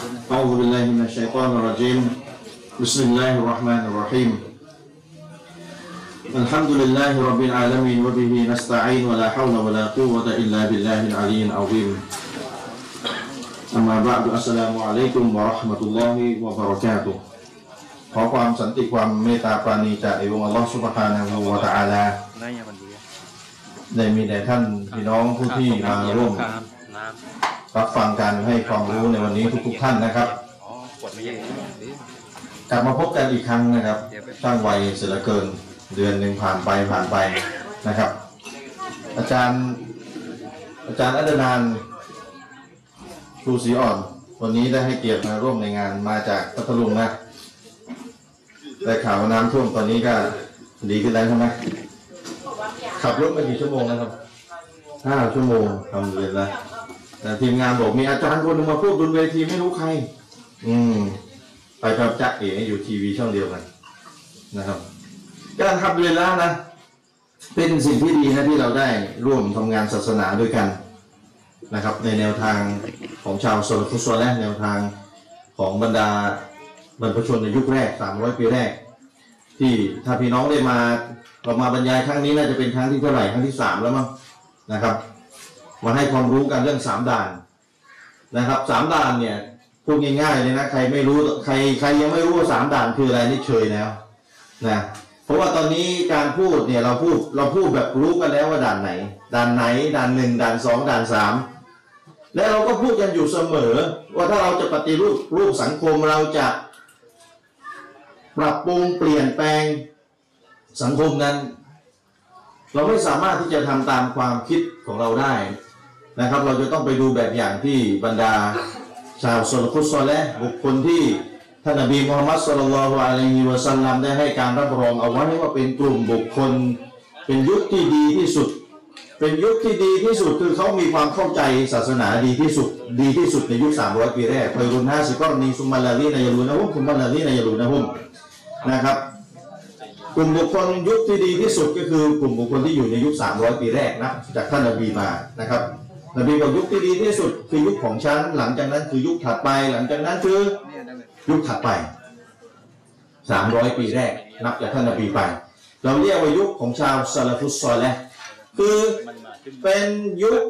أعوذ بالله من الشيطان الرجيم بسم الله الرحمن الرحيم الحمد لله رب العالمين وبه نستعين ولا حول ولا قوة إلا بالله العلي العظيم أما بعد السلام عليكم ورحمة الله وبركاته ขอความสันติความเมตตาปราณีจากองค์อัลลอฮฺสุบฮานะฮูวะตะอาลา ได้ยังวันดีอะ ได้มีแด่ท่านพี่น้องผู้ที่มาร่วม ค รับฟังการให้ความรู้ในวันนี้ทุก ๆ ท่านนะครับำอ๋อกดไม่ยังกลับมาพบกันอีกครั้งนะครับช่างวัยเสียเหลือเกินเดือนหนึ่งผ่านไปผ่านไปนะครับ อาจารย์อาจารย์อัดนานครูศรีอ่อน วันนี้ได้ให้เกียรติมาร่วมในงานมาจากพัทลุงนะได้ข่าวว่าน้ำท่วมตอนนี้ก็ดีขึ้นแล้วใช่ไหมขับรถมากี่ชั่วโมงนะครับห้าชั่วโมงทำเลยแล้ว แต่ทีมงานบอกมีอาจารย์คนหนึงมาพูดบนเวทีไม่รู้ใคร อืม ไปกับจักเอ๋อยู่ทีวีช่องเดียวกันนะครับ การทำเรียนล้วนะ เป็นสิ่งที่ดีนะที่เราได้ร่วมทำงานศาสนาด้วยกันนะครับ ในแนวทางของชาวโซลฟุตซและแนวทางของบรรดาบรรพชนในยุคแรก 300 ปีแรก ที่ถ้าพี่น้องได้มาเรามาบรรยายครั้งนี้น่าจะเป็นครั้งที่เท่าไหร่ครั้งที่สามแล้วมั้งนะครับ มาให้ความรู้กันเรื่องสามด่านนะครับสามด่านเนี่ยพูดง่ายๆเลยนะใครไม่รู้ใครใครยังไม่รู้ว่าสามด่านคืออะไรนี่เชยแล้วนะเพราะว่าตอนนี้การพูดเนี่ยเราพูดเราพูดแบบรู้กันแล้วว่าด่านไหน ด่านไหนด่านหนึ่งด่านสองด่านสามและเราก็พูดกันอยู่เสมอ ว่าถ้าเราจะปฏิรูปรูปสังคมเราจะ ปรับปรุงเปลี่ยนแปลงสังคมนั้น เราไม่สามารถที่จะทำตามความคิดของเราได้ นะครับ เราจะต้องไปดูแบบอย่างที่บรรดา ชาวสุลคุสซอและบุคคลที่ท่านนบีมุฮัมมัดสุลลัลลอฮุอะลัยฮิวะสัลลัมได้ให้การรับรองเอาไว้ว่าเป็นกลุ่มบุคคล เป็นยุคที่ดีที่สุด เป็นยุคที่ดีที่สุดคือเขามีความเข้าใจศาสนาดีที่สุด ดีที่สุดในยุค 300 ปีแรกไปรุนห้าสิบก็นีซุมมาลาลีนายาลูนะฮุมซุมมาลาลีนายาลูนะฮุมนะครับ กลุ่มบุคคลยุคที่ดีที่สุดก็คือกลุ่มบุคคลที่อยู่ในยุค 300 ปีแรกนะจากท่านนบีมานะครับ นบีบอกยุคที่ดีที่สุดคือยุคของฉัน หลังจากนั้นคือยุคถัดไป หลังจากนั้นคือยุคถัดไป300ปีแรก นับจากท่านนบีไป เราเรียกว่ายุคของชาวซาลฟุสซอลและคือเป็นยุค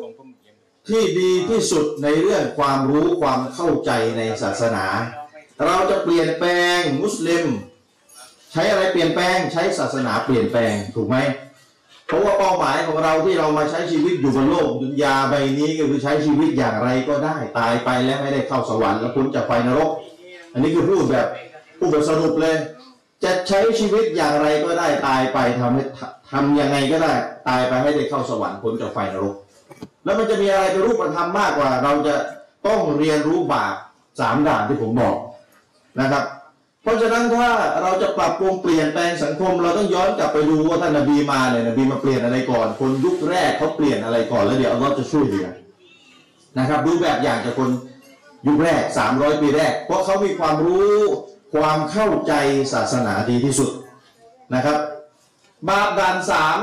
ที่ดีที่สุดในเรื่องความรู้ความเข้าใจในศาสนา เราจะเปลี่ยนแปลงมุสลิม ใช้อะไรเปลี่ยนแปลงใช้ศาสนาเปลี่ยนแปลงถูกไหม เพราะว่าเป้าหมายของเราที่เรามาใช้ชีวิตอยู่บนโลกดุนยาใบนี้ก็คือใช้ชีวิตอย่างไรก็ได้ ตายไปแล้วไม่ได้เข้าสวรรค์แล้วพ้นจากไฟนรก อันนี้คือพูดแบบพูดแบบสรุปเลย จะใช้ชีวิตอย่างไรก็ได้ตายไปทำให้ทำยังไงก็ได้ ตายไปให้ได้เข้าสวรรค์พ้นจากไฟนรก แล้วมันจะมีอะไรเป็นรูปธรรมมากกว่า เราจะต้องเรียนรู้บาปสามด่านที่ผมบอกนะครับ เพราะฉะนั้นถ้าเราจะปรับปรุงเปลี่ยนแปลงสังคม เราต้องย้อนกลับไปดูว่าท่านนบีมาเนี่ยนบีมาเปลี่ยนอะไรก่อน คนยุคแรกเขาเปลี่ยนอะไรก่อนแล้วเดี๋ยวอัลลอฮ์จะช่วยเหลือนะครับดูแบบอย่างจากคนยุคแรก 300 ปีแรก เพราะเขามีความรู้ความเข้าใจศาสนาดีที่สุดนะครับ บาปด่านสาม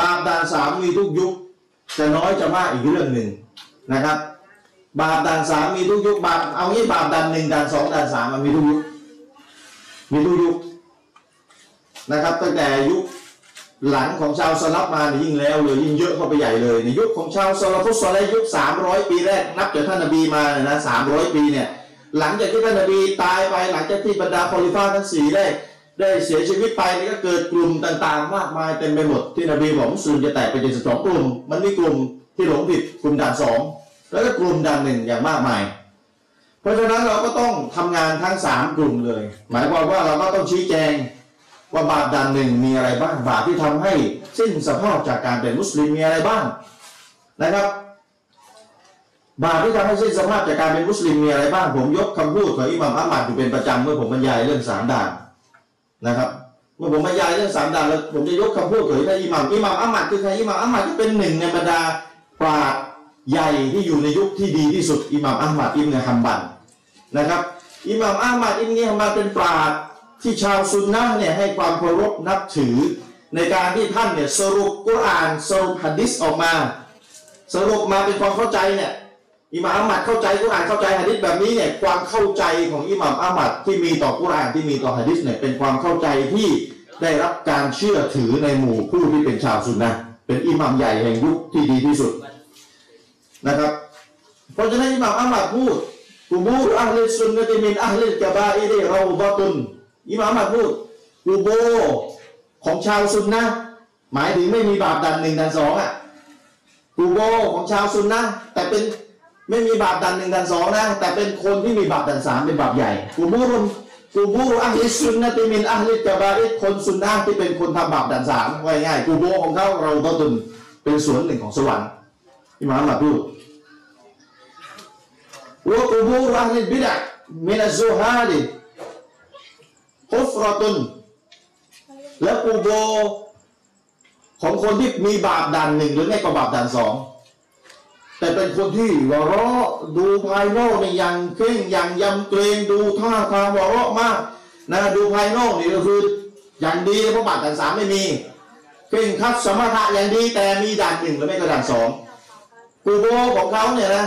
บาปด่านสามมีทุกยุค จะน้อยจะมากอีกเรื่องหนึ่งนะครับ บาปด่านสามมีทุกยุคบาปเอางี้บาปด่านหนึ่งด่านสองด่านสามมันมีทุกยุค มีทุกยุคนะครับ ตั้งแต่ยุคหลังของชาวสลับมายิ่งแล้วเลยยิ่งเยอะเข้าไปใหญ่เลยในยุคของชาวสลับฟุตซอลแลยุค300ปีแรกนับจากท่านนบีมาเนี่ยนะ300ปีเนี่ยหลังจากที่ท่านนบีตายไปหลังจากที่บรรดาคอลิฟ้าทั้งสี่ได้ ได้เสียชีวิตไปนี่ก็เกิดกลุ่มต่างๆ มากมายเต็มไปหมดที่นบีบอกมุสลิมจะแตกเป็นสิบสองกลุ่ม มันมีกลุ่มที่หลงผิดกลุ่มด่านสองแล้วก็กลุ่มด่านหนึ่งอย่างมากมาย เพราะฉะนั้นเราก็ต้องทำงานทั้งสามกลุ่มเลย หมายความว่าเราก็ต้องชี้แจงว่าบาปด่านหนึ่งมีอะไรบ้างบาปที่ทำให้สิ้นสภาพจากการเป็นมุสลิมมีอะไรบ้างนะครับ บาปที่ทำให้สิ้นสภาพจากการเป็นมุสลิมมีอะไรบ้าง ผมยกคำพูดของอิหม่ามอัมมัดอยู่เป็นประจำเมื่อผมบรรยายเรื่องสามด่านนะครับเมื่อผมบรรยายเรื่องสามด่านแล้วผมจะยกคำพูดของท่านอิหม่ามอิหม่ามอัมมัดคือใครอิหม่ามอัมมัดก็เป็นหนึ่งในบรรดาปราชญ์ ใหญ่ที่อยู่ในยุคที่ดีที่สุดอิหม่ามอัมมัดอิบเนฮัมบันนะครับอิหม่ามอัมมัดอิบเนฮัมบันเป็นปราชญ์ที่ชาวซุนนะเนี่ยให้ความเคารพนับถือ ในการที่ท่านเนี่ยสรุปกุรอานสรุปหะดิษออกมา สรุปมาเป็นความเข้าใจเนี่ยอิหม่ามอัมมัดเข้าใจกุรอานเข้าใจหะดิษแบบนี้เนี่ยความเข้าใจของอิหม่ามอัมมัดที่มีต่อกุรอานที่มีต่อหะดิษเนี่ยเป็นความเข้าใจที่ได้รับการเชื่อถือในหมู่ผู้ที่เป็นชาวซุนนะเป็นอิหม่ามใหญ่แห่งยุคที่ดีที่สุด นะครับ เพราะฉะนั้นอิหม่ามอัมมัดพูดกูบูรอัลลิสุนนะติมินอัลลิลกะบาอิริเราบะตุนอิหม่ามอัมมัดพูดกูโบของชาวซุนนะหมายถึงไม่มีบาปดันหนึ่งดันสองอะกูโบของชาวซุนนะแต่เป็นไม่มีบาปดันหนึ่งดันสองนะแต่เป็นคนที่มีบาปดันสามเป็นบาปใหญ่กูบูรุนกูบูรอัลลิซุนนะติมินอัลลิกะบาอิดคนซุนนะที่เป็นคนทำบาปดันสามง่ายๆกูโบของเขาเราตตุนเป็นสวนหนึ่งของสวรรค์ อิหม่ามมาพูดว่ากบูรุอัลลิบิดะมินัซซูฮาดิฮุฟรตุนและกูโบของคนที่มีบาปด่านหนึ่งหรือไม่ก็บาปด่านสองแต่เป็นคนที่วะเราะดูภายนอกในยอย่างเคร่งอย่างยำเกรงดูท่าทางวะเราะมากนะดูภายนอกนี่ก็คืออย่างดีเพราะบาปด่านสามไม่มีเคร่งคัดสมถะอย่างดีแต่มีด่านหนึ่งหรือไม่ก็ด่านสอง กูโบของเขาเนี่ยนะ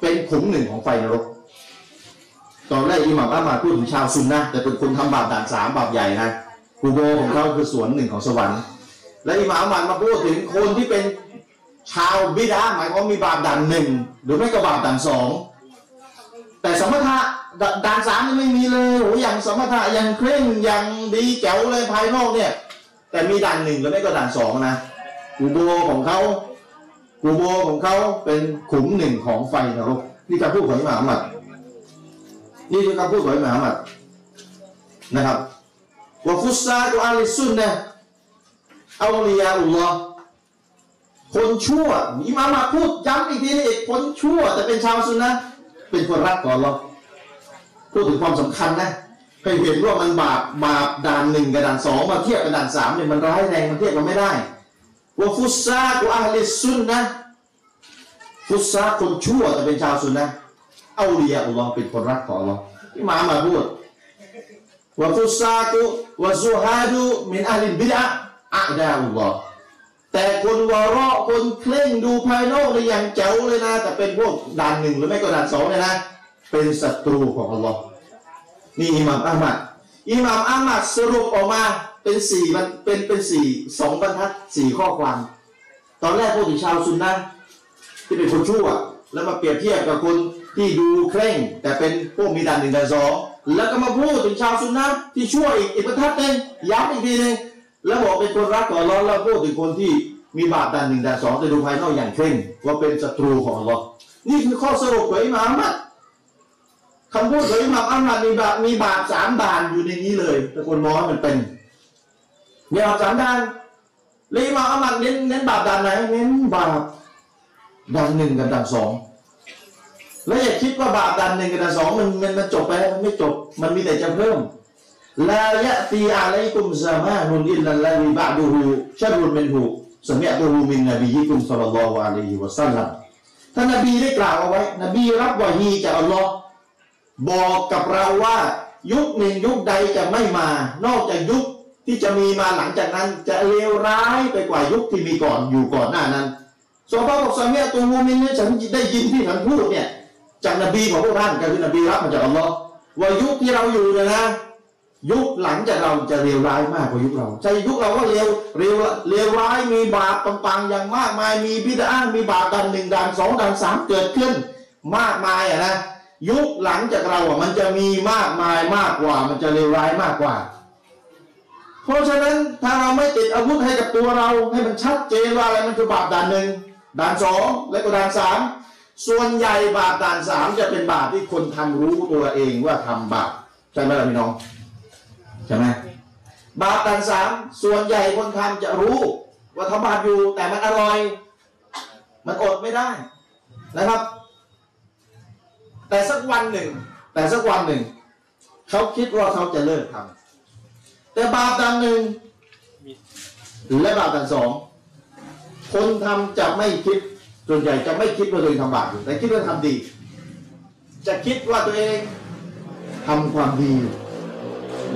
เป็นขุมหนึ่งของไฟนรก ตอนแรกอิหม่ามอามาพูดถึงชาวซุนนะแต่เป็นคนทำบาปด่านสามบาปใหญ่นะกูโบของเขาคือสวนหนึ่งของสวรรค์ และอิหม่ามมันมาพูดถึงคนที่เป็นชาวบิดาหมายความมีบาปด่านหนึ่งหรือไม่ก็บาปด่านสองแต่สมถะดด่านสามยังไม่มีเลยโอ้ยอย่างสมถะอย่างเคร่งอย่างดีแจ๋วเลยภายนอกเนี่ย แต่มีด่านหนึ่งหรือไม่ก็ด่านสองนะกูโบของเขา กูโบของเขาเป็นขุมหนึ่งของไฟนรกนี่การพูดของอิหม่ามมัดนี่คือการพูดของอิหม่ามมัดนะครับวะฟุสซาตุอาลิซุนนะอัลลียาอุลลอฮ์คนชั่วอิหม่ามมาพูดย้ำอีกทีนึงอีกคนชั่ว แต่เป็นชาวซุนนะเป็นคนรักก่อนเราพูดถึงความสำคัญนะให้เห็นว่ามันบาปบาปด่านหนึ่งกับด่านสองมาเทียบกับด่านสามเนี่ยมันร้ายแรงมันเทียบกันไม่ได้ ว่าฟุตซากุอาลิซุนนะฟุตซาคนชั่วแต่เป็นชาวซุนนะห์อัลลียาอุลลอฮ์เป็นคนรักของเราอิหม่ามาพูดว่าฟุตซากุวะซูฮาดูมินอาลิบิดะอาดาอุลลอฮ์แต่คนวาระคนเคร่งดูภายนอกในอย่างเจ๋วเลยนะ แต่เป็นพวกด่านหนึ่งหรือไม่ก็ด่านสองเนี่ยนะ เป็นศัตรูของอัลลอฮ์นี่อิหม่ามอามัดอิหม่ามอามัดสรุปออกมา เป็นสี่มันเป็นเป็นสี่สองบรรทัดสี่ข้อความ ตอนแรกพูดถึงชาวซุนนะที่เป็นคนชั่ว แล้วมาเปรียบเทียบกับคนที่ดูเคร่ง แต่เป็นพวกมีด่านหนึ่งด่านสองแล้วก็มาพูดถึงชาวซุนนะที่ชั่วอีกอีกบรรทัดหนึ่งย้ำอีกทีหนึ่งแล้วบอกเป็นคนรักของอัลลอฮ์แล้วพูดถึงคนที่มีบาปด่านหนึ่งด่านสองแต่ดูภายนอกอย่างเคร่งว่าเป็นศัตรูของอัลอฮ์นี่คือข้อสรุปของอิหม่ามอัมมัดคำพูดของอิหม่ามอัมมัดมีบาปมีบาปสามด่านอยู่ในนี้เลยแต่คนมองมันเป็น nhờ học giám đan lý มาอามันเน้นเน้นบาปด่านไหนเน้นบาปด่านหนึ่งกับด่านสองแล้วอย่าคิดว่าบาปด่านหนึ่งกับด่านสองมันมันมันจบไปมันไม่จบมันมีแต่จะเพิ่มลายะตีอาลัยกุมซามานุนอินลัลลาฮิบาดูฮูชะรุนเป็นหูสมัยตูฮูมินนบียิคุมสัลลัลลอฮุอะลัยฮิวะสัลลัมท่านนบีได้กล่าวเอาไว้ นบีรับวะฮีจากอัลลอฮ์บอกกับเราว่า ยุคหนึ่งยุคใดจะไม่มา นอกจากยุค ที่จะมีมาหลังจากนั้นจะเลวร้ายไปกว่ายุคที่มีก่อนอยู่ก่อนหน้านั้นส่วนพระบอกสามีตัวมูมินเนี่ยฉันได้ยินที่ท่านพูดเนี่ยจากนบีของพวกท่านก็คือนบีรับมาจากอัลลอฮ์ว่ายุคที่เราอยู่เนี่ยนะ ยุคหลังจากเราจะเลวร้ายมากกว่ายุคเราใช่ยุคเราก็เลวเลวเลวร้ายมีบาปต่างๆอย่างมากมายมีบิดามีบาปด่านหนึ่งด่านสองด่านสามเกิดขึ้นมากมายอะนะยุคหลังจากเราอะมันจะมีมากมายมากกว่า มันจะเลวร้ายมากกว่า เพราะฉะนั้นถ้าเราไม่ติดอาวุธให้กับตัวเราให้มันชัดเจนว่าอะไรมันคือบาปด่านหนึ่งด่านสองและก็ด่านสามส่วนใหญ่บาปด่านสามจะเป็นบาปที่คนทำรู้ตัวเองว่าทำบาปใช่ไหมล่ะพี่น้องใช่ไหมบาปด่านสามส่วนใหญ่คนทำจะรู้ว่าทำบาปอยู่แต่มันอร่อย มันอดไม่ได้นะครับ แต่สักวันหนึ่ง แต่สักวันหนึ่ง เขาคิดว่าเขาจะเลิกทำ แต่บาปด่านหนึ่งและบาปด่านสองคนทำจะไม่คิดส่วนใหญ่จะไม่คิดว่าตัวเองทำบาปอยู่แต่คิดว่าทำดี จะคิดว่าตัวเองทำความดี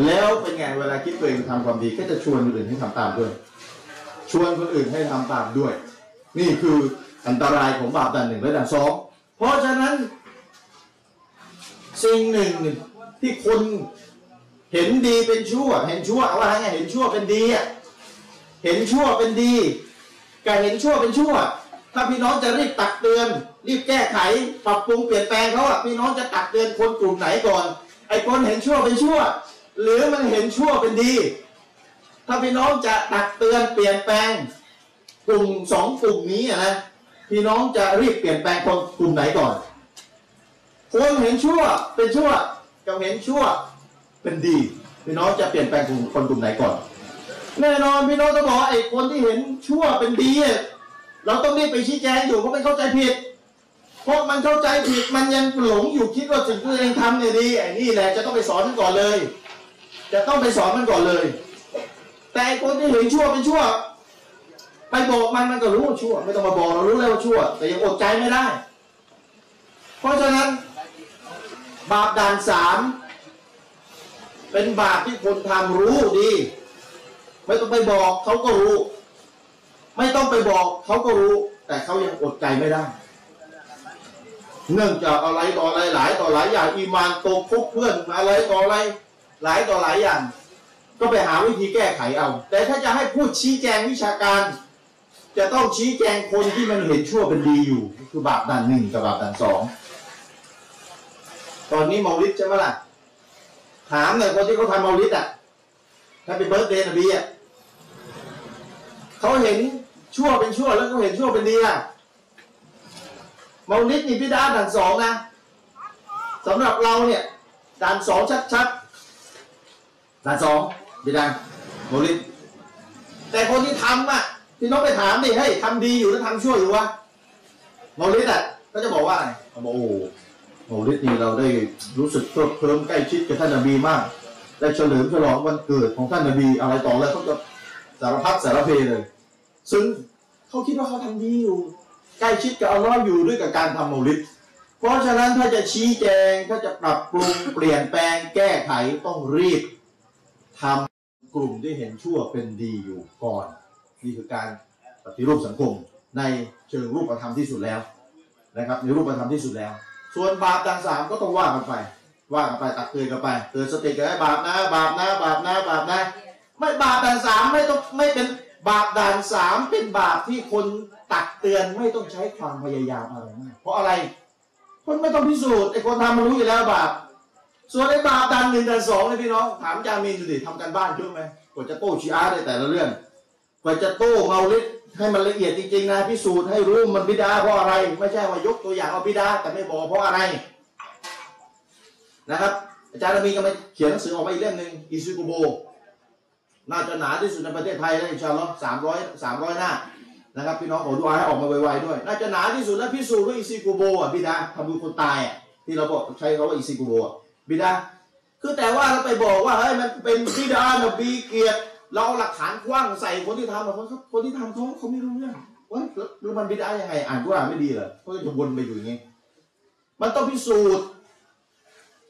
แล้วเป็นไงเวลาคิดตัวเองทำความดี ก็จะชวนคนอื่นให้ทำตามด้วย ชวนคนอื่นให้ทำตามด้วย นี่คืออันตรายของบาปด่านหนึ่งและด่านสองเพราะฉะนั้น สิ่งหนึ่งที่คน เห็นดีเป็นชั่ว เห็นชั่วเอาว่าไงเห็นชั่วเป็นดีอะเห็นชั่วเป็นดีกับเห็นชั่วเป็นชั่ว ถ้าพี่น้องจะรีบตักเตือน รีบแก้ไขปรับปรุงเปลี่ยนแปลงเขาอะพี่น้องจะตักเตือนคนกลุ่มไหนก่อน ไอ้คนเห็นชั่วเป็นชั่ว หรือมันเห็นชั่วเป็นดี ถ้าพี่น้องจะตักเตือนเปลี่ยนแปลงกลุ่มสองกลุ่มนี้นะพี่น้องจะรีบเปลี่ยนแปลงคนกลุ่มไหนก่อนคนเห็นชั่วเป็นชั่วกับเห็นชั่ว เป็นดี พี่น้องจะเปลี่ยนแปลงกลุ่มคนกลุ่มไหนก่อน แน่นอนพี่น้องต้องบอกไอ้คนที่เห็นชั่วเป็นดี เราต้องรีบไปชี้แจงอยู่เพราะมันเข้าใจผิด เพราะมันเข้าใจผิดมันยังหลงอยู่คิดว่าสิ่งที่ตัวเองทำเนี่ยดีไอ้นี่แหละจะต้องไปสอนมันก่อนเลย จะต้องไปสอนมันก่อนเลย แต่ไอ้คนที่เห็นชั่วเป็นชั่ว ไปบอกมันมันก็รู้ว่าชั่ว ไม่ต้องมาบอกเรารู้แล้วว่าชั่ว แต่ยังอดใจไม่ได้ เพราะฉะนั้นบาปด่านสาม เป็นบาปที่คนทำรู้ดี ไม่ต้องไปบอกเขาก็รู้ ไม่ต้องไปบอกเขาก็รู้ แต่เขายังอดใจไม่ได้ เนื่องจากอะไรต่ออะไรหลายต่อหลายอย่างอีมานตกคุกเพื่อนอะไรต่ออะไรหลายต่อหลายอย่าง ก็ไปหาวิธีแก้ไขเอา แต่ถ้าจะให้พูดชี้แจงวิชาการ จะต้องชี้แจงคนที่มันเห็นชั่วเป็นดีอยู่ คือบาปด่านหนึ่งกับบาปด่านสองตอนนี้เมาลิดใช่ไหมล่ะ ถามหน่อยคนที่เขาทำเมาลิดอะถ้าเป็น birthday นบีอะเขาเห็นชั่วเป็นชั่วแล้วเขาเห็นชั่วเป็นดีอะเมาลิดนี่พี่ดาด่านสองนะสำหรับเราเนี่ยด่านสองชัดๆด่านสองพี่ดาเมาลิดแต่คนที่ทำอะพี่น้องไปถามดิเฮ้ทำดีอยู่แล้วทำชั่วอยู่วะเมาลิดอะก็จะบอกว่าอะไรเขาบอกโอ้ เมาลิดนี่เราได้รู้สึกเพลิดเพลินใกล้ชิดกับท่านนบีมาก ได้เฉลิมฉลองวันเกิดของท่านนบีอะไรต่ออะไรเขาจะสารพัดสารเพเลย ซึ่งเขาคิดว่าเขาทำดีอยู่ ใกล้ชิดกับอัลลอฮ์อยู่ด้วยกับการทำเมลิดเพราะฉะนั้นถ้าจะชี้แจงถ้าจะปรับปรุงเปลี่ยนแปลงแก้ไขต้องรีบทำกลุ่มที่เห็นชั่วเป็นดีอยู่ก่อนนี่คือการปฏิรูปสังคมในเชิงรูปธรรมที่สุดแล้วนะครับในรูปธรรมที่สุดแล้ว ส่วนบาปต่างสามก็ต้องว่ากันไป ว่ากันไปตักเตือนกันไปเตือนสติกันให้บาปนะ บาปนะบาปนะบาปนะ ไม่บาปด่านสามไม่ต้องไม่เป็นบาปด่านสามเป็นบาปที่คนตักเตือนไม่ต้องใช้ความพยายามอะไรมากเพราะอะไร คนไม่ต้องพิสูจน์ไอ้คนทำมันรู้อยู่แล้วบาปส่วนไอ้บาปด่านหนึ่งด่านสองเนี่ยพี่น้องถามจามีนดูดิทำกันบ้านเยอะไหมกว่าจะโต้ชีอะห์ได้แต่ละเรื่องกว่าจะโต้เมาลิด ให้มันละเอียดจริงๆนะพิสูจน์ให้รู้มันบิดอะห์เพราะอะไร ไม่ใช่ว่ายกตัวอย่างเอาบิดอะห์แต่ไม่บอกเพราะอะไรนะครับ อาจารย์มีก็มาเขียนหนังสือออกมาอีกเล่มหนึ่งอิซีกุโบร์น่าจะหนาที่สุดในประเทศไทยแล้วอินชาอัลลอฮ์สามร้อยสามร้อยหน้านะครับพี่น้องขอดุอาอ์ให้ออกมาไวๆด้วย น่าจะหนาที่สุดและพิสูจน์ด้วยอิซีกุโบร์อะบิดอะห์ทำบุญคนตายอะที่เราบอกใช้คำว่าอิซีกุโบร์อะบิดาคือแต่ว่าเราไปบอกว่าเฮ้ยมันเป็นบิดานบีเกียรติ เราเอาหลักฐานกว้างใส่คนที่ทำอะคนคนที่ทำเขาเขาไม่รู้เรื่องว่าแล้วมันบิดายังไง อ่านกุรอานไม่ดีเหรอเขาจะวนไปอยู่อย่างงี้ มันต้องพิสูจน์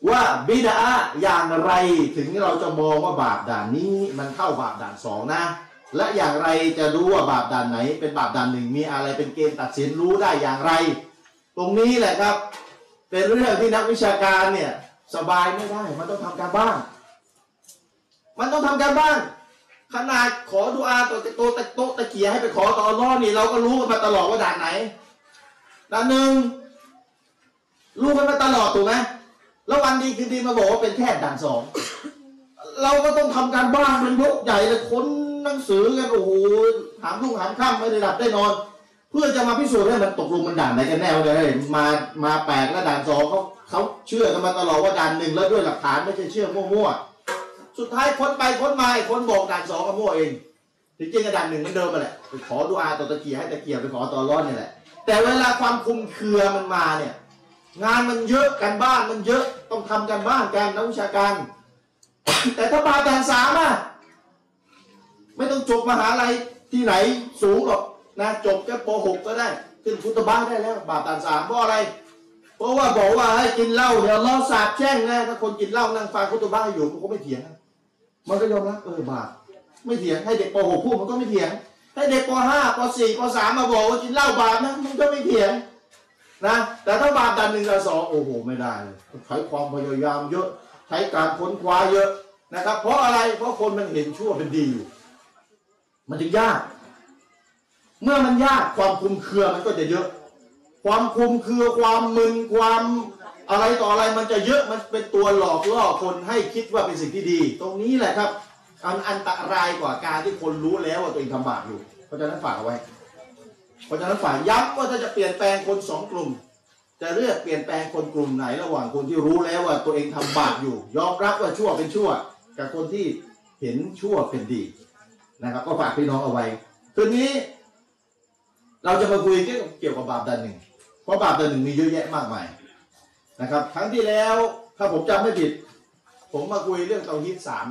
ว่าบิดาอย่างไรถึงเราจะมองว่าบาปด่านนี้ มันเข้าบาปด่านสองนะ และอย่างไรจะรู้ว่าบาปด่านไหน เป็นบาปด่านหนึ่งมีอะไรเป็นเกณฑ์ตัดสินรู้ได้อย่างไร ตรงนี้แหละครับ เป็นเรื่องที่นักวิชาการเนี่ยสบายไม่ได้ มันต้องทำการบ้าน มันต้องทำการบ้าน ขนาดขอดุอาตัวตโตตะโตะตะเกียให้ไปขอต่อรอดนี่ เราก็รู้กันมาตลอดว่าด่านไหนด่านหนึ่งรู้กันมาตลอดถูกไหมแล้ววันดีคืนดีมาบอกว่าเป็นแค่ด่านสองเราก็ต้องทำการบ้านเป็นยกใหญ่เลยค้นหนังสือกันโอ้โหถามลูกถามข้ามไม่ได้หลับได้นอน เพื่อจะมาพิสูจน์ให้มันตกลงมันด่านไหนกันแน่เลยมามาแปลกแล้วด่านสองเขาเขาเชื่อกันมาตลอดว่าด่านหนึ่งแล้วด้วยหลักฐานไม่ใช่เชื่อมั่วๆ สุดท้ายค้นไปค้นมาไอ้คนบอกด่านสองก็มั่วเองจริงๆก็ด่านหนึ่งเหมือนเดิมมาแหละไปขอดูอาต่อตะเกียให้ตะเกียไปขอต่อร้อนเนี่ยแหละ แต่เวลาความคุมเครือมันมาเนี่ย งานมันเยอะกันบ้านมันเยอะต้องทำกันบ้านการนักวิชาการ แต่ถ้าบาด่านสามอะไม่ต้องจบมหาลัยที่ไหนสูงหรอกนะจบแค่ป .6 ก็ได้ขึ้นฟุตบ้านได้แล้ว บาปด่านสามเพราะอะไรเพราะว่าบอกว่าให้กินเหล้าเดี๋ยวล้อสาบแช่งนะถ้าคนกินเหล้านั่งฟังฟุตบ้าอยู่มันก็ไม่เถียงนะ มันก็ยอมรับเออบาปไม่เถียงให้เด็กป .6 พูดมันก็ไม่เถียง ให้เด็กป .5 ป .4 ป .3 มาบอกว่ากินเหล้าบาปนะมันก็ไม่เถียงนะแต่ถ้าบาปดันหนึ่งกับสองโอ้โหไม่ได้ใช้ความพยายามเยอะใช้การค้นคว้าเยอะนะครับ เพราะอะไรเพราะคนมันเห็นชั่วเป็นดีอยู่มันจึงยาก เมื่อมันยากความคุมเครือมันก็จะเยอะ ความคุมเครือความมึนความ อะไรต่ออะไรมันจะเยอะมันเป็นตัวหลอกล่อคนให้คิดว่าเป็นสิ่งที่ดี ตรงนี้แหละครับ อันอันตรายกว่าการที่คนรู้แล้วว่าตัวเองทำบาปอยู่ เพราะฉะนั้นฝากไว้ เพราะฉะนั้นฝากย้ำว่าถ้าจะเปลี่ยนแปลงคนสองกลุ่ม จะเลือกเปลี่ยนแปลงคนกลุ่มไหนระหว่างคนที่รู้แล้วว่าตัวเองทำบาปอยู่ ยอมรับว่าชั่วเป็นชั่ว กับคนที่เห็นชั่วเป็นดีนะครับ ก็ฝากพี่น้องเอาไว้คืนนี้ เราจะมาคุยเกี่ยวกับเกี่ยวกับบาปดันหนึ่งเพราะบาปดันหนึ่งมีเยอะแยะมากมาย นะครับ ครั้งที่แล้วถ้าผมจำไม่ผิด ผมมาคุยเรื่องเตาฮีตสาม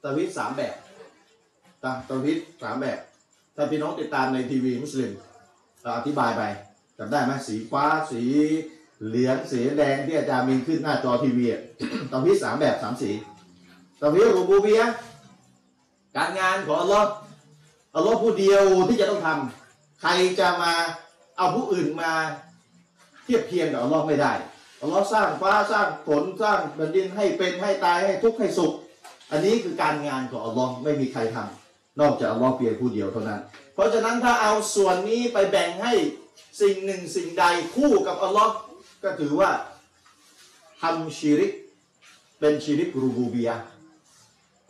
เตาฮีตสามแบบตาเตาฮีตสามแบบ ถ้าพี่น้องติดตามในทีวีมุสลิมเราอธิบายไปจำได้ไหมสีฟ้าสีเหลืองสีแดงที่อาจารย์มีขึ้นหน้าจอทีวีอะเตาฮีตสามแบบสามสีเตาฮีตรูบูเบียะการงานของอัลลอฮ์อัลลอฮ์ผู้เดียวที่จะต้องทำใครจะมาเอาผู้อื่นมา เทียบเทียมกับอัลลอฮ์ไม่ได้อัลลอฮ์สร้างฟ้าสร้างฝนสร้างแผ่นดินให้เป็นให้ตายให้ทุกข์ให้สุข อันนี้คือการงานของอัลลอฮ์ไม่มีใครทำนอกจากอัลลอฮ์เพียงผู้เดียวเท่านั้น เพราะฉะนั้นถ้าเอาส่วนนี้ไปแบ่งให้สิ่งหนึ่งสิ่งใดคู่กับอัลลอฮ์ก็ถือว่าทำชีริก เป็นชีริกรูบูเบีย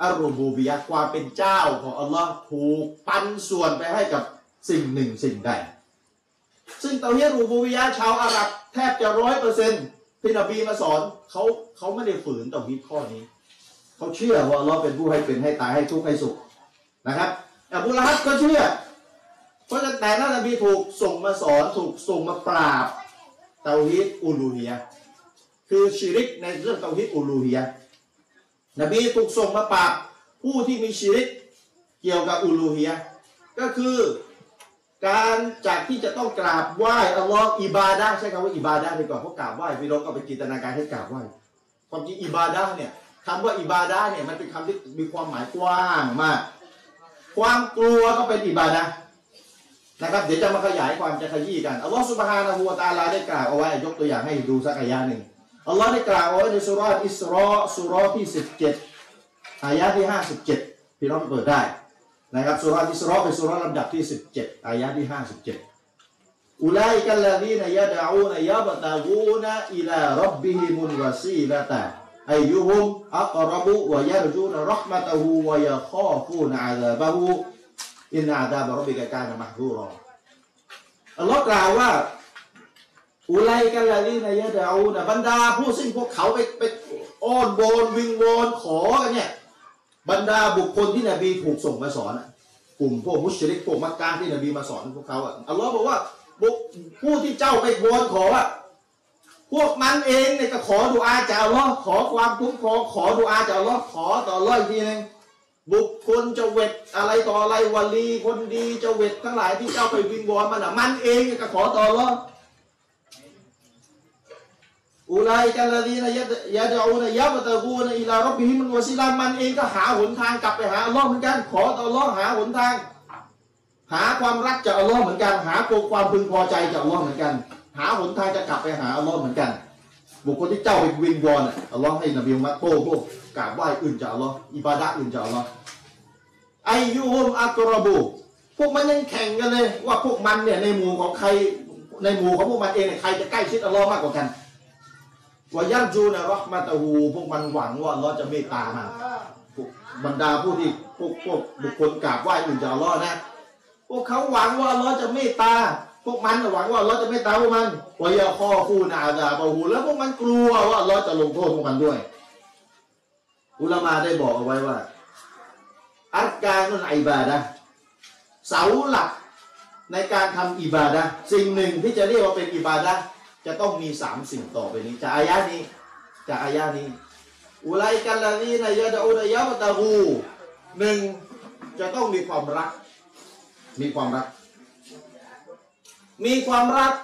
อัลรูบูเบียความเป็นเจ้าของอัลลอฮ์ถูกปันส่วนไปให้กับสิ่งหนึ่งสิ่งใด ซึ่งเตาเฮียรูบูเบียะชาวอาหรับแทบจะร้อยเปอร์เซ็นต์ที่นบีมาสอนเขาเขาไม่ได้ฝืนเตาฮีดข้อนี้ เขาเชื่อว่าอัลลอฮ์เป็นผู้ให้เป็นให้ตายให้ทุกข์ให้สุขนะครับอบูลฮับก็เชื่อ เพราะฉะนั้นแต่นั้นนบีถูกส่งมาสอนถูกส่งมาปราบเตาฮีดอูลูฮียะคือชิริกในเรื่องเตาฮีดอูลูฮียะนบีถูกส่งมาปราบผู้ที่มีชิริกเกี่ยวกับอูลูฮียะก็คือ การจากที่จะต้องกราบไหว้อัลลอฮ์อิบาดะห์ใช้คำว่าอิบาดะห์ไปก่อนเพราะกราบไหว้พี่น้องก็ไปจินตนาการให้กราบไหว้ความจริงอิบาดะห์เนี่ยคำว่าอิบาดะห์เนี่ยมันเป็นคำที่มีความหมายกว้างมาก ความกลัวก็เป็นอิบาดะนะครับเดี๋ยวจะมาขยายความจะขยี้กันอัลลอฮ์สุบฮานะฮูวะตาลาได้กล่าวเอาไว้ยกตัวอย่างให้ดูสักอายะหนึ่งอัลลอฮ์ได้กล่าวเอาไว้ในสุรอิสรอสุราะห์ที่17อายะที่57พี่น้องเปิดได้ นะครับสุราอิสรอเป็นสุราลำดับที่ 17 อายะที่ 57 อุลัยกัลลาดีนยะดะอูนยะบตะกูนอิลารับบิฮิมุลวาซีละตะอายุฮุมอักรบุวยารจูนรห์มะตะฮูวะยะคอฟูนอาซาบะฮูอินอาดาบะรบิกะกานะมะฮูรออัลลอฮ์กล่าวว่าอุไลกัลลาดีนยะดะอูนบรรดาผู้ซึ่งพวกเขาไปไปอ้อนวอนวิงวอนขอกันเนี่ย บรรดาบุคคลที่นบีถูกส่งมาสอนกลุ่มพวกมุชริกพวกมักกะที่นบีมาสอนพวกเขาอะอัลลอฮ์บอกว่าผู้ที่เจ้าไปวอนขออะพวกมันเองเนี่ยก็ขอดุอาจากอัลลอฮ์ขอความคุ้มครองขอดุอาจากอัลลอฮ์ขอต่ออัลลอฮ์อีกทีหนึงบุคคลเจะเวทอะไรต่ออะไรวลีคนดีเจะเวททั้งหลายที่เจ้าไปวิงวอนมันอะมันเองก็ขอต่ออัลลอฮ์ อุลัยกัลลดีนยะยะดะอูนยะบตะกูนอิลารบบิฮิมันวะซิลามันเองก็หาหนทางกลับไปหาอัลลอฮ์เหมือนกัน ขอต่ออัลลอฮ์หาหนทาง หาความรักจากอัลลอฮ์เหมือนกัน หาความพึงพอใจจากอัลลอฮ์เหมือนกัน หาหนทางจะกลับไปหาอัลลอฮ์เหมือนกัน บุคคลที่เจ้าไปวิงวอนอัลลอฮ์ให้นบีมุฮัมมัดโต้พวกกราบไหว้อื่นจากอัลลอฮ์อิบาดะอื่นจากอัลลอฮ์ไอยูฮุมอักรบูพวกมันยังแข่งกันเลยว่าพวกมันเนี่ยในหมู่ของใครในหมู่ของพวกมันเองเนี่ยใครจะใกล้ชิดอัลลอฮ์มากกว่ากัน วายันจูนะรอห์มาตะฮูพวกมันหวังว่าอัลลอฮ์จะเมตตามันบรรดาผู้ที่พวกพวกบุคคลกราบไหว้อื่นจากอัลลอฮ์นะ พวกเขาหวังว่าอัลลอฮ์จะเมตตา พวกมันหวังว่าอัลลอฮ์จะเมตตาพวกมันวายาคอฟูนาอาซาบะฮูแล้วพวกมันกลัวว่าอัลลอฮ์จะลงโทษพวกมันด้วย อุลามาได้บอกเอาไว้ว่าอัตการนุนอิบาดะเสาหลักในการทำอิบาดะสิ่งหนึ่งที่จะเรียกว่าเป็นอิบาดะ จะต้องมีสามสิ่งต่อไปนี้จากอายะนี้จากอายะนี้อุไลกันลนีนายะดะอูนายะมตะฮูหนึ่งจะต้องมีความรัก มีความรัก มีความรัก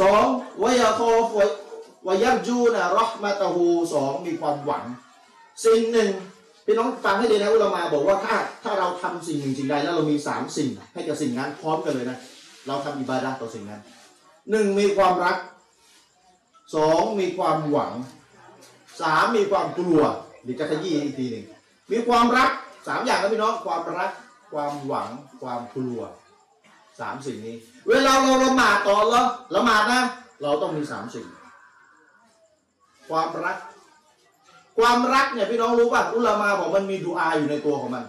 สองวายาคฟวายับจูนะรห์มะตะฮูสองมีความหวัง สิ่งหนึ่งพี่น้องฟังให้ดีนะอุลามาบอกว่าถ้าถ้าเราทำสิ่งหนึ่งสิ่งใดแล้วเรามีสามสิ่ง ให้กับสิ่งนั้นพร้อมกันเลยนะ เราทำอิบาดะต่อสิ่งนั้น หนึ่งมีความรักสองมีความหวังสามมีความกลัวเดี๋ยวจะขยี้อีกทีหนึ่งมีความรักสามอย่างนะพี่น้องความรัก ความหวัง ความกลัวสามสิ่งนี้ เวลาเราละหมาดต่อแล้วละหมาดนะ เราต้องมีสามสิ่ง ความรัก ความรักเนี่ยพี่น้องรู้ป่ะอุลามาบอกมันมีดูอาอยู่ในตัวของมัน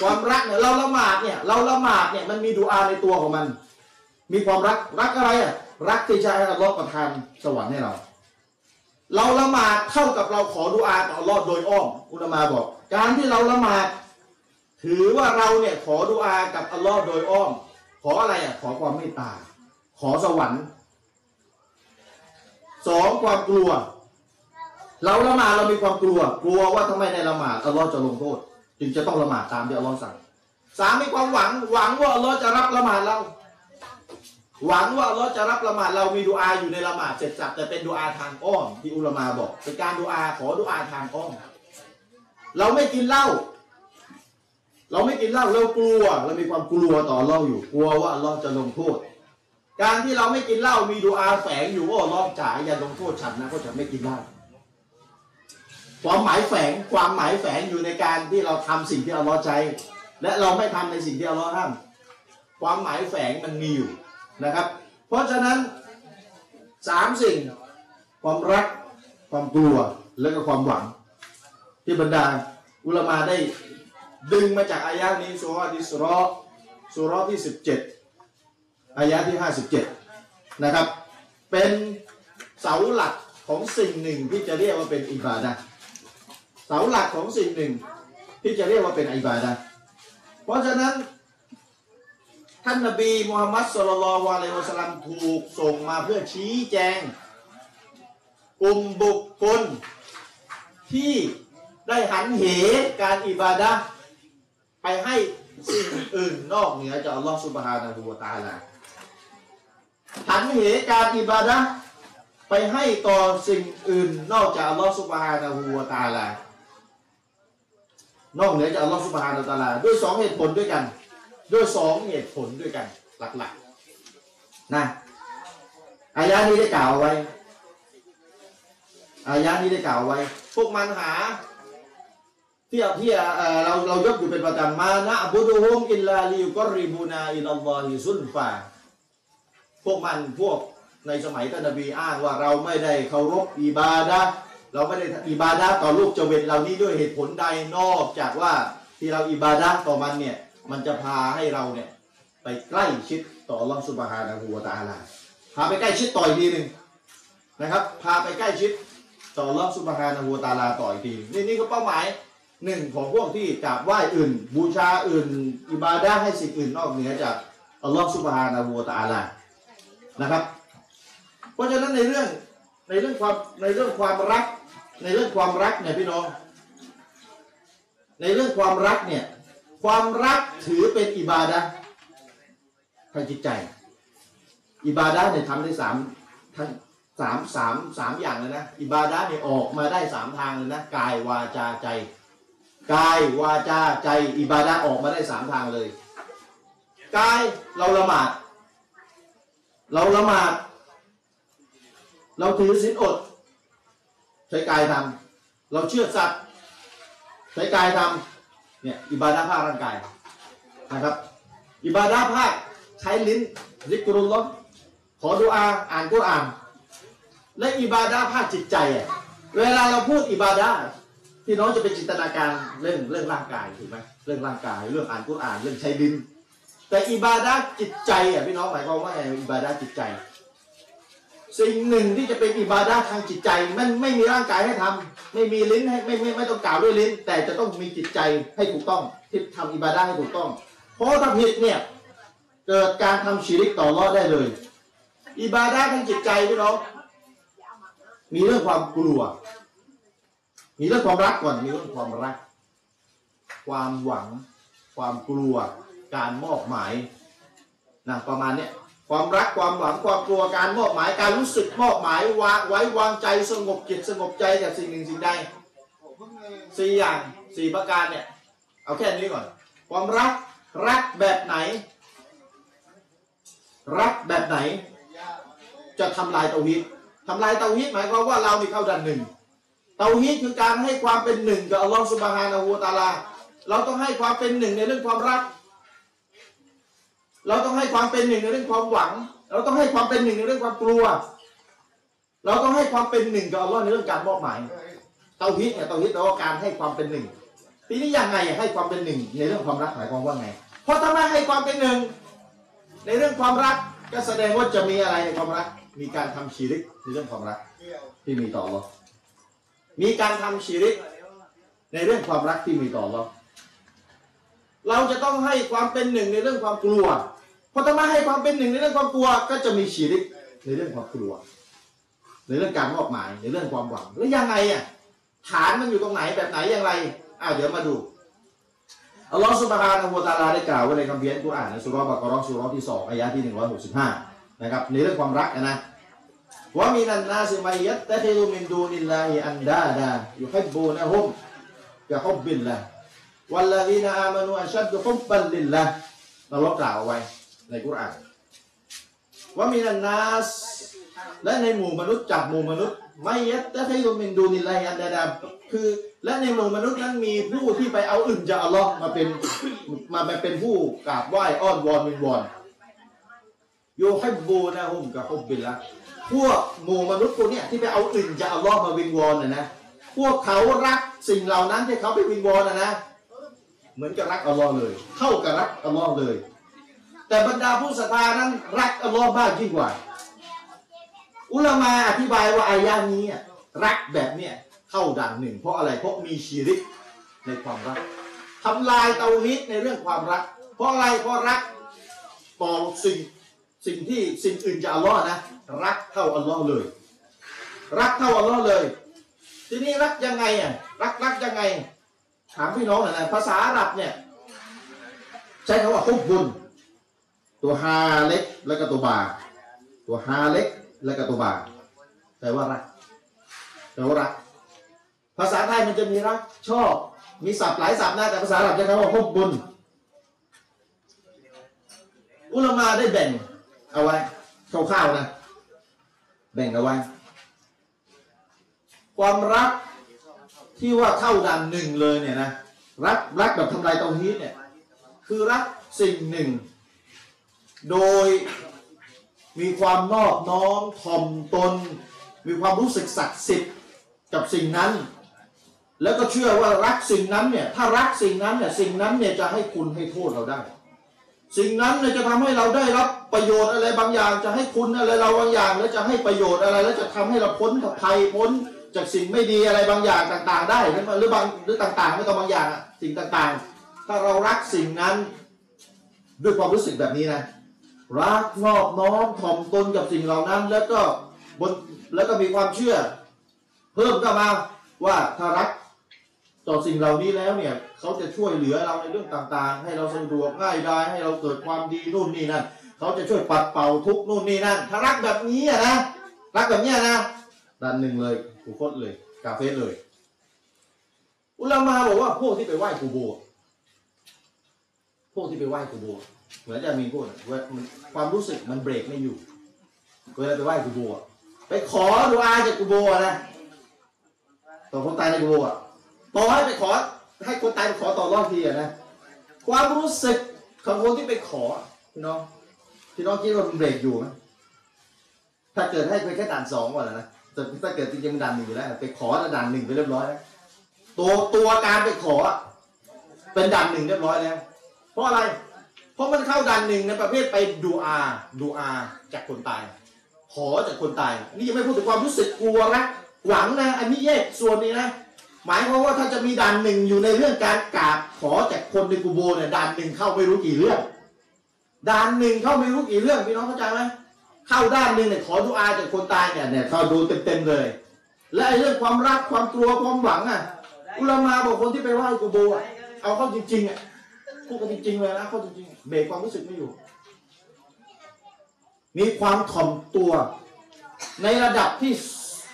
ความรักเนี่ยเราละหมาดเนี่ย เราละหมาดเนี่ยมันมีดูอาในตัวของมัน มีความรักรักอะไรอะรักที่จะให้อัลลอฮ์ประทานสวรรค์ให้เรา เราละหมาดเท่ากับเราขอดุอาต่ออัลลอฮ์โดยอ้อมอุลามาบอก การที่เราละหมาดถือว่าเราเนี่ยขอดุอากับอัลลอฮ์โดยอ้อม ขออะไรอะขอความเมตตา ขอสวรรค์สองความกลัว เราละหมาดเรามีความกลัว กลัวว่าถ้าไม่ได้ละหมาดอัลลอฮ์จะลงโทษ จึงจะต้องละหมาดตามที่อัลลอฮ์สั่งสามมีความหวังหวังว่าอัลลอฮ์จะรับละหมาดเรา หวังว่าอัลลอฮ์จะรับละหมาดเรามีดูอาอยู่ในละหมาดเสร็จสับแต่เป็นดูอาทางอ้อมที่อุลมาบอกเป็นการดูอาขอดูอาทางอ้อมเราไม่กินเหล้าเราไม่กินเหล้าเรากลัวเรามีความกลัวต่ออัลลอฮ์อยู่กลัวว่าอัลลอฮ์จะลงโทษ การที่เราไม่กินเหล้ามีดูอาแฝงอยู่ว่าอัลอฮ์จ๋ายอย่าลงโทษฉันนะเพราะฉันไม่กินเหล้าความหมายแฝงความหมายแฝงอยู่ในการที่เราทำสิ่งที่อัลลอฮ์ใจ และเราไม่ทำในสิ่งที่อัลลอฮ์ห้ามความหมายแฝงมันมีอยู่ นะครับ เพราะฉะนั้นสามสิ่ง ความรัก ความกลัวและก็ความหวัง ที่บรรดาอุลมาได้ดึงมาจากอายะนี้สุราะห์อิสรอสุราะห์ที่17อายะห์ที่57นะครับ เป็นเสาหลักของสิ่งหนึ่งที่จะเรียกว่าเป็นอิบาดะเสาหลักของสิ่งหนึ่งที่จะเรียกว่าเป็นอิบาดะเพราะฉะนั้น ท่านนบีมูฮัมมัดสุลลัลลอฮุอะลัยฮิวะสลัมถูกส่งมาเพื่อชี้แจงกลุ่มบุคคลที่ได้หันเหการอิบาดะไปให้สิ่งอื่นนอกเหนือจากอัลลอฮฺสุบฮานะฮูวะตาลาหันเหการอิบาดะไปให้ต่อสิ่งอื่นนอกจากอัลลอฮฺสุบฮานะฮูวะตาลานอกเหนือจากอัลลอฮฺสุบฮานะฮูวะตาลาด้วยสองเหตุผลด้วยกัน ด้วยสองเหตุผลด้วยกันหลักๆนะอายะนี้ได้กล่าวเอาไว้อายะนี้ได้กล่าวไว้ พวกมันหาที่ที่เอ่เราเรายกอยู่เป็นประจำมานะบุดุฮุมอิลลาลิยุกอริบูนาอิลลอฮิซุลฟาพวกมันพวกในสมัยท่านนบีอ้างว่าเราไม่ได้เคารพอิบาดะเราไม่ได้อิบาดะต่อลูกเจเวนเหล่านี้ด้วยเหตุผลใดนอกจากว่าที่เราอิบาดะต่อมันเนี่ย มันจะพาให้เราเนี่ยไปใกล้ชิดต่ออัลอสุบฮานะฮูวตาลาพาไปใกล้ชิดต่ออีกทีหนึ่งนะครับ พาไปใกล้ชิดต่ออัลอสุบฮานะฮูวตาลาต่ออีกทีนี่นี่คือเป้าหมายหนึ่งของพวกที่กราบไหว้อื่น บูชาอื่น อิบาดะห์ให้สิ่งอื่นนอกเหนือจากอัลลอฮฺสุบฮานะฮูวตาลานะครับ เพราะฉะนั้นในเรื่องในเรื่องความในเรื่องความรัก ในเรื่องความรักเนี่ยพี่น้อง ในเรื่องความรักเนี่ย ความรักถือเป็นอิบาดะทางจิตใจ อิบาดะเนี่ยทำได้สามทั้งสามสามสามอย่างเลยนะ อิบาดะเนี่ยออกมาได้สามทางเลยนะกายวาจาใจ กายวาจาใจ อิบาดะออกมาได้สามทางเลย กายเราละหมาด เราละหมาด เราถือศีลอด ใช้กายทำเราเชื่อสัตว์ใช้กายทำ เนี่ยอิบาดะห์ภาคร่างกายนะครับ อิบาดะห์ภาคใช้ลิ้นริกรุลลอขอดุอาอ่านกุรอาน และอิบาดะห์ภาคจิตใจอะเวลาเราพูดอิบาดะห์พี่น้องจะเป็นจินตนาการเรื่องเรื่องร่างกายถูกไหมเรื่องร่างกาย เรื่องอ่านกุรอานเรื่องใช้ลิ้นแต่อิบาดะห์จิตใจอะพี่น้องหมายความว่าไงอิบาดะห์จิตใจ สิ่งหนึ่งที่จะเป็นอิบาดะห์ทางจิตใจ มันไม่มีร่างกายให้ทำไม่มีลิ้นให้ไม่ไม่ไม่ต้องกล่าวด้วยลิ้น แต่จะต้องมีจิตใจให้ถูกต้องที่ทำอิบาดะห์ให้ถูกต้อง เพราะถ้าผิดเนี่ยเกิดการทำชีริกต่อรอดได้เลย อิบาดะห์ทางจิตใจพี่น้องมีเรื่องความกลัว มีเรื่องความรักก่อนมีเรื่องความรัก ความหวัง ความกลัว การมอบหมายนะประมาณเนี้ย ความรักความหวังความกลัวการมอบหมายการรู้สึกมอบหมายวางไว้วางใจสงบจิตสงบใจจากสิ่งหนึ่งสิ่งใดสี่อย่างสี่ประการเนี่ยเอาแค่นี้ก่อน ความรักรักแบบไหน รักแบบไหน จะทำลายเตาฮีดทำลายเตาฮีดหมายความว่าเรามีเข้าดันหนึ่งเตาฮีดคือการให้ความเป็นหนึ่งกับอัลลอฮฺสุบฮานาหูตะอาลา เราต้องให้ความเป็นหนึ่งในเรื่องความรัก เราต้องให้ความเป็นหนึ่งในเรื่องความหวัง เราต้องให้ความเป็นหนึ่งในเรื่องความกลัว เราต้องให้ความเป็นหนึ่งกับอัลลอฮ์ในเรื่องการมอบหมายเตาฮีดเนี่ยเตาฮีดแปลว่าการให้ความเป็นหนึ่งทีนี้ยังไงให้ความเป็นหนึ่งในเรื่องความรักหมายความว่าไง เพราะถ้าไม่ให้ความเป็นหนึ่งในเรื่องความรักก็แสดงว่าจะมีอะไรในความรัก มีการทำชีริกในเรื่องความรักที่มีต่อเรามีการทำชีริกในเรื่องความรักที่มีต่อเราเราจะต้องให้ความเป็นหนึ่งในเรื่องความกลัว พราะถ้าไม่ให้ความเป็นหนึ่งในเรื่องความกลัว ก็จะมีชีริกในเรื่องความกลัว ในเรื่องการมอบหมายในเรื่องความหวังแล้วยังไงอะฐานมันอยู่ตรงไหนแบบไหนอย่างไรอ้าวเดี๋ยวมาดูอัลลอฮฺสุบฮานะฮูวะตาลาได้กล่าวไว้ในคัมภีร์กุรอานในสุราะบะกราะห์สุราะที่สองอายะที่หนึ่งร้อยหกสิบห้านะครับในเรื่องความรักนะว่ามีนันนาซิมัยยัตตะฮิลุมินดูนิลลาฮิอันดาดายุฮิบบูนะฮุมกะฮุบบิลละวัลลาดีนอามานูอัชชัดฮุบบันลิลละเรากล่าวไว้ ในกุรอานومن الناس และในหมู่มนุษย์จากหมู่มนุษย์من يتخذ من دون الله أندادا คือและในหมู่มนุษย์นั้นมีผู้ที่ไปเอาอื่นจากอัลลอฮ์มาเป็นมาเป็นผู้กราบไหว้อ้อนวอนวิงวอนيحبونهم كحب اللهพวกหมู่มนุษย์พวกเนี้ยที่ไปเอาอื่นจากอัลลอฮ์มาวิงวอนนะนะพวกเขารักสิ่งเหล่านั้นที่เขาไปวิงวอนนะนะเหมือนกับรักอัลลอฮ์เลยเท่ากับรักอัลลอฮ์เลย แต่บรรดาผู้ศรัทธานั้นรักอัลลอฮ์มากยิ่งกว่า อุลามาอธิบายว่าอายานี้รักแบบเนี้ยเข้าดังหนึ่ง เพราะอะไรเพราะมีชีริกในความรักทำลายเตาฮิดในเรื่องความรัก เพราะอะไรเพราะรักต่อสิ่งสิ่งที่สิ่งอื่นจะอัลลอฮ์นะรักเท่าอัลลอฮ์เลย รักเท่าอัลลอฮ์เลย ทีนี้รักยังไงอะรักรักยังไง ถามพี่น้องหน่อยนะภาษาอาหรับเนี่ยใช้คำว่าฮุบบุญ ตัวฮาเล็กแล้วก็ตัวบา ตัวฮาเล็กแล้วก็ตัวบาแปลว่ารักแปลว่ารัก ภาษาไทยมันจะมีรัก ชอบ มีศัพท์หลายศัพท์นะแต่ภาษาอาหรับจะคำว่าฮุบบุญอุลามาได้แบ่งเอาไว้คร่าวๆนะ แบ่งเอาไว้ ความรักที่ว่าเข้าดันหนึ่งเลยเนี่ยนะรักรักแบบทำลายเตาฮีดเนี่ย คือรักสิ่งหนึ่ง โดยมีความนอบน้อมถ่อมตน มีความรู้สึกศักดิ์สิทธิ์กับสิ่งนั้น แล้วก็เชื่อว่ารักสิ่งนั้นเนี่ยถ้ารักสิ่งนั้นเนี่ยสิ่งนั้นเนี่ยจะให้คุณให้โทษเราได้ สิ่งนั้นเนี่ยจะทำให้เราได้รับประโยชน์อะไรบางอย่าง จะให้คุณอะไรเราบางอย่าง แล้วจะให้ประโยชน์อะไร แล้วจะทำให้เราพ้นภัยพ้นจากสิ่งไม่ดีอะไรบางอย่างต่าง ๆ ได้หรือบางหรือต่าง ๆ ไม่ต้องบางอย่างสิ่งต่างๆ ถ้าเรารักสิ่งนั้นด้วยความรู้สึกแบบนี้นะ รักนอบน้อมถ่อมตนกับสิ่งเหล่านั้น แล้วก็บนแล้วก็มีความเชื่อ เพิ่มก็มาว่าถ้ารักต่อสิ่งเหล่านี้แล้วเนี่ยเขาจะช่วยเหลือเราในเรื่องต่างๆ ให้เราสะดวกง่ายดายให้เราเกิดความดีนู่นนี่นั่นเขาจะช่วยปัดเป่าทุกนู่นนี่นั่นถ้ารักแบบนี้นะรักแบบนี้นะด้านหนึ่งเลยกูโคตรเลย กาเฟ่เลย อุลามาบอกว่าพวกที่ไปไหว้กูโบ พวกที่ไปไหว้กูโบ เหมือนจะมีพวกเนี่ยเว่ามันความรู้สึกมันเบรกไม่อยู่เวลาไปไหว้กูโบะไปขอดูอาจากกูโบะนะต่อคนตายในกูโบะต่อให้ไปขอ ให้คนตายไปขอต่อรอบทีอะนะความรู้สึกของคนที่ไปขอพี่น้องพี่น้องคิดว่ามันเบรกอยู่ไหมถ้าเกิดให้ไปแค่ด่านสองก่อนนะแต่ถ้าเกิดจริงๆมันด่านหนึ่งอยู่แล้ว ไปขอแล้วด่านหนึ่งไปเรียบร้อยแล้วตัวตัวการไปขอ เป็นด่านหนึ่งเรียบร้อยแล้วเพราะอะไร เพราะมันเข้าด่านหนึ่งในประเภทไปดูอาดูอาจากคนตาย ขอจากคนตาย นี่ยังไม่พูดถึงความรู้สึกกลัวนะหวังนะ อันนี้แยกส่วนนี้นะ หมายความว่าถ้าจะมีด่านหนึ่งอยู่ในเรื่องการกราบขอจากคนในกูโบเนี่ยด่านหนึ่งเข้าไม่รู้กี่เรื่องด่านหนึ่งเข้าไม่รู้กี่เรื่องพี่น้องเข้าใจไหมเข้าด้านหนึ่งเนี่ยขอดูอาจากคนตายเนี่ยเนี่ยเขาดูเต็มๆเลย และไอ้เรื่องความรักความกลัวความหวังอะอุลามาบอกคนที่ไปไหว้กูโบอะเอาเข้าจริงๆอะ พูดกันจริงๆเลยนะเข้าจริงๆเบรกความรู้สึกไม่อยู่ มีความถ่อมตัว ในระดับที่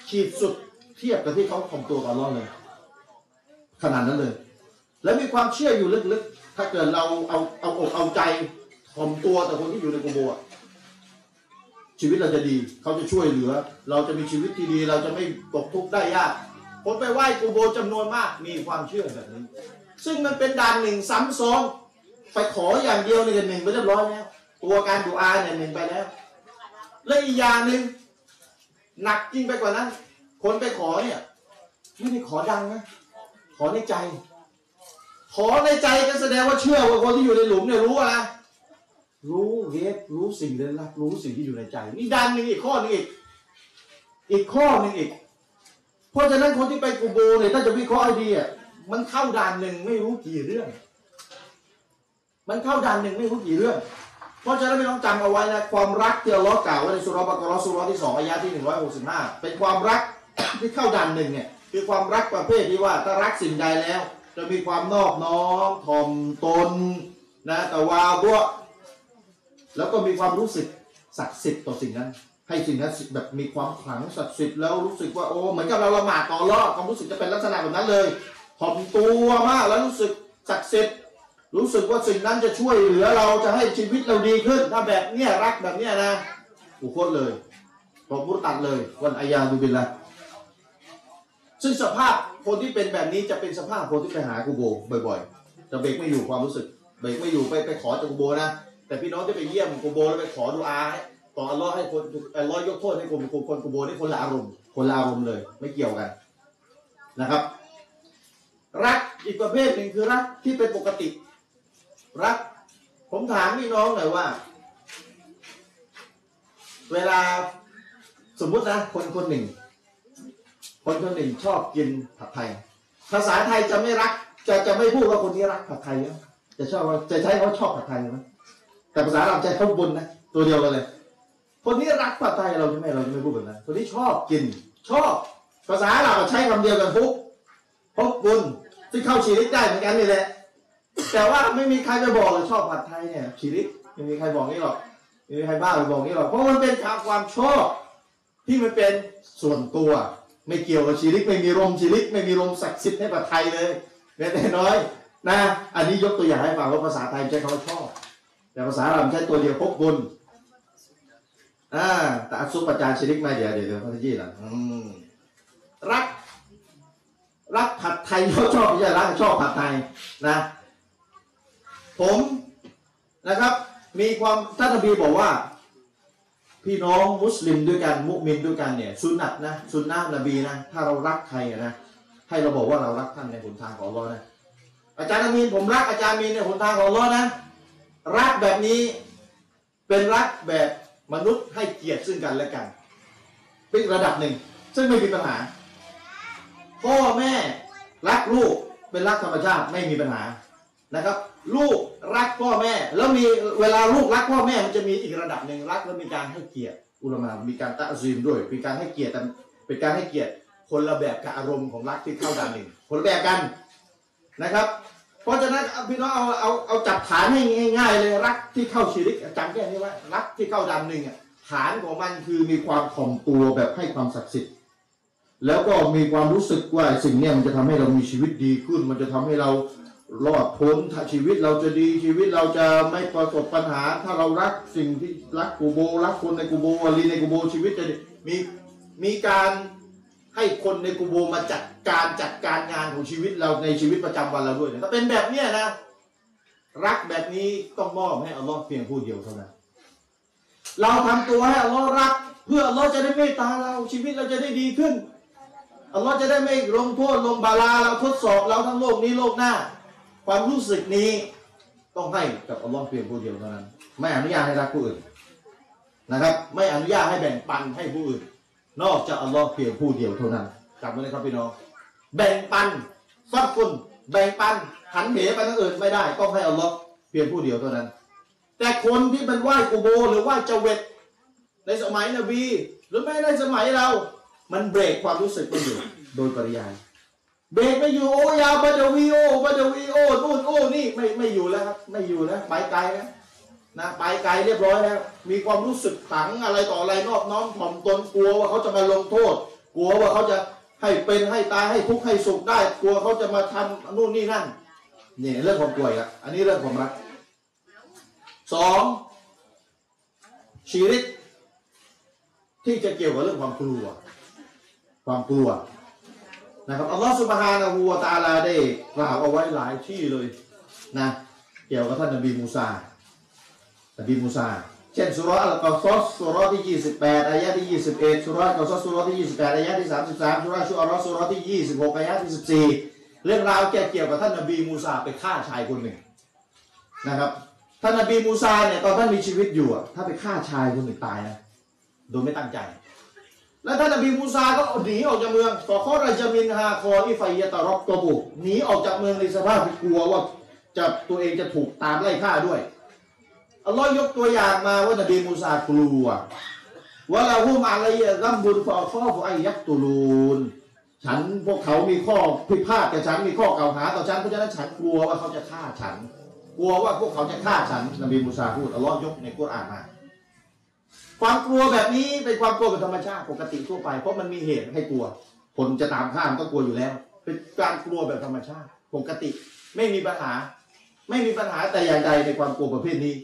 ขีดสุดเทียบกับที่เขาถ่อมตัวกับลอฮ์เลยขนาดนั้นเลย แล้วมีความเชื่ออยู่ลึกๆ ถ้าเกิดเราเอาเอาอกเอาใจถ่อมตัวแต่คนที่อยู่ในกุโบะชีวิตเราจะดีเขาจะช่วยเหลือ เราจะมีชีวิตที่ดี เราจะไม่ตกทุกข์ได้ยากคนไปไหว้กูโบจำนวนมากมีความเชื่อแบบนี้ ซึ่งมันเป็นด่านหนึ่งซ้ำซ้อน ไปขออย่างเดียวในกันหนึ่งไปเรียบร้อยแล้ว ตัวการดูอาเนี่ยหนึ่งไปแล้ว และอีกอย่างหนึ่งหนักยิ่งไปกว่านั้น คนไปขอเนี่ยไม่ได้ขอดังนะขอในใจ ขอในใจก็แสดงว่าเชื่อว่าคนที่อยู่ในหลุมเนี่ยรู้อะไรรู้เฮดรู้สิ่งเร้นลับรู้สิ่งที่อยู่ในใจ นี่ดันหนึ่งอีกข้อหนึงอีก อีกข้อหนึ่งอีก เพราะฉะนั้นคนที่ไปกูโบเนี่ยถ้าจะวิเคราะห์ไอเดียมันเข้าด่านหนึ่งไม่รู้กี่เรื่อง มันเข้าด่านหนึ่งไม่รู้กี่เรื่อง เพราะฉะนั้นไม่ต้องจำเอาไว้นะความรักที่อัลลอฮ์กล่าวไว้ในสุรบะกรอสุรที่สองอายะที่หนึ่งร้อยหกสิบห้าเป็นความรักที่เข้าด่านหนึ่งเนี่ยคือความรักประเภทที่ว่าถ้ารักสิ่งใดแล้ว จะมีความนอบน้อมถ่อมตนนะแต่ว่าพวแล้วก็มีความรู้สึกศักดิ์สิทธิ์ต่อสิ่งนั้น ให้สิ่งนั้นแบบมีความขลังศักดิ์สิทธิ์แล้วรู้สึกว่าโอ้เหมือนกับเราละหมาดต่อรอดความรู้สึกจะเป็นลักษณะแบบนั้นเลยถ่อมตัวมากแล้วรู้สึกศักดิ์สิทธิ์ รู้สึกว่าสิ่งนั้นจะช่วยเหลือเราจะให้ชีวิตเราดีขึ้น ถ้าแบบเนี้ยรักแบบเนี้ยนะอุโคตรเลยผมมุตัดเลยวันอายาดูบินละซึ่งสภาพคนที่เป็นแบบนี้จะเป็นสภาพคนที่ไปหากูโบบ่อยๆจะเบรกไม่อยู่ความรู้สึกเบรกไม่อยู่ไปไปขอจากกูโบนะแต่พี่น้องที่ไปเยี่ยมกูโบแล้วไปขอดูอาต่ออัลลอฮ์ให้คนอัลลอฮ์ยกโทษให้คนคนคนกูโบนี่คนละอารมณ์คนละอารมณ์เลย ไม่เกี่ยวกันนะครับ รักอีกประเภทหนึ่งคือรักที่เป็นปกติ รัก ผมถามพี่น้องหน่อยว่า เวลาสมมุตินะคนคนหนึ่ง คนคนหนึ่งชอบกินผัดไทย ภาษาไทยจะไม่รัก จะจะไม่พูดว่าคนที่รักผัดไทยนะจะชอบว่าจะใช้เขาชอบผัดไทยไหมแต่ภาษาเราใช้เขาบุญนะตัวเดียวกันเลย คนที่รักผัดไทยเราจะไหมเราไม่พูดแบบนั้นคนที่ชอบกิน ชอบ ภาษาเราใช้คำเดียวกันทุกพบบุญที่เข้าชีวิตได้เหมือนกันนี่แหละ แต่ว่าไม่มีใครไปบอกเลยชอบผัดไทยเนี่ยชีริกไม่มีใครบอกนี่หรอกไม่มีใครบ้าไปบอกนี่หรอกเพราะมันเป็นาความชอบที่มันเป็นส่วนตัว ไม่เกี่ยวกับชีริกไม่มีรมชีริกไม่มีรมศักดิ์สิทธิ์ให้ผัดไทยเลยแม้แต่น้อยนะอันนี้ยกตัวอย่างให้ฟังว่าภาษาไทยใช้คำว่าชอบแต่ภาษาเราใช้ตัวเดียวพบบุญอ่าแต่อักซุปจานชีริกมาเดี๋ยวเดี๋ยวเดี๋ยวพัทยี่ละรัก รักผัดไทยชอบชอบไม่ใช่รักชอบผัดไทยนะ ผมนะครับ มีความท่านนบีบอกว่า พี่น้องมุสลิมด้วยกันมุมินด้วยกันเนี่ยสุนัตนะสุนนะนบีนะถ้าเรารักใครนะให้เราบอกว่าเรารักท่านในหนทางของอัลลอนะอาจารย์มีนผมรักอาจารย์มีนในหนทางของอัลลอฮ์นะ รักแบบนี้เป็นรักแบบมนุษย์ให้เกียรติซึ่งกันและกันเป็นระดับหนึ่ง ซึ่งไม่มีปัญหา พ่อแม่รักลูกเป็นรักธรรมชาติไม่มีปัญหานะครับ ลูกรักพ่อแม่ แล้วมีเวลาลูกรักพ่อแม่มันจะมีอีกระดับหนึ่งรักแล้วมีการให้เกียรติอุลามะมีการตะซีมด้วยมีการให้เกียรติแต่เป็นการให้เกียรติคนละแบบกับอารมณ์ของรักที่เข้าด่านหนึ่งคนละแบบกันนะครับ เพราะฉะนั้นพี่น้องเอาเอาเอาจับฐานให้ง่ายๆเลยรักที่เข้าชีริกจำแค่นี้ว่ารักที่เข้าด่านหนึ่งอะฐานของมันคือมีความถ่อมตัวแบบให้ความศักดิ์สิทธิ์แล้วก็มีความรู้สึกว่าสิ่งนี้มันจะทำให้เรามีชีวิตดีขึ้น มันจะทำให้เรา รอดพ้นถ้าชีวิตเราจะดีชีวิตเราจะไม่ประสบปัญหา ถ้าเรารักสิ่งที่รักกูโบ รักคนในกูโบวาลีในกูโบชีวิตจะมีมีการให้คนในกูโบมาจัดการจัดการงานของชีวิตเราในชีวิตประจำวันเราด้วยนะถ้าเป็นแบบเนี้ยนะ รักแบบนี้ต้องมอบให้อัลลอฮ์เพียงผู้เดียวเท่านั้นเราทำตัวให้อัลลอฮ์รัก เพื่ออัลลอฮ์จะได้เมตตาเราชีวิตเราจะได้ดีขึ้นอัลลอฮ์จะได้ไม่ลงโทษลงบาลาเราทดสอบเราทั้งโลกนี้โลกหน้า ความรู้สึกนี้ต้องให้กับอัลลอฮ์เพียงผู้เดียวเท่านั้น ไม่อนุญาตให้รักผู้อื่นนะครับ ไม่อนุญาตให้แบ่งปันให้ผู้อื่น นอกจากอัลลอฮ์เพียงผู้เดียวเท่านั้นจำไว้เลยครับพี่น้อง แบ่งปันฟัดคุณแบ่งปันหันเหไปทางอื่นไม่ได้ ต้องให้อัลลอฮ์เพียงผู้เดียวเท่านั้น แต่คนที่เป็นไหว้กูโบ หรือไหว้เจเวตในสมัยนบี หรือแม้ในสมัยเรา มันเบรกความรู้สึกไม่อยู่โดยปริยาย เบรกไม่อยู่โอ้ยาบาดวีโอบาดวีโอนู่นโอ้นี่ไม่ไม่อยู่แล้วครับไม่อยู่แล้วไปไกลแล้วนะไปไกลเรียบร้อยแล้ว มีความรู้สึกขังอะไรต่ออะไรนอบน้อมถ่อมตนกลัวว่าเขาจะมาลงโทษ กลัวว่าเขาจะให้เป็นให้ตายให้ทุกข์ให้สุขได้ กลัวเขาจะมาทำนู่นนี่นั่นเนี่ยเรื่องของป่วยละอันนี้เรื่องของรักสองชีริกที่จะเกี่ยวกับเรื่องความกลัว ความกลัว นะครับอัลลอฮฺ سبحانه وتعالى ได้กล่าวเอาไว้หลายที่เลยนะเกี่ยวกับท่านนบีมูซานบีมูซาเช่นสุเราะห์อัลกอซอสสุเราะห์ที่28อายะห์ที่21สุเราะห์อัลกอซอสสุเราะห์ที่28อายะที่33สุเราะห์ชุอารออ์สุเราะห์ที่26อายะที่14เรื่องราวเกี่ยวกับท่านนบีมูซาไปฆ่าชายคนหนึ่งนะครับท่านนบีมูซาเนี่ยตอนท่านมีชีวิตอยู่ถ้าไปฆ่าชายคนหนึ่งตายนะโดยไม่ตั้งใจ แล้วท่านนบีมูซาก็หนีออกจากเมืองฟอคอราจามินฮาคออิไฟยะตารอกตัวบุกหนีออกจากเมืองในสภาพที่กลัวว่าจะตัวเองจะถูกตามไล่ฆ่าด้วยอัลลอฮ์ยกตัวอย่างมาว่านบีมูซากลัวว่าเราหูมาอะไรรัมบุญฟอข้อฟอไอยักตุลูนฉันพวกเขามีข้อพิพาทกับฉันมีข้อกล่าวหาต่อฉันเพราะฉะนั้นฉันกลัวว่าเขาจะฆ่าฉัน กลัวว่าพวกเขาจะฆ่าฉันนบีมูซาพูดอัลลอฮ์ยกในกุรอานมา ความกลัวแบบนี้เป็นความกลัวเป็นธรรมชาติปกติทั่วไป เพราะมันมีเหตุให้กลัว คนจะตามฆ่ามก็กลัวอยู่แล้ว เป็นการกลัวแบบธรรมชาติ ปกติไม่มีปัญหา ไม่มีปัญหาแต่อย่างใดในความกลัวประเภทนี้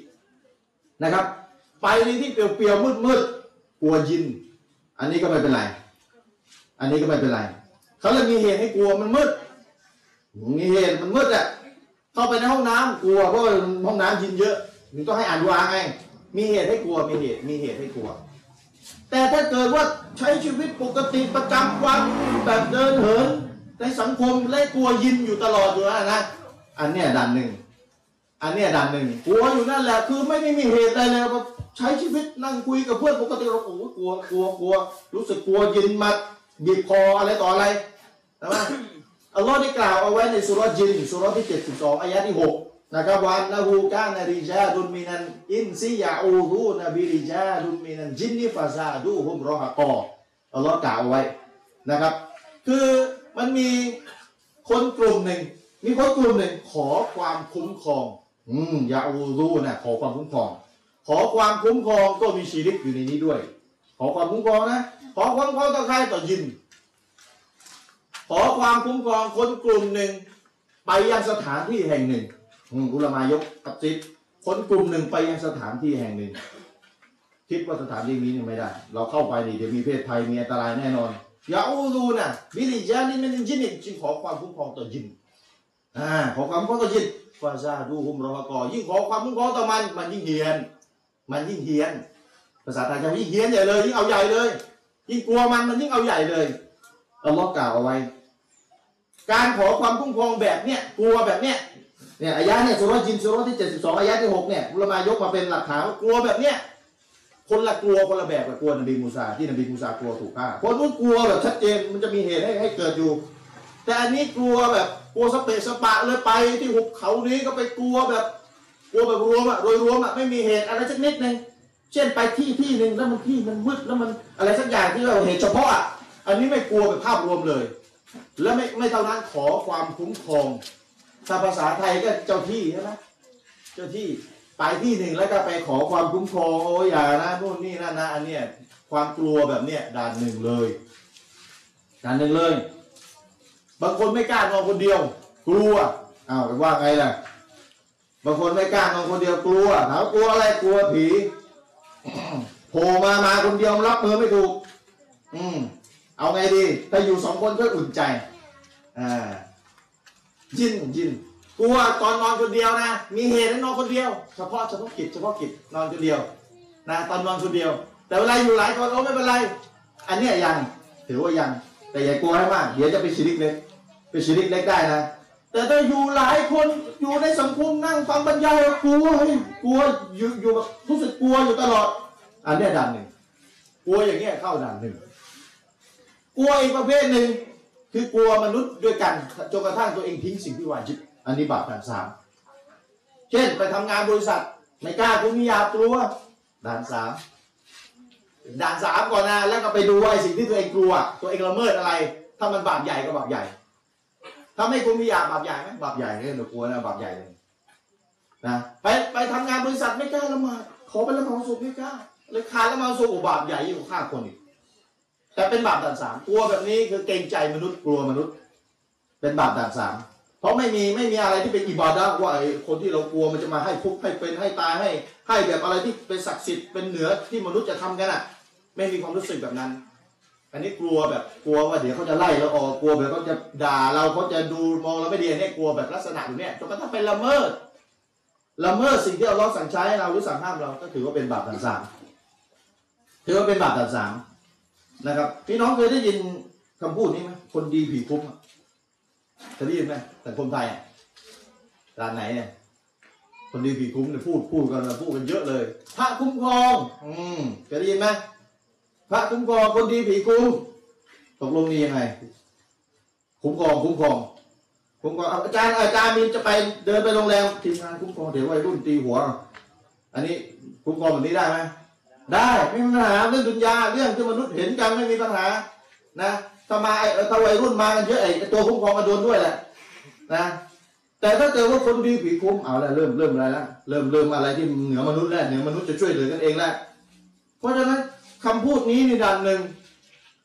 นะครับ ไปในที่เปลี่ยวๆมืดๆกลัวยิน อันนี้ก็ไม่เป็นไร อันนี้ก็ไม่เป็นไรเขาเลยมีเหตุให้กลัวมันมืดมีเหตุมันมืดอะเข้าไปในห้องน้ำกลัวเพราะห้องน้ำยินเยอะถึงต้องให้อ่านวางไง มีเหตุให้กลัวมีเหตุมีเหตุให้กลัว แต่ถ้าเกิดว่าใช้ชีวิตปกติประจำวันแบบเดินเหินในสังคมและกลัวยินอยู่ตลอดอยู่แล้วนะอันเนี้ยดันหนึ่งอันเนี้ยดันหนึ่งกลัวอยู่นั่นแหละคือไม่ได้มีเหตุอะไรเลยแบบใช้ชีวิตนั่งคุยกับเพื่อนปกติเราโอ้โหกลัวกลัวกลัว รู้สึกกลัวยินมาบีบคออะไรต่ออะไรใช่ไหมอัลลอฮ์ได้กล่าวเอาไว้ในสุรจินสุรที่72อายะที่6 นะครับวันนะฮูกานาริจาดุนมินันอินซิยาอูรูนบิริจาดุนมินันจินนิฟาซาดูฮุมรอฮะกออัลลอฮ์กล่าวไว้นะครับ คือมันมีคนกลุ่มหนึ่ง มีคนกลุ่มหนึ่งขอความคุ้มครอง อืมยาอูรูนะขอความคุ้มครอง ขอความคุ้มครองก็มีชีริกอยู่ในนี้ด้วย ขอความคุ้มครองนะ ขอความคุ้มครองต่อใครต่อยิน ขอความคุ้มครองคนกลุ่มหนึ่งไปยังสถานที่แห่งหนึ่ง อุลามายกกับซิดคนกลุ่มหนึ่งไปยังสถานที่แห่งหนึ่ง คิดว่าสถานที่นี้เนี่ยไม่ได้ เราเข้าไปนี่เดี๋ยวมีเพศภัยมีอันตรายแน่นอนอย่าอูดูนะبرجال من الجن จึงขอความคุ้มครองต่อยินอ่าขอความคุ้มครองต่อยินฟาซาดูฮุมรอฮกอยิ่งขอความคุ้มครองต่อมัน มันยิ่งเฮี้ยน มันยิ่งเฮี้ยน ภาษาไทยจะยิ่งเฮี้ยนใหญ่เลยยิ่งเอาใหญ่เลย ยิ่งกลัวมันมันยิ่งเอาใหญ่เลยอัลลอฮ์กล่าวเอาไว้ การขอความคุ้มครองแบบเนี้ยกลัวแบบเนี้ย เนี่ยอายะเนี่ยสุเราะห์ญินสุเราะห์ที่72อายะที่6เนี่ยอุลามายกมาเป็นหลักฐานว่ากลัวแบบเนี้ยคนละกลัวคนละแบบกับกลัวนบีมูซาที่นบีมูซากลัวถูกฆ่าคนนู้นกลัวแบบชัดเจนมันจะมีเหตุให้ให้เกิดอยู่ แต่อันนี้กลัวแบบกลัวสเปะสปะเลยไปที่หุบเขานี้ก็ไปกลัวแบบกลัวแบบรวมอะโดยรวมอะไม่มีเหตุอะไรสักนิดหนึ่งเช่นไปที่ที่หนึ่งแล้วมันที่มันมืดแล้วมันอะไรสักอย่างที่เราเหตุเฉพาะอะอันนี้ไม่กลัวแบบภาพรวมเลย และไม่ไม่เท่านั้นขอความคุ้มครอง ถ้าภาษาไทยก็เจ้าที่ใช่ไหมเจ้าที่ไปที่หนึ่งแล้วก็ไปขอความคุ้มครองโอ้ยอย่านะนู่นนี่นั่นนะอันเนี้ยความกลัวแบบเนี้ยด่านหนึ่งเลยด่านหนึ่งเลย บางคนไม่กล้านอนคนเดียว กลัวอ้าวไปว่าไงล่ะบางคนไม่กล้านอนคนเดียวกลัวถามว่ากลัวอะไรกลัวผีโผล่มามาคนเดียวรับมือไม่ถูก อืม เอาไงดี ถ้าอยู่สองคนก็อุ่นใจ อ่า ยินยินกลัวตอนนอนคนเดียวนะ มีเหตุให้นอนคนเดียว เฉพาะเฉพาะกิจเฉพาะกิจนอนคนเดียว นะตอนนอนคนเดียว แต่เวลาอยู่หลายคนโอ้ไม่เป็นไร อันเนี้ยยังถือว่ายัง แต่อย่ากลัวให้มากเดี๋ยวจะไปนชิริกเล็กเป็นชิริกเล็กได้นะแต่ถ้าอยู่หลายคนอยู่ในสังคมนั่งฟังบรรยายกลัวเฮ้ยกลัวอยู่อยู่แบบรู้สึกกลัวอยู่ตลอด อันเนี้ยด่านหนึ่งกลัวอย่างเงี้ยเข้าด่านหนึ่งกลัวอีกประเภทหนึ่ง คือกลัวมนุษย์ด้วยกันจนกระทั่งตัวเองทิ้งสิ่งที่วาจิบอันนี้บาปด่านสามเช่นไปทำงานบริษัทไม่กล้าคุณมิยาบกลัวด่านสามด่านสามก่อนนะแล้วก็ไปดูว่าไอ้สิ่งที่ตัวเองกลัว ตัวเองละเมิดอะไร ถ้ามันบาปใหญ่ก็บาปใหญ่ ถ้าไม่คุณมิยาบาปใหญ่ไหมบาปใหญ่เนี่ยหนูกลัวนะบาปใหญ่เลยนะไปไปทำงานบริษัทไม่กล้าละหมาดขอไปละหมาดศพไม่กล้าเลยขาดละหมาดศพโอ้บาปใหญ่ยิ่งกว่าฆ่าคนอีก แต่เป็นบาปด่านสามกลัวแบบนี้คือเกรงใจมนุษย์กลัวมนุษย์ เป็นบาปด่านสามเพราะไม่มีไม่มีอะไรที่เป็นอิบาดะว่าไอ้คนที่เรากลัวมันจะมาให้ทุกข์ให้เป็นให้ตายให้ ให้แบบอะไรที่เป็นศักดิ์สิทธิ์เป็นเหนือที่มนุษย์จะทำกันอะ ไม่มีความรู้สึกแบบนั้น อันนี้กลัวแบบกลัวว่าเดี๋ยวเขาจะไล่เราออกกลัวแบบเขาจะด่าเราเขาจะดูมองเราไม่ดีเนี่ยกลัวแบบลักษณะแบบเนี้ยจนกระทั่งเป็นละเมิดละเมิดสิ่งที่เลอฮ์สั่งใช้เราหรือสั่งห้ามเราก็ถือว่าเป็นบาปต่างสามถือว่าเป็นบาปต่างสาม นะครับพี่น้องเคยได้ยินคำพูดนี้ไหมคนดีผีคุ้มเคยได้ยินไหมแต่คนไทยอะร้านไหนเนี่ยคนดีผีคุ้มเนี่ยพูดพูดกันพูดกันเยอะเลย พระคุ้มครอง อืมเคยได้ยินไหมพระคุ้มครองคนดีผีคุ้มตกลงนี่ยังไง คุ้มครองคุ้มครองคุ้มครองอาอาจารย์อาจารย์มีจะไปเดินไปโรงแรมทีมงานคุ้มครองเดี๋ยววัยรุ่นตีหัว อันนี้คุ้มครองแบบนี้ได้ไหม ได้ไม่มีปัญหาเรื่องดุนยาเรื่องที่มนุษย์เห็นกันไม่มีปัญหา นะถ้ามาไอ้ถ้าวัยรุ่นมากันเยอะไอ้ตัวคุ้มครองก็โดนด้วยแหละนะแต่ถ้าเกิดว่าคนดีผีคุ้มเอาละเริ่มเริ่มอะไรละเริ่มเริ่มอะไรที่เหนือมนุษย์แล้วเหนือมนุษย์จะช่วยเหลือกันเองแล้วเพราะฉะนั้นคำพูดนี้ในด้านหนึ่ง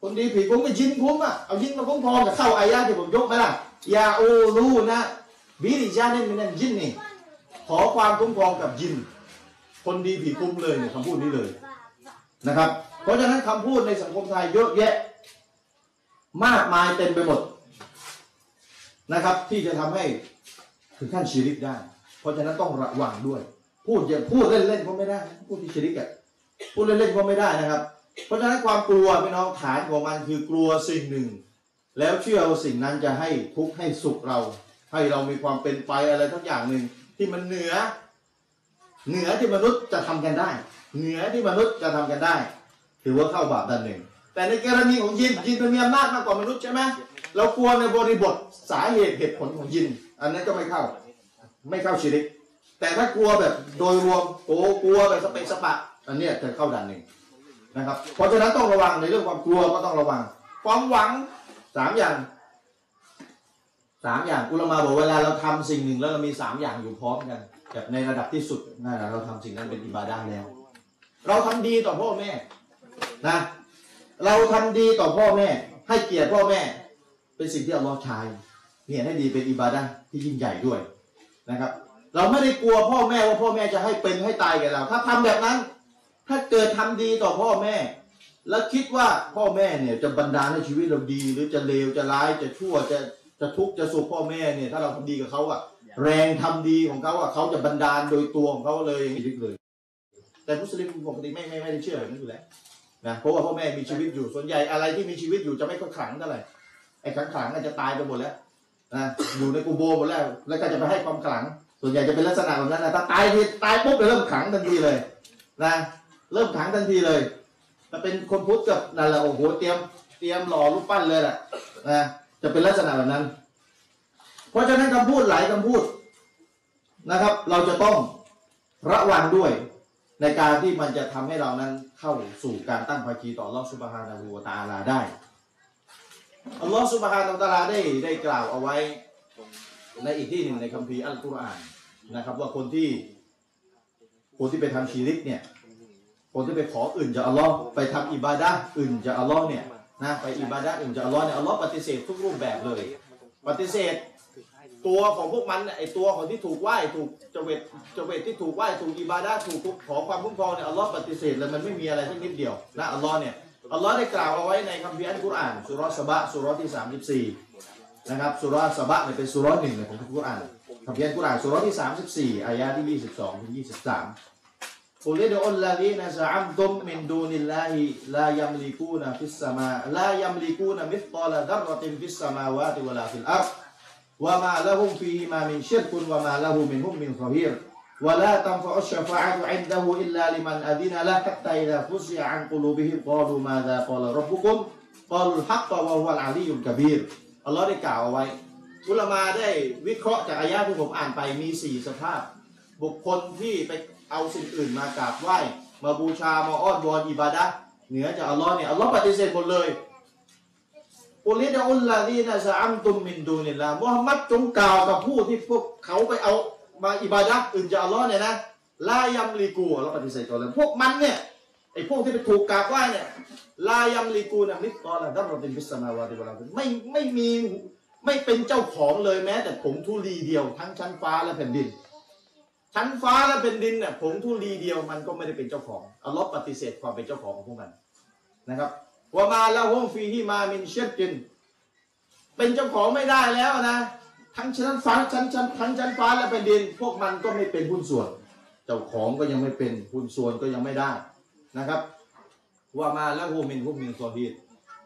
คนดีผีคุ้มก็ยินคุ้มอะเอายินมาคุ้มครองกับเข้าอายะที่ผมยกไหมล่ะยาโอรูนะบิริจาเนี่มินันยินนี่ขอความคุ้มครองกับยิน คนดีผีคุ้มเลยเนี่ยคำพูดนี้เลย นะครับ เพราะฉะนั้นคำพูดในสังคมไทยเยอะแยะ มากมายเต็มไปหมดนะครับ ที่จะทำให้ถึงขั้นชีริกได้ เพราะฉะนั้นต้องระวังด้วย พูดอย่าพูดเล่นๆก็ไม่ได้ พูดที่ชีริกอะพูดเล่นๆก็ไม่ได้นะครับ เพราะฉะนั้นความกลัวพี่น้องฐานของมันคือกลัวสิ่งหนึ่ง แล้วเชื่อว่าสิ่งนั้นจะให้ทุกข์ให้สุขเรา ให้เรามีความเป็นไปอะไรทั้งอย่างหนึ่งที่มันเหนือ เหนือที่มนุษย์จะทำกันได้ เหนือที่มนุษย์จะทำกันได้ ถือว่าเข้าบาปด้านหนึ่ง แต่ในกรณีของยินยินเป็นมีอำนาจมากกว่ามนุษย์ใช่ไหมเรากลัวในบริบทสาเหตุเหตุผลของยิน อันนั้นก็ไม่เข้า ไม่เข้าชิริก แต่ถ้ากลัวแบบโดยรวมโอ้กลัวแบบสเปะสปะ อันนี้จะเข้าด่านหนึ่งนะครับ เพราะฉะนั้นต้องระวังในเรื่องความกลัวก็ต้องระวัง ความหวังสามอย่างสามอย่างอุลามาบอกเวลาเราทำสิ่งหนึ่งแล้วเรามีสามอย่างอยู่พร้อมกันแบบในระดับที่สุดนั่นแหละเราทำสิ่งนั้นเป็นอิบาดาแล้ว เราทำดีต่อพ่อแม่นะ เราทำดีต่อพ่อแม่ ให้เกียรติพ่อแม่ เป็นสิ่งที่อัลลอฮ์ใช้เนี่ยให้ดีเป็นอิบาดะที่ยิ่งใหญ่ด้วยนะครับ เราไม่ได้กลัวพ่อแม่ว่าพ่อแม่จะให้เป็นให้ตายกับเรา ถ้าทำแบบนั้น ถ้าเกิดทำดีต่อพ่อแม่ แล้วคิดว่าพ่อแม่เนี่ยจะบันดาลให้ชีวิตเราดี หรือจะเลวจะร้ายจะชั่วจะจะทุกข์จะสุขพ่อแม่เนี่ยถ้าเราทำดีกับเขาอะแรงทำดีของเขาอะเขาจะบันดาลโดยตัวของเขาเลยอย่างนี้เลย แต่มุสลิมปกติไม่ไม่ไม่ได้เชื่อแบบนั้นอยู่แล้วนะเพราะว่าพ่อแม่มีชีวิตอยู่ส่วนใหญ่อะไรที่มีชีวิตอยู่จะไม่ค่อยขลังเท่าไหร่ไอ้ขลังขลังๆน่าจจะตายไปหมดแล้วนะอยู่ในกูโบหมดแล้ว แล้วก็จะไปให้ความขลัง ส่วนใหญ่จะเป็นลักษณะแบบนั้นนะถ้าตายทีตายปุ๊บจะเริ่มขลังทันทีเลยนะเริ่มขลังทันทีเลยถ้าเป็นคนพุทธกับนั่นแหละโอ้โหเตรียมเตรียมหล่อรูปปั้นเลยแหละนะจะเป็นลักษณะแบบนั้น เพราะฉะนั้นคำพูดหลายคำพูดนะครับ เราจะต้องระวังด้วย ในการที่มันจะทำให้เรานั้นเข้าสู่การตั้งภาคีต่ออัลลอฮฺสุบฮานาหูตาลาได้อัลลอฮฺสุบฮานาหูวะตาลาได้ได้กล่าวเอาไว้ในอีกที่หนึ่งในคัมภีร์อัลกุรอานนะครับ ว่าคนที่ คนที่ไปทำชีริกเนี่ย คนที่ไปขออื่นจากอัลลอฮ์ไปทำอิบาดะอื่นจากอัลลอฮ์เนี่ยนะไปอิบาดะอื่นจากอัลลอฮ์เนี่ยอัลลอฮ์ปฏิเสธทุกรูปแบบเลย ปฏิเสธ ตัวของพวกมันไอตัวของที่ถูกไหว้ถูกจเวทจเวทที่ถูกไหว้ถูกอิบาดาถูกขอความคุ้มครองเนี่ยอัลลอฮ์ปฏิเสธเลยมันไม่มีอะไรสักนิดเดียวนะอัลลอฮ์เนี่ยอัลลอฮ์ได้กล่าวเอาไว้ในคัมภีร์อัลกุรอานสุรสบะสุรที่สามสิบสี่นะครับสุเราะห์สะบะอ์เนี่ยเป็นสุเราะห์หนึ่งในของอัลกุรอานคัมภีร์อัลกุรอานสุเราะห์ที่สามสิบสี่อายะที่ยี่สิบสองถึงยี่สิบสามกุลิดอัลลาฮีนะซามตุมมินดูนิลลาฮิลายัมลิกูนะฟิสสมาลายัมลิกูนะมิสตอลาดรรตินฟิสสมาวาติวะลาฟิลอัร 23 قل ادعوا الذين زعمتم من دون الله لا يملكون في السماء لا يملكون مثقال ذرة في السماوات ولا في الأرض وما لهم فيهما من شرك وما له منهم من ظهير ولا تنفع الشفاعة عنده إلا لمن أذن له حتى إذا فزع عن قلوبهم قالوا ماذا قال ربكم قالوا الحق وهو العلي الكبير อัลลอฮ์ได้กล่าวเอาไว้อุลามาได้วิเคราะห์จากอายะที่ผมอ่านไปมีสี่สภาพ บุคคลที่ไปเอาสิ่งอื่นมากราบไหว้ มาบูชามาอ้อนวอนอิบาดะห์เหนือจากอัลลอฮ์เนี่ยอัลลอฮ์ปฏิเสธหมดเลย อุลิดอุลลาดีนะซะอัมตุมมินดูนิลามุฮัมมัดจงกล่าวกับผู้ที่พวกเขาไปเอามาอิบาดะห์อื่นจากอัลลอฮ์เนี่ยนะลายัมลีกูอัลลอฮ์ปฏิเสธก่อนเลยพวกมันเนี่ยไอ้พวกที่ไปถูกกราบไหว้เนี่ยลายัมลีกูนะมิตตอละดับรตินฟิสมาวาติวะลาไม่ไม่มีไม่เป็นเจ้าของเลยแม้ แต่ผงธุลีเดียวทั้งชั้นฟ้าและแผ่นดิน ชั้นฟ้าและแผ่นดินเนี่ยผงธุลีเดียวมันก็ไม่ได้เป็นเจ้าของอัลลอฮ์ปฏิเสธความเป็นเจ้าของของพวกมันนะครับ وما لهم فيهما من شرك เป็นเจ้าของไม่ได้แล้วนะ ทั้งชั้นฟ้าชั้นชั้นทั้งชั้นฟ้าและแผ่นดิน พวกมันก็ไม่เป็นหุ้นส่วน เจ้าของก็ยังไม่เป็นหุ้นส่วนก็ยังไม่ได้นะครับ ว่ามาละฮุมินฮุมินซอฮีด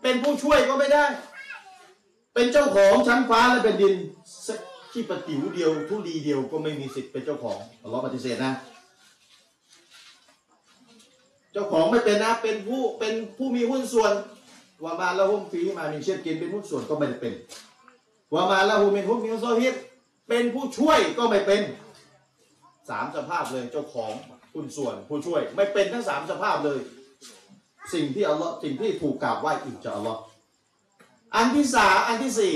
เป็นผู้ช่วยก็ไม่ได้ เป็นเจ้าของชั้นฟ้าและแผ่นดินสักที่ประติวเดียวธุลีเดียวก็ไม่มีสิทธิ์เป็นเจ้าของอัลลอฮ์ปฏิเสธนะ เจ้าของไม่เป็นนะเป็นผู้เป็นผู้มีหุ้นส่วนوما لهم فيهما من شرك เป็นหุ้นส่วนก็ไม่ได้เป็นوما له منهم من ظهيرเป็นผู้ช่วยก็ไม่เป็นสามสภาพเลยเจ้าของหุ้นส่วนผู้ช่วย ไม่เป็นทั้งสามสภาพเลย สิ่งที่อัลลอฮ์สิ่งที่ถูกกราบไหว้อีกจาอัลลอฮ์อันที่สามอันที่สี่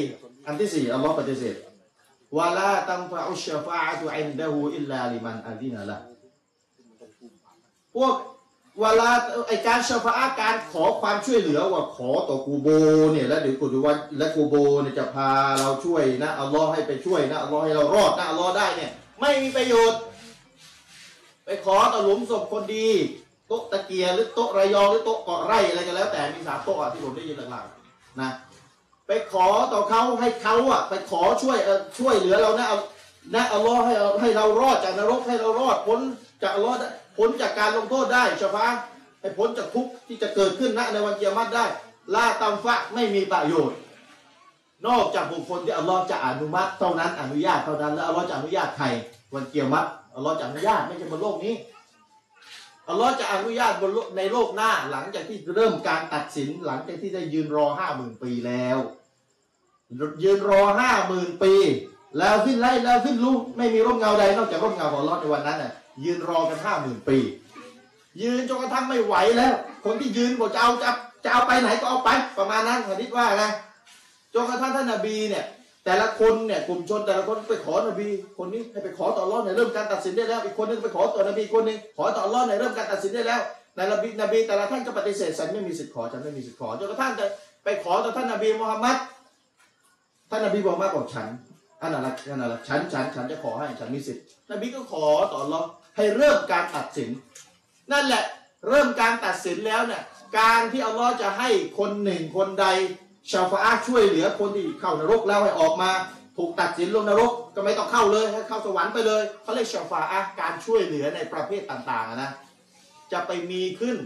อันที่สี่อัลลอฮ์ปฏิเสธวะลาตัมฟะอุชฟาอะตุอินดะฮูอิลลาลิมันอาดินะละพวก เวลาไอการชฟาะการขอความช่วยเหลือว่าขอต่อกูโบเนี่ยแล้วเดี๋ยวกูดูว่าและกูโบเนี่ยจะพาเราช่วยนะอัลลอฮ์ให้ไปช่วยนะอัลลอฮ์ให้เรารอดนะอัลลอฮ์ได้เนี่ย ไม่มีประโยชน์ ไปขอต่อหลุมศพคนดีโต๊ะตะเกียร์หรือโต๊ะระยองหรือโต๊ะเกาะไร่อะไรกันแล้ว แต่มีสามโต๊ะที่ผมได้ยินหลังๆนะไปขอต่อเขาให้เขาอะ ไปขอช่วยเออช่วยเหลือเรานะเอานะอัลลอฮ์ให้เราให้เรารอดจากนรกให้เรารอดพ้นจากอัลลอฮ์ได้ พ้นจากการลงโทษได้ชฟาให้พ้นจากทุกข์ที่จะเกิดขึ้นณในวันเกียรติได้ลาตัมฟะไม่มีประโยชน์ นอกจากบุคคลที่อัลลอฮ์จะอนุมัติเท่านั้นอนุญาตเท่านั้นแล้วอัลลอฮ์จะอนุญาตใครวันเกียรติอัลลอฮ์จะอนุญาตไม่ใช่บนโลกนี้อัลลอฮ์จะอนุญาตบนโลกในโลกหน้าหลังจากที่เริ่มการตัดสินหลังจากที่ได้ยืนรอห้าหมื่นปีแล้วยืนรอห้าหมื่นปี แล้วสิ้นไล่แล้วสิ้นรู้ไม่มีร่มเงาใดนอกจากร่มเงาของอัลลอฮ์ในวันนั้นน่ะ ยืนรอกันห้าหมื่นปี ยืนจนกระทั่งไม่ไหวแล้ว คนที่ยืนบอกจะเอาจะจะเอาไปไหนก็เอาไป ประมาณนั้นหะดิษว่าไงจนกระทั่งท่านนบีเนี่ย แต่ละคนเนี่ยกลุ่มชนแต่ละคนไปขอนบี คนนี้ให้ไปขอต่อรอดในเริ่มการตัดสินได้แล้ว อีกคนนึงไปขอต่อนบีคนหนึงขอต่อรอดในเริ่มการตัดสินได้แล้วในนบีนบีแต่ละท่านก็ปฏิเสธฉันไม่มีสิทธิ์ขอฉันไม่มีสิทธิ์ขอจนกระทั่งจะไปขอต่อท่านนบีมุฮัมมัดท่านนบีบอกมากกว่าฉันอันนั้นละอันนั้นละฉันฉันฉันจะขอให้ฉันมีสิทธิ์นบีก็ขอต่ออัลลอฮ์ ให้เริ่มการตัดสิน นั่นแหละเริ่มการตัดสินแล้วเนี่ยการที่อัลลอฮ์จะให้คนหนึ่งคนใด ชาวฟาอะห์ช่วยเหลือคนที่เข้านรกแล้วให้ออกมา ถูกตัดสินลงนรกก็ไม่ต้องเข้าเลยให้เข้าสวรรค์ไปเลยเขาเรียกชาวฟาอะการช่วยเหลือในประเภทต่างๆนะจะไปมีขึ้น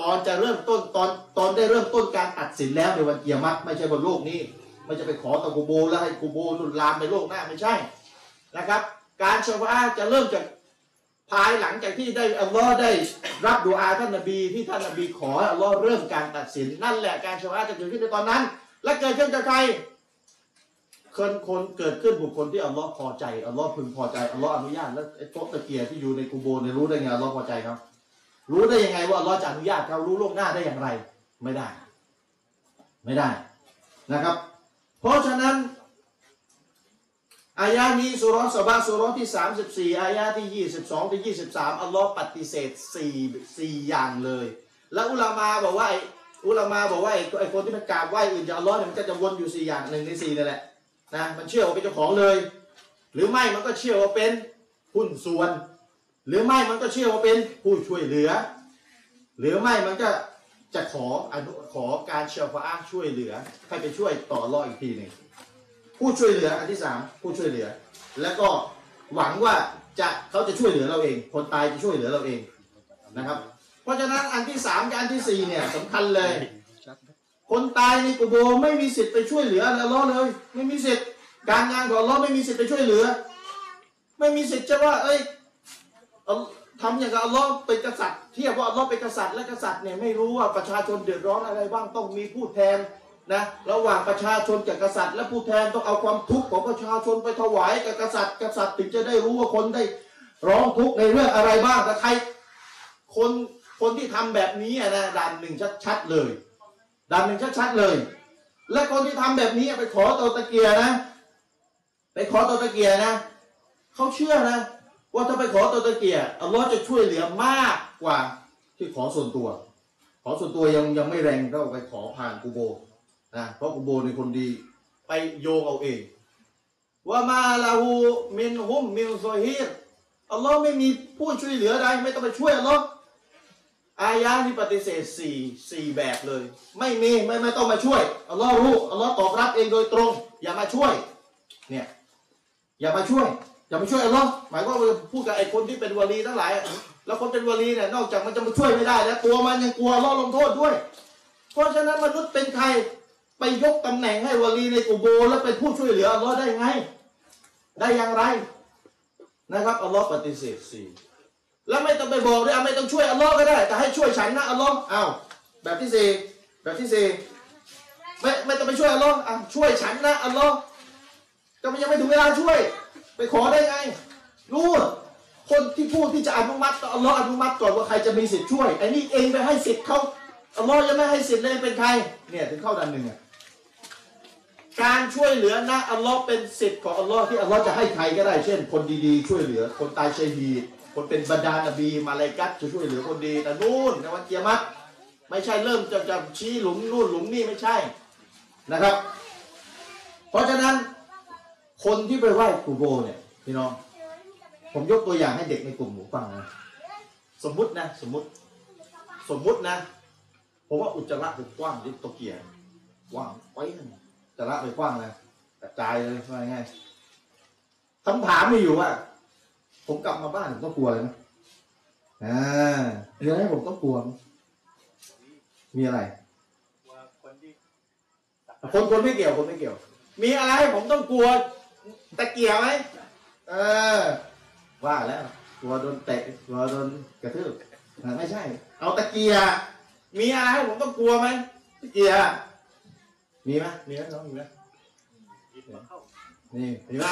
ตอนจะเริ่มต้นตอนตอนได้เริ่มต้นการตัดสินแล้วในวันเกียรติไม่ใช่บนโลกนี้ไม่จะไปขอตะกูโบแล้วให้กูโบนุนลามในโลกหน้าไม่ใช่นะครับ การชฟาอะห์จะเริ่มจาก ภายหลังจากที่ได้อัลลอฮ์ได้รับดูอาท่านนบีที่ท่านนบีขออัลลอฮ์เริ่มการตัดสินนั่นแหละการชฟาอะจะเกิดขึ้นในตอนนั้น และเกิดขึ้นจากใครคนคนเกิดขึ้นบุคคลที่อัลลอฮ์พอใจอัลลอฮ์พึงพอใจอัลลอฮ์อนุญาตแล้วไอ้โต๊ะตะเกียร์ที่อยู่ในกูโบเนี่ยรู้ได้ไงอัลลอฮ์พอใจครับ รู้ได้ยังไงว่าอัลลอฮ์จะอนุญาตเขารู้ล่วงหน้าได้อย่างไร ไม่ได้ ไม่ได้นะครับ เพราะฉะนั้น อายานี้สุรษสบะสุรษที่ 34 อายาที่ 22ที่23 อัลลอฮ์ปฏิเสธ4 4อย่างเลย แล้วอุลามาบอกว่าอุลามาบอกว่าไอ้คนที่มันกราบไหว้อื่นจากอัลลอฮ์เนี่ยมันก็จะวนอยู่ 4 อย่างหนึ่งใน4นั่นแหละนะมันเชื่อว่าเป็นเจ้าของเลย หรือไม่มันก็เชื่อว่าเป็นหุ้นส่วน หรือไม่มันก็เชื่อว่าเป็นผู้ช่วยเหลือ หรือไม่มันก็จะขออนุขอการเชฟาอะห์ช่วยเหลือให้ไปช่วยต่อรอดอีกทีหนึ่ง ผู้ช่วยเหลืออันที่สามผู้ช่วยเหลือ แล้วก็หวังว่าจะเขาจะช่วยเหลือเราเอง คนตายจะช่วยเหลือเราเองนะครับ เพราะฉะนั้นอันที่สามกับอันที่สี่เนี่ยสำคัญเลย คนตายในกุโบร์ไม่มีสิทธิ์ไปช่วยเหลืออัลลอฮ์เลย ไม่มีสิทธิ์การงานของอัลเลอฮ์ไม่มีสิทธิ์ไปช่วยเหลือ ไม่มีสิทธิ์จะว่า เอ้ยทำอย่างกับอัลลอฮ์เป็นกษัตริย์เทียบว่าอัลลอฮ์เป็นกษัตริย์และกษัตริย์เนี่ยไม่รู้ว่าประชาชนเดือดร้อนอะไรบ้างต้องมีผู้แทน นะระหว่างประชาชนกับกษัตริย์ และผู้แทนต้องเอาความทุกข์ของประชาชนไปถวายกับกษัตริย์ กษัตริย์ถึงจะได้รู้ว่าคนได้ร้องทุกข์ในเรื่องอะไรบ้างแต่ใครคนคนที่ทำแบบนี้นะด่านหนึ่งชัดๆเลยด่านหนึ่งชัดๆเลย และคนที่ทำแบบนี้ไปขอตัวตะเกียร์นะ ไปขอโต๊ะตะเกี่ยนะเขาเชื่อนะ ว่าถ้าไปขอโต๊ะตะเกี่ยอัลลอฮ์จะช่วยเหลือมากกว่าที่ขอส่วนตัว ขอส่วนตัวยังยังไม่แรงเท่าไปขอผ่านกูโบ นะเพราะกูโบเป็นคนดี ไปโยงเอาเองوما له منهم من ظهير อัลลอฮ์ไม่มีผู้ช่วยเหลือใดไม่ต้องไปช่วยอัลลอฮ์อายะนี้ปฏิเสธสี่สี่แบบเลย ไม่มีไม่ไม่ต้องมาช่วยอัลลอฮ์รู้อัลลอฮ์ตอบรับเองโดยตรง อย่ามาช่วย เนี่ย อย่ามาช่วย อย่ามาช่วยอัลลอฮ์หมายความว่าพูดกับไอ้คนที่เป็นวลีทั้งหลาย แล้วคนเป็นวลีเนี่ยนอกจากมันจะมาช่วยไม่ได้แล้วตัวมันยังกลัวอัลลอฮ์ลงโทษด้วย เพราะฉะนั้นมนุษย์เป็นใคร ไปยกตำแหน่งให้วลีในกูโบ แล้วเป็นผู้ช่วยเหลืออัลลอฮ์ได้ไง ได้อย่างไรนะครับอัลลอฮ์ปฏิเสธสี่แล้วไม่ต้องไปบอกด้วยไม่ต้องช่วยอัลลอฮ์ก็ได้ แต่ให้ช่วยฉันนะอัลลอฮ์อ้าวแบบที่สี่แบบที่สี่ไม่ไม่ต้องไปช่วยอัลลอฮ์อะช่วยฉันนะอัลลอฮ์ก็มันยังไม่ถึงเวลาช่วย ไปขอได้ไงรู้คนที่พูดที่จะอนุมัติต่ออัลลอฮ์อนุมัติก่อนว่าใครจะมีสิทธิ์ช่วยไอ้นี่เองไปให้สิทธิ์เขาอัลลอฮ์ยังไม่ให้สิทธิ์เลยเป็นใครเนี่ยถึงเข้าดันหนึ่งอะ การช่วยเหลือนะอัลลอฮ์เป็นสิทธิ์ของอัลลอฮ์ที่อัลลอฮ์จะให้ใครก็ได้ เช่น คนดีๆ ช่วยเหลือ คนตายชัยดีคนเป็นบรรดานบีมาลายกัตจะช่วยเหลือคนดีแต่นู่นในวันเกียรติไม่ใช่เริ่มจะจะชี้หลุมนู่นหลุมนี่ไม่ใช่นะครับ เพราะฉะนั้นคนที่ไปไหว้กูโบเนี่ยพี่น้อง ผมยกตัวอย่างให้เด็กในกลุ่มหมูฟังนะสมมุตินะ สมมุติ สมมุตินะ ผมว่าอุจจาระไปกว้างที่โตเกียร์กว้างไปนะอุ จจาระไปกว้างนะกระจายเลยว่าง่ายคำถามมีอยู่ว่า ผมกลับมาบ้านผมต้องกลัวเลยไหมอ่ามีอะไรผมต้องกลัวมมีอะไรคนคนไม่เกี่ยวคนไม่เกี่ยว มีอะไรผมต้องกลัวตะเกียบไหมเออ ว่าแล้วกลัวโดนเตะกลัวโดนกระทืบไม่ใช่ เอาตะเกียบมีอะไรผมต้องกลัวไหมตะเกียบ มีไหมมีไหมน้องมีไหมนี่มีไหม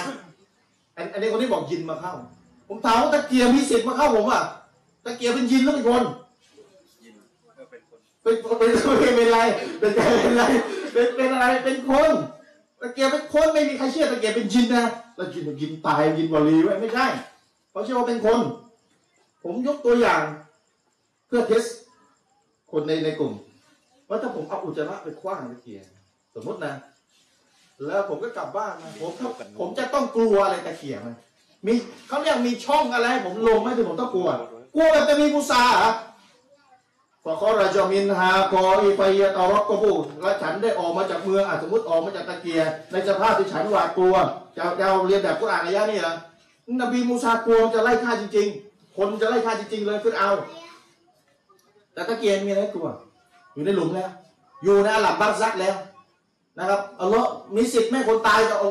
อันอันนี้คนที่บอกยินมาเข้า ผมถามว่าตะเกียบมีสิทธิ์มาเข้าผมอะตะเกียบเป็นยินหรือเป็นคนยินก็เป็นคนเป็นเป็นเป็นเป็นอะไรเป็นเป็นอะไรเป็นเป็นอะไรเป็นคนตะเกียบเป็นคนไม่มีใครเชื่อตะเกียบเป็นยินนะแล้วยินยินตายยินวลีไว้ไม่ใช่เขาเชื่อว่าเป็นคน ผมยกตัวอย่างเพื่อเทสคนในในกลุ่มว่าถ้าผมเอาอุจจาระไปคว้างตะเกียบ สมมตินะ แล้วผมก็กลับบ้านนะผมผมจะต้องกลัวอะไรตะเกียบมันมีเขาเรียกมีช่องอะไรให้ผมลงไหมที่ผมต้องกลัว กลัวแบบจะมีมุสาเหรอฟะคอราจามินฮาคออีไฟยะตอรอกกบูและฉันได้ออกมาจากเมืองอะสมมติออกมาจากตะเกียร์ในสภาพที่ฉันหวาดกลัวจะจะเอาเรียนแบบกุรอานอายะนี่เหรอนบีมูซากลัวจะไล่ฆ่าจริง ๆ คนจะไล่ฆ่าจริง ๆ เลยฟิรเอา แต่ตะเกียร์มีอะไรให้กลัว อยู่ในหลุมแล้ว อยู่ในอาหลับบัรซักแล้ว นะครับอัลลอฮ์มีสิทธิ์ไหมคนตายจะเอา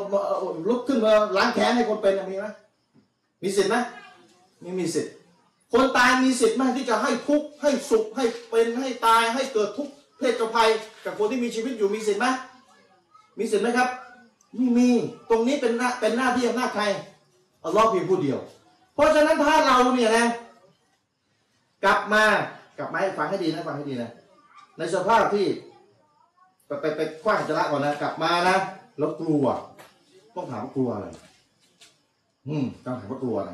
ลุกขึ้นมาล้างแค้นให้คนเป็นมีไหมมีสิทธิ์ไหมไม่มีสิทธิ์ คนตายมีสิทธิ์ไหมที่จะให้ทุกข์ให้สุขให้เป็นให้ตายให้เกิดทุกข์เพศภัยกับคนที่มีชีวิตอยู่มีสิทธิ์ไหมมีสิทธิ์ไหมครับไม่มีตรงนี้เป็นหน้าเป็นหน้าที่อำนาจใครอัลลอฮ์เพียงผู้เดียว เพราะฉะนั้นถ้าเราเนี่ยนะกลับมากลับมาฟังให้ดีนะฟังให้ดีนะในสภาพที่ ไปไปไปคว้างจะละก่อนนะกลับมานะแล้วกลัว ต้องถามว่ากลัวอะไรอืมต้องถามว่ากลัวอะไร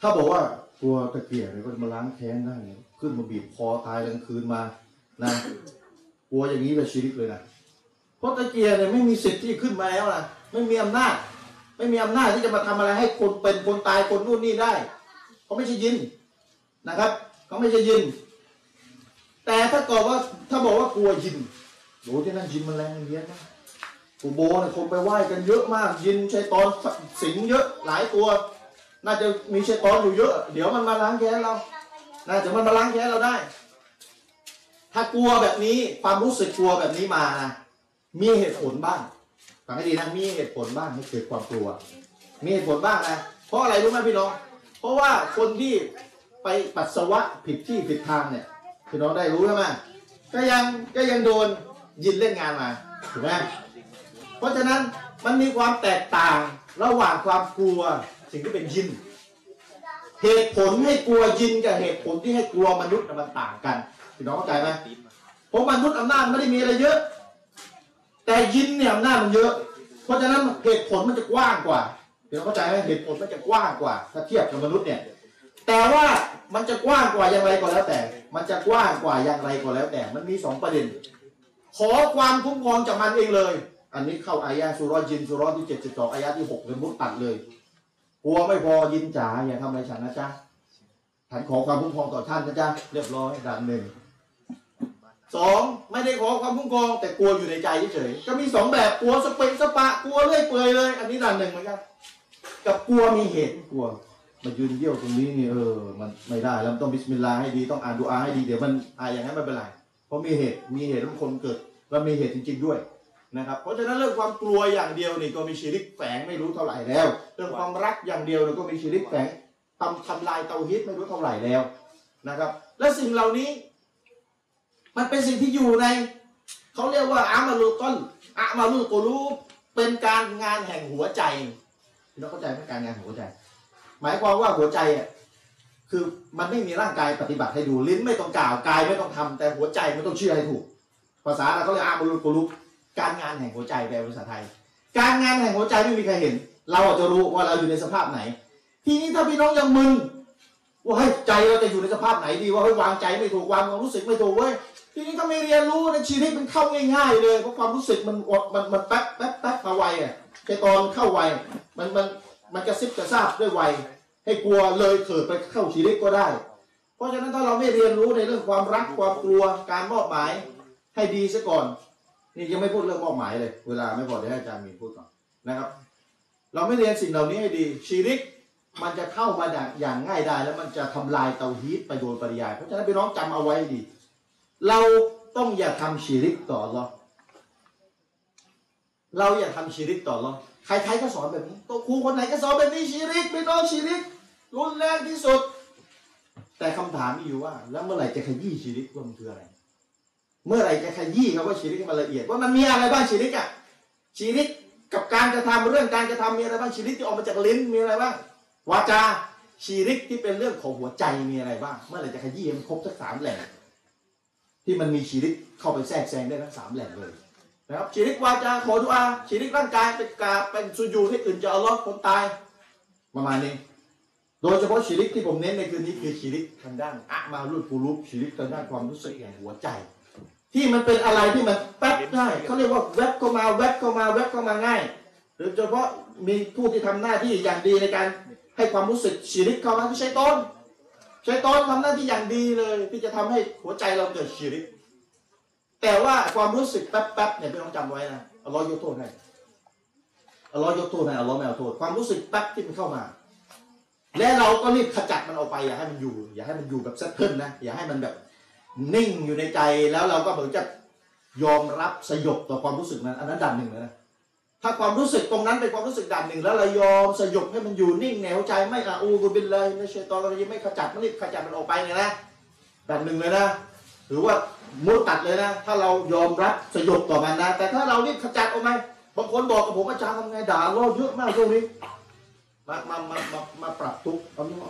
ถ้าบอกว่ากลัวตะเกียบเนี่ยก็จะมาล้างแค้นได้เนี่ยขึ้นมาบีบคอตายกลางคืนมานะกลัวอย่างนี้แบบชีวิตเลยนะเพราะตะเกียบเนี่ยไม่มีสิทธิ์ที่ขึ้นมาแล้วนะไม่มีอำนาจ ไม่มีอำนาจที่จะมาทำอะไรให้คนเป็นคนตายคนนู่นนี่ได้เขาไม่ใช่ยินนะครับเขาไม่ใช่ยิน แต่ถ้ากิดว่าถ้าบอกว่ากลัวยิน โหที่นั่นยินมันแรงเยอะมากกูโบเนี่ยคนไปไหว้กันเยอะมาก ยินใช้ตอนสิงเยอะหลายตัว น่าจะมีชัยตอนอยู่เยอะ เดี๋ยวมันมาล้างแค้นเรา น่าจะมันมาล้างแค้นเราได้ ถ้ากลัวแบบนี้ความรู้สึกกลัวแบบนี้มานะมีเหตุผลบ้างฟังให้ดีนะมีเหตุผลบ้างให้เกิดความกลัว มีเหตุผลบ้างนะเพราะอะไรรู้ไหมพี่น้อง เพราะว่าคนที่ไปปัสสาวะผิดที่ผิดทางเนี่ยพี่น้องได้รู้ใช่ไหมก็ยังก็ยังโดน ยินเล่นงานมาถูกไหมเพราะฉะนั้นมันมีความแตกต่างระหว่างความกลัวสิ่งที่เป็นยิน เหตุผลให้กลัวยินกับเหตุผลที่ให้กลัวมนุษย์น่ะมันต่างกันพี่น้องเข้าใจไหมตีนมาเพราะมนุษย์อำนาจไม่ได้มีอะไรเยอะ แต่ยินเนี่ยอำนาจมันเยอะ เพราะฉะนั้นเหตุผลมันจะกว้างกว่าพี่น้องเข้าใจไหมเหตุผลมันจะกว้างกว่า ถ้าเทียบกับมนุษย์เนี่ย แต่ว่ามันจะกว้างกว่าอย่างไรก็แล้วแต่ มันจะกว้างกว่าอย่างไรก็แล้วแต่ มันมีสองประเด็น ขอความคุ้มครองจากมันเองเลย อันนี้เข้าอายะสุรอยินสุรที่เจ็ดสิบสองอายะที่หกเลยมุดตัดเลยกลัวไม่พอยินจ๋าอย่าทำอะไรฉันนะจ๊ะฉันขอความคุ้มครองต่อท่านนะจ๊ะเรียบร้อยด่านหนึ่งสองไม่ได้ขอความคุ้มครองแต่กลัวอยู่ในใจเฉยๆก็มีสองแบบกลัวสเปนสปะกลัวเรื่อยเปื่อยเลย อันนี้ด่านหนึ่งเหมือนกันกับกลัวมีเหตุกลัวมายืนเยี่ยวตรงนี้นี่เออมันไม่ได้แล้วต้องบิสมิลลาห์ให้ดีต้องอ่านดูอาให้ดีเดี๋ยวมันอ่าอย่างนั้นไม่เป็นไรเพราะมีเหตุมีเหตุทุกคนเกิด แล้วมีเหตุจริง ๆด้วยนะครับเพราะฉะนั้นเรื่องความกลัวอย่างเดียวนี่ก็มีชีริกแฝงไม่รู้เท่าไหร่แล้ว เรื่องความรักอย่างเดียวนี่ก็มีชีริกแฝงทำทำลายเตาฮิตไม่รู้เท่าไหร่แล้วนะครับ และสิ่งเหล่านี้ มันเป็นสิ่งที่อยู่ในเขาเรียกว่าอามาลูต้นอามาลูโกลูเป็นการงานแห่งหัวใจพี่น้องเข้าใจไหมการงานแห่งหัวใจ หมายความว่าหัวใจอะคือมันไม่มีร่างกายปฏิบัติให้ดูลิ้นไม่ต้องกล่าวกายไม่ต้องทำแต่หัวใจมันต้องเชื่อให้ถูก ภาษาเราเขาเรียกอามาลูโกลูการงานแห่งหัวใจแปลเป็นภาษาไทย การงานแห่งหัวใจไม่มีใครเห็น เราอาจจะรู้ว่าเราอยู่ในสภาพไหน ทีนี้ถ้าพี่น้องยังมึนว่าเฮ้ยใจเราจะอยู่ในสภาพไหนดีว่าเฮ้ยวางใจไม่ถูกวางความรู้สึกไม่ถูกเว้ยทีนี้ถ้าไม่เรียนรู้ในชีวิตมันเข้าง่ายๆเลยเพราะความรู้สึกมันอดมันมันแป๊บแป๊บแป๊บมาไวอะแต่ตอนเข้าไวมันมันมันกระซิบกระซาบด้วยไวให้กลัวเลยเถิดไปเข้าชีวิตก็ได้ เพราะฉะนั้นถ้าเราไม่เรียนรู้ในเรื่องความรักความกลัวการมอบหมาย ให้ดีซะก่อน นี่ยังไม่พูดเรื่องมอบหมายเลย เวลาไม่พอเดี๋ยวให้อาจารย์มีพูดก่อนนะครับ เราไม่เรียนสิ่งเหล่านี้ให้ดี ชีริกมันจะเข้ามาอย่างอย่างง่ายได้ แล้วมันจะทำลายเตาฮีตไปโดยปริยาย เพราะฉะนั้นพี่น้องจำเอาไว้ดี เราต้องอย่าทำชีริกต่อหรอเราอย่าทำชีริกต่อหรอใครๆก็สอนแบบนี้ ตัวครูคนไหนก็สอนแบบนี้ชีริกไม่ต้องชีริกรุนแรงที่สุด แต่คำถามมีอยู่ว่า แล้วเมื่อไหร่จะขยี้ชีริกว่ามันคืออะไร เมื่อไหร่จะขยี้คำว่าชีริกให้มันละเอียดว่ามันมีอะไรบ้างชีริกอะชีริกกับการกระทำเรื่องการกระทำมีอะไรบ้างชีริกที่ออกมาจากลิ้นมีอะไรบ้างวาจาชีริกที่เป็นเรื่องของหัวใจมีอะไรบ้างเมื่อไหร่จะขยี้มันครบสักสามแหล่งที่มันมีชีริกเข้าไปแทรกแซงได้ทั้งสามแหล่งเลยนะครับชีริกวาจาขอดุอาชีริกร่างกายเป็นกาเป็นสุญูให้อื่นจะเอาล้อฮ์คนตายประมาณนี้ โดยเฉพาะชีริกที่ผมเน้นในคืนนี้คือชีริกทางด้านอะมารุดปูรุปชีริกทางด้านความรู้สึกอย่างหัวใจ ที่มันเป็นอะไรที่มันแป๊บได้เขาเรียกว่าแวบเข้ามาแวบเข้ามาแวบเข้ามาง่ายโดยเฉพาะมีผู้ที่ทำหน้าที่อย่างดีในการให้ความรู้สึกชีริกเข้ามาคือใช้ต้นใชัยตอนทำหน้าที่อย่างดีเลย ที่จะทำให้หัวใจเราเกิดชีริก แต่ว่าความรู้สึกแป๊บๆเนี่ยพี่ต้องจำไว้นะอัลลอฮ์ยกโทษให้อัลลอฮ์ยกโทษให้อัลลอฮ์ไม่เอาโทษความรู้สึกแป๊บที่มันเข้ามา และเราก็รีบขจัดมันออกไปอย่าให้มันอยู่ อย่าให้มันอยู่แบบเซตเทิลนะอย่าให้มันแบบ นิ่งอยู่ในใจแล้วเราก็เหมือนจะยอมรับสยบต่อความรู้สึกนั้น อันนั้นด่านหนึ่งเลยนะถ้าความรู้สึกตรงนั้นเป็นความรู้สึกด่านหนึ่งแล้วเรายอมสยบให้มันอยู่นิ่งแนวใจไม่อะอูบุบินเลยไม่เชยตอนเรายังไม่ขจัดมันรีบขจัดมันออกไปเนี่ยนะด่านหนึ่งเลยนะหรือว่ามุดตัดเลยนะ ถ้าเรายอมรับสยบต่อมันนะ แต่ถ้าเรารีบขจัดออกไปบางคนบอกกับผมอาจารย์ทำไงด่าเราเยอะมากช่วงนี้มามามามามาปรับทุก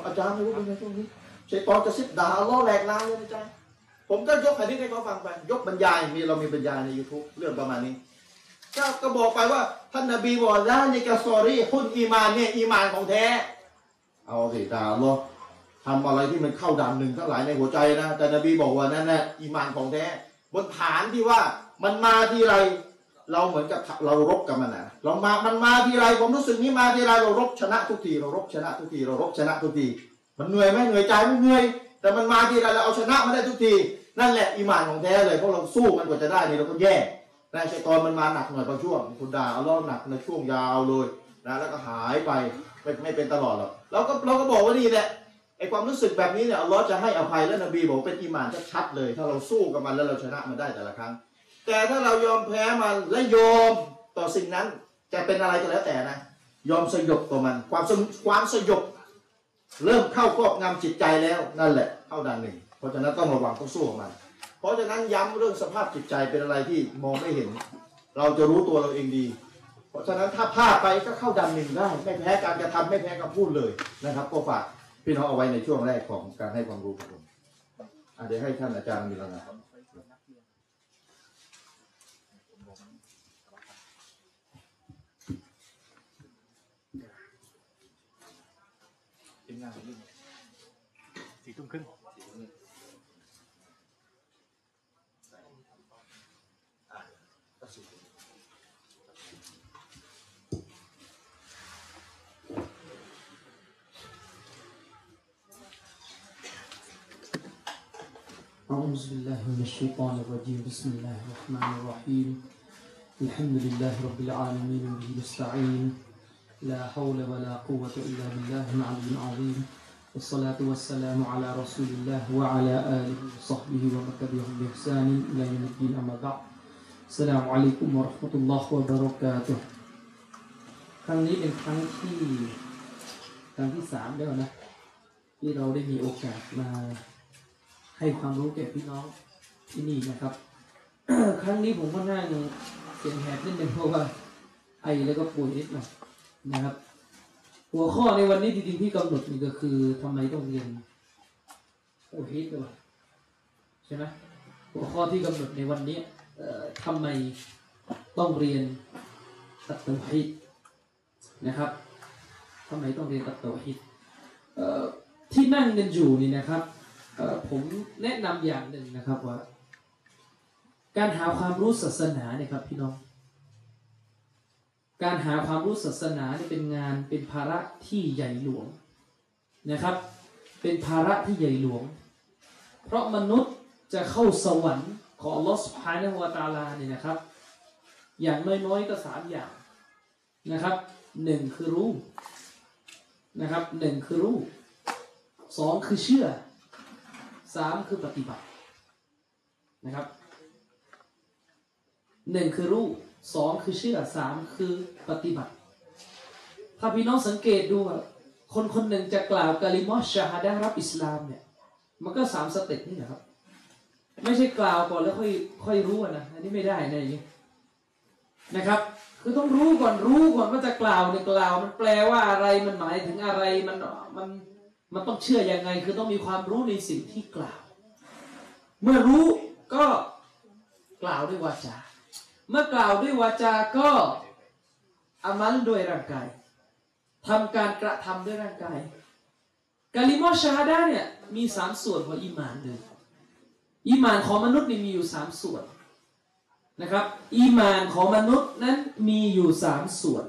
อาจารย์ไม่รู้เป็นไงช่วงนี้เชยตอนจะซิบด่าเราแหลกลานเลยอาจารย์ ผมก็ยกหะดีษให้เขาฟังไป ยกบรรยายมีเรามีบรรยายใน YouTube เรื่องประมาณนี้ก็ก็บอกไปว่า ท่านนบีบอกแล้วในกะซอรี่คุณอีมานเนี่ยอีมานของแท้ เอาสิตาลอทำอะไรที่มันเข้าด่านหนึ่งทั้งหลายในหัวใจนะ แต่นบีบอกว่านั่นแหละอีมานของแท้ บนฐานที่ว่ามันมาที่ไร เราเหมือนกับเรารบกับมันนะเรามามันมาทีไรผมรู้สึกนี้มาทีไรเรารบชนะทุกทีเรารบชนะทุกทีเรารบชนะทุกที มันเหนื่อยไหมเหนื่อยใจไม่เหนื่อย แต่มันมาทีไรเราเอาชนะมันได้ทุกที นั่นแหละอีหมานของแท้เลยเพราะเราสู้มันกว่าจะได้นี่เราก็แย่นะชัยตอนมันมาหนักหน่อยบางช่วงคุณด่าเอาล่อหนักในช่วงยาวเลยนะแล้วก็หายไปไม่ไม่เป็นตลอดหรอกเราก็เราก็บอกว่านี่แหละไอความรู้สึกแบบนี้เนี่ยอัลลอฮ์จะให้อภัยและนบีบอกเป็นอีหมานชัดๆเลย ถ้าเราสู้กับมันแล้วเราชนะมันได้แต่ละครั้ง แต่ถ้าเรายอมแพ้มันและยอมต่อสิ่งนั้นจะเป็นอะไรก็แล้วแต่นะ ยอมสยบต่อมัน ความความสยบ เริ่มเข้าครอบงำจิตใจแล้วนั่นแหละเข้าด่านหนึ่ง เพราะฉะนั้นต้องระวังต้องสู้กับมัน เพราะฉะนั้นย้ำเรื่องสภาพจิตใจเป็นอะไรที่มองไม่เห็น เราจะรู้ตัวเราเองดี เพราะฉะนั้นถ้าพลาดไปก็เข้าดันหนึ่งได้ไม่แพ้การกระทำไม่แพ้คำพูดเลยนะครับ ก็ฝากพี่น้องเอาไว้ในช่วงแรกของการให้ความรู้ครับผมเดี๋ยวให้ท่านอาจารย์มีแล้วนะครับทีมงานงรุ่นสี่ทุ่มครึ่ง أعوذ بالله من الشيطان الرجيم. بسم الله الرحمن الرحيم. الحمد لله رب العالمين به نستعين. لا حول ولا قوة إلا بالله العلي العظيم. والصلاة والسلام على رسول الله وعلى آله وصحبه ومن تبعهم بإحسان إلى يوم الدين. أما بعد السلام عليكم ورحمة الله وبركاته. ครั้งนี้เป็นครั้งที่ครั้งที่สามแล้วนะที่เราได้มีโอกาสมา ให้ความรู้แก่พี่น้องที่นี่นะครับ ครั้งนี้ผมก็นั่งเสียงแหบนิดนึงเพราะว่าไอแล้วก็ป่วยนิดหน่อยนะครับ หัวข้อในวันนี้จริงๆที่กำหนดนี่ก็คือทำไมต้องเรียนโอฮิตด้วยใช่ไหมหัวข้อที่กำหนดในวันนี้เอ่อทำไมต้องเรียนตัดตัวฮิตนะครับทำไมต้องเรียนตัดตัวฮิตที่นั่งกันอยู่นี่นะครับ ผมแนะนำอย่างหนึ่งนะครับว่า การหาความรู้ศาสนาเนี่ยครับ พี่น้อง การหาความรู้ศาสนาเนี่ยเป็นงานเป็นภาระที่ใหญ่หลวงนะครับ เป็นภาระที่ใหญ่หลวง เพราะมนุษย์จะเข้าสวรรค์ของอัลลอฮฺสุบฮานะฮูวตาลาเนี่ยนะครับ อย่างน้อยๆก็สามอย่างนะครับหนึ่งคือรู้นะครับหนึ่งคือรู้สองคือเชื่อ สามคือปฏิบัตินะครับหนึ่งคือรู้สองคือเชื่อสามคือปฏิบัติ ถ้าพี่น้องสังเกตดูคนคนหนึ่งจะกล่าวกาลิมอชชาฮาดะห์รับอิสลามเนี่ย มันก็สามสเต็ปนี่แหละครับ ไม่ใช่กล่าวก่อนแล้วค่อยค่อยรู้นะอันนี้ไม่ได้นะอย่างนี้นะครับคือต้องรู้ก่อนรู้ก่อนว่าจะกล่าวในกล่าวมันแปลว่าอะไรมันหมายถึงอะไรมันมัน มันต้องเชื่อยังไงคือต้องมีความรู้ในสิ่งที่กล่าว เมื่อรู้ก็กล่าวด้วยวาจา เมื่อกล่าวด้วยวาจาก็อามัลด้วยร่างกายทำการกระทำด้วยร่างกายกาลิมอชาฮาดะห์เนี่ยมีสามส่วนของอีหมานเลยอีหมานของมนุษย์นี่มีอยู่สามส่วนนะครับอีหมานของมนุษย์นั้นมีอยู่สามส่วน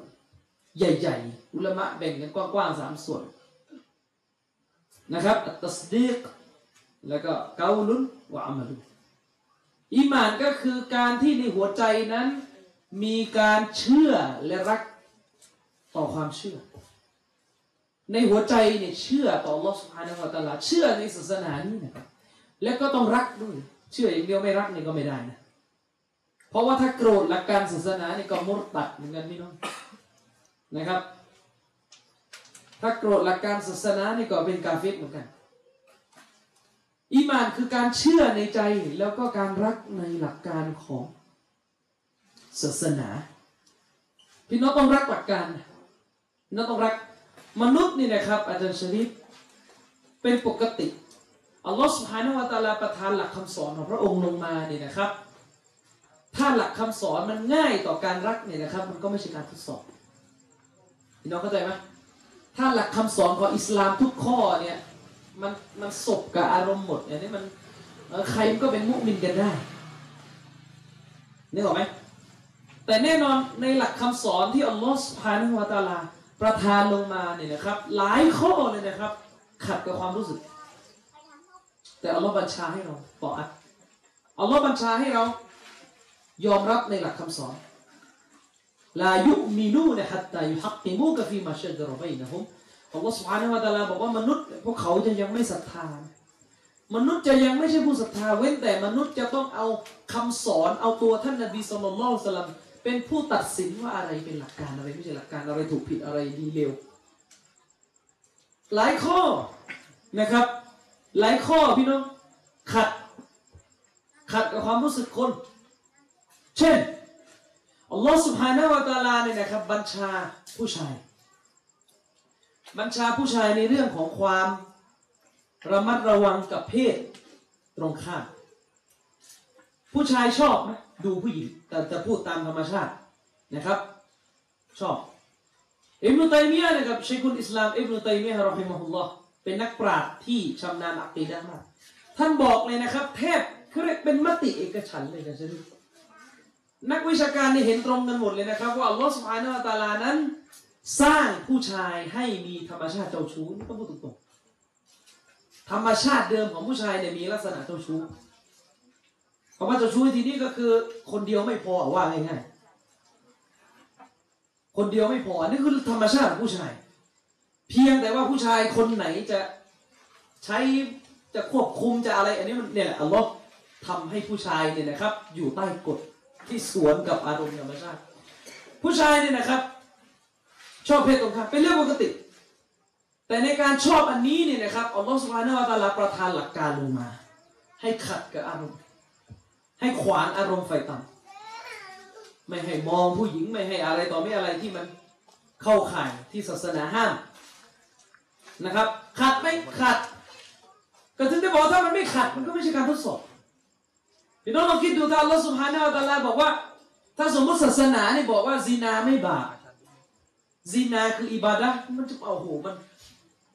ใหญ่ ๆ อุลมะแบ่งกันกว้างๆสามส่วน นะครับอัตตัสดีกแล้วก็เกาลุนวะอามัลุนอีหมานก็คือการที่ในหัวใจนั้น มีการเชื่อและรักต่อความเชื่อ ในหัวใจเนี่ยเชื่อต่อ Allah Subhanahu wa Taala เชื่อในศาสนานี้นะครับแล้วก็ต้องรักด้วย เชื่ออย่างเดียวไม่รักนี่ก็ไม่ได้นะเพราะว่าถ้าโกรธหลักการศาสนานี่ก็มุรตัดเหมือนกันพี่น้องนะครับ ถ้าโกรธหลักการศาสนานี่ก็เป็นกาเฟรเหมือนกันอีมานคือการเชื่อในใจแล้วก็การรักในหลักการของศาสนาพี่น้องต้องรักหลักการนะพี่น้องต้องรักมนุษย์นี่นะครับ อาจารย์ชริฟเป็นปกติอัลลอฮฺสุฮานะวะตะอาลาประทานหลักคำสอนของพระองค์ลงมาเนี่ยนะครับ ถ้าหลักคำสอนมันง่ายต่อการรักเนี่ยนะครับ มันก็ไม่ใช่การทดสอบพี่น้องเข้าใจไหม ถ้าหลักคำสอนของอิสลามทุกข้อเนี่ยมันมันสบกับอารมณ์หมดเนี่ยนี่มันใครมันก็เป็นมุสลิมกันได้นึกออกไหมแต่แน่นอนในหลักคำสอนที่อัลลอฮฺสุบฮานะฮูวตาลา ประทานลงมาเนี่ยนะครับ หลายข้อเลยนะครับ ขัดกับความรู้สึก แต่อัลลอฮฺบัญชาให้เราต่ออัดอัลลอฮฺบัญชาให้เรา ยอมรับในหลักคำสอน ลายุมินูนะฮัตตายุฮักติมูกะฟีมาเชดรอบัยนะฮุมอัลลอฮฺ سبحانه และ تعالى บอกว่ามนุษย์พวกเขาจะยังไม่ศรัทธามนุษย์จะยังไม่ใช่ผู้ศรัทธาเว้นแต่มนุษย์จะต้องเอาคำสอนเอาตัวท่านนบีสุลต่านสลัมเป็นผู้ตัดสินว่าอะไรเป็นหลักการอะไรไม่ใช่หลักการอะไรถูกผิดอะไรดีเลวหลายข้อนะครับ หลายข้อพี่น้องขัดขัดกับความรู้สึกคน เช่น อัลลอฮ์สุบฮานาวะตาลาเนี่ยนะครับ บัญชาผู้ชาย บัญชาผู้ชายในเรื่องของความระมัดระวังกับเพศตรงข้ามผู้ชายชอบไหมดูผู้หญิงแต่จะพูดตามธรรมชาตินะครับ ชอบอิบนุตัยมียะนะครับชัยคุณอิสลามอิบนุตัยมียะรอฮิมะฮุลลอฮ์เป็นนักปราชญ์ที่ชำนาญอักตีดะมากท่านบอกเลยนะครับ แทบเรียกเป็นมติเอกฉันเลยนะใช่ไนักวิชาการนี่เห็นตรงกันหมดเลยนะครับ ว่าอัลลอฮฺสุบฮานาอัตาลานั้น สร้างผู้ชายให้มีธรรมชาติเจ้าชู้นี่ต้องพูดตรงๆธรรมชาติเดิมของผู้ชายเนี่ยมีลักษณะเจ้าชู้คำว่าเจ้าชู้ทีนี้ก็คือคนเดียวไม่พอว่าง่ายๆคนเดียวไม่พออันนี้คือธรรมชาติของผู้ชาย เพียงแต่ว่าผู้ชายคนไหนจะใช้จะควบคุมจะอะไร อันนี้มันเนี่ยแหละอัลลอฮ์ทำให้ผู้ชายเนี่ยนะครับ อยู่ใต้กฎ ที่สวนกับอารมณ์ธรรมชาติ ผู้ชายเนี่ยนะครับ ชอบเพศตรงข้ามเป็นเรื่องปกติ แต่ในการชอบอันนี้เนี่ยนะครับอัลลอฮฺสุบฮานะฮูวะตะอาลาประทานหลักการลงมา ให้ขัดกับอารมณ์ ให้ขวางอารมณ์ไฟต่ำไม่ให้มองผู้หญิงไม่ให้อะไรต่อไม่อะไรที่มันเข้าข่ายที่ศาสนาห้ามนะครับ ขัดไม่ขัด ก็ถึงได้บอกถ้ามันไม่ขัดมันก็ไม่ใช่การทดสอบ พี่น้องลองคิดดูถ้าอัลลอฮฺسبحانه وتعالىบอกว่า ถ้าสมมติศาสนาเนี่ยบอกว่าซินาไม่บาปซินาคืออิบาดะมันจะเอาไหมมัน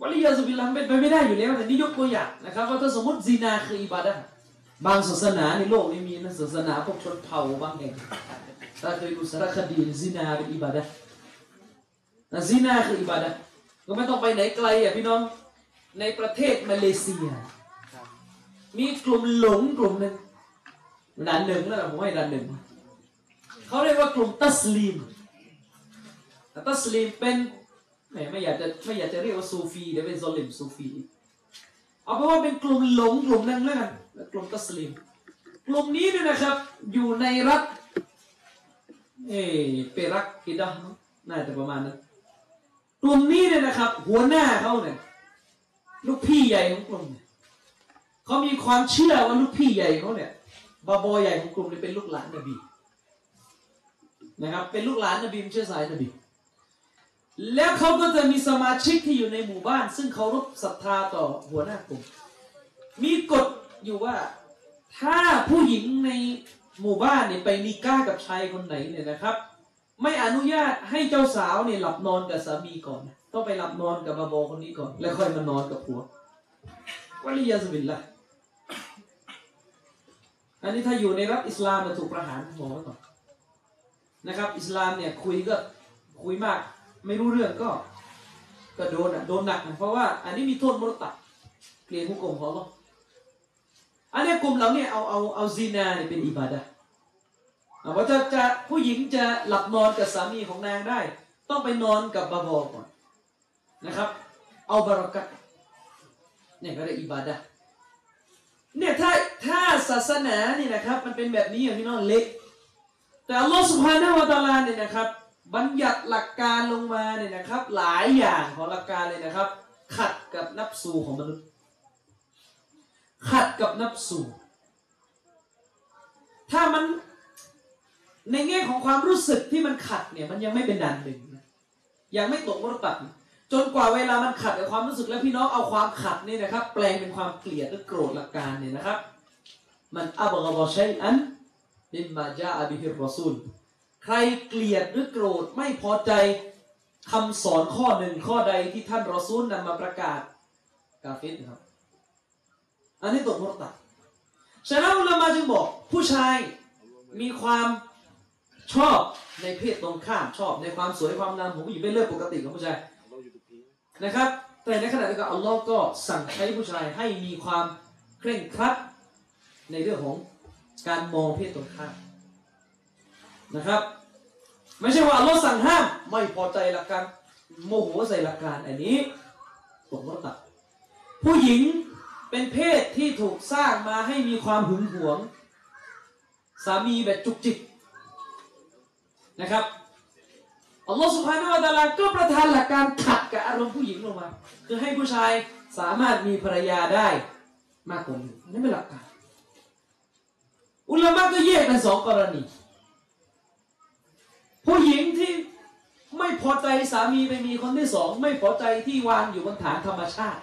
والعياذ باللهเป็นไปไม่ได้อยู่แล้วแต่นี่ยกตัวอย่างนะครับว่าถ้าสมมติซินาคืออิบาดะบางศาสนาในโลกนี้มีนะศาสนาพวกชนเผ่าบางแห่งถ้าเคยดูสารคดีซินาเป็นอิบาดะนะซินาคืออิบาดะก็ไม่ต้องไปไหนไกลอะพี่น้องในประเทศมาเลเซีย มีกลุ่มหลงกลุ่มหนึ่ง ดันหนึ่งแล้วผมให้ดันหนึ่งเขาเรียกว่ากลุ่มตัสลีมแต่ตัสลีมเป็นแหมไม่อยากจะไม่อยากจะเรียกว่าซูฟีเดี๋ยวเป็นซอลิมซูฟีเอาเป็นว่าเป็นกลุ่มหลงกลุ่มนั้นแล้วกันกลุ่มตัสลีมกลุ่มนี้เนี่ยนะครับ อยู่ในรัฐเอเปรักกิดะมั้งน่าจะประมาณนั้นกลุ่มนี้เนี่ยนะครับ หัวหน้าเขาเนี่ยลูกพี่ใหญ่ของกลุ่มเนี่ยเขามีความเชื่อว่าลูกพี่ใหญ่เขาเนี่ย บาบอใหญ่ของกลุ่มนี่ยเป็นลูกหลานนบีนะครับ เป็นลูกหลานนบีไม่ใช่สายนบีแล้วเขาก็จะมีสมาชิกที่อยู่ในหมู่บ้าน ซึ่งเคารพศรัทธาต่อหัวหน้ากลุ่มมีกฎอยู่ว่าถ้าผู้หญิงในหมู่บ้านเนี่ยไปนิก้ากับชายคนไหนเนี่ยนะครับ ไม่อนุญาตให้เจ้าสาวเนี่ยหลับนอนกับสามีก่อน ต้องไปหลับนอนกับบาบอคนนี้ก่อน แล้วค่อยมานอนกับผัววะลิยาสบิลละ อันนี้ถ้าอยู่ในรัฐอิสลามจะถูกประหารบอกไว้ก่อนนะครับ อิสลามเนี่ยคุยก็คุยมาก ไม่รู้เรื่องก็ ก็โดนอะโดนหนักนะเพราะว่า อันนี้มีโทษมรตัดเกลียนผู้กงของเราอันนี้กลุ่มเราเนี่ยเอาเอาเอาซีนาเนี่ยเป็นอิบาดะห์อะว่าจะจะผู้หญิงจะหลับนอนกับสามีของนางได้ ต้องไปนอนกับบาบอก่อนนะครับ เอาบารักัตเนี่ยก็ได้อิบาดะ์ เนี่ยถ้าถ้าศาสนานี่นะครับ มันเป็นแบบนี้อย่างพี่น้องเล็ก แต่อัลลอฮฺสุบฮานวตาลาเนี่ยนะครับ บัญญัติหลักการลงมาเนี่ยนะครับ หลายอย่างของหลักการเลยนะครับ ขัดกับนับสูของมนุษย์ ขัดกับนับสูถ้ามันในแง่ของความรู้สึกที่มันขัดเนี่ยมันยังไม่เป็นด่านหนึ่งยังไม่ตกมรตัด จนกว่าเวลามันขัดกับความรู้สึกแล้วพี่น้องเอาความขัดนี่นะครับ แปลงเป็นความเกลียดหรือโกรธหลักการเนี่ยนะครับ มันอับกบชัยอันมิมมาจาอบิฮิรอซูลใครเกลียดหรือโกรธไม่พอใจคำสอนข้อหนึ่งข้อใดที่ท่านรอซูลนำมาประกาศกาฟตนะครับ อันนี้ตกมรตัดฉะนั้นอุลามาจึงบอก ผู้ชายมีความชอบในเพศตรงข้ามชอบในความสวยความงามของผู้หญิงเป็นเรื่องปกติของผู้ชาย นะครับ แต่ในขณะเดียวกันอัลลอฮ์ก็สั่งใช้ผู้ชายให้มีความเคร่งครัดในเรื่องของการมองเพศตรงข้ามนะครับ ไม่ใช่ว่าอัลลอฮ์สั่งห้ามไม่พอใจหลักการโมโหใส่หลักการอันนี้ตกมรตัดผู้หญิงเป็นเพศที่ถูกสร้างมาให้มีความหึงหวง สามีแบบจุกจิกนะครับ อัลลอฮ์สุภาณวะตาลาก็ประทานหลักการขัดกับอารมณ์ผู้หญิงลงมาคือให้ผู้ชายสามารถมีภรรยาได้มากกว่าหนึ่งนี่เป็นหลักการ อุลามะก็แยกเป็นสองกรณี ผู้หญิงที่ไม่พอใจสามีไปมีคนที่สอง ไม่พอใจที่วางอยู่บนฐานธรรมชาติ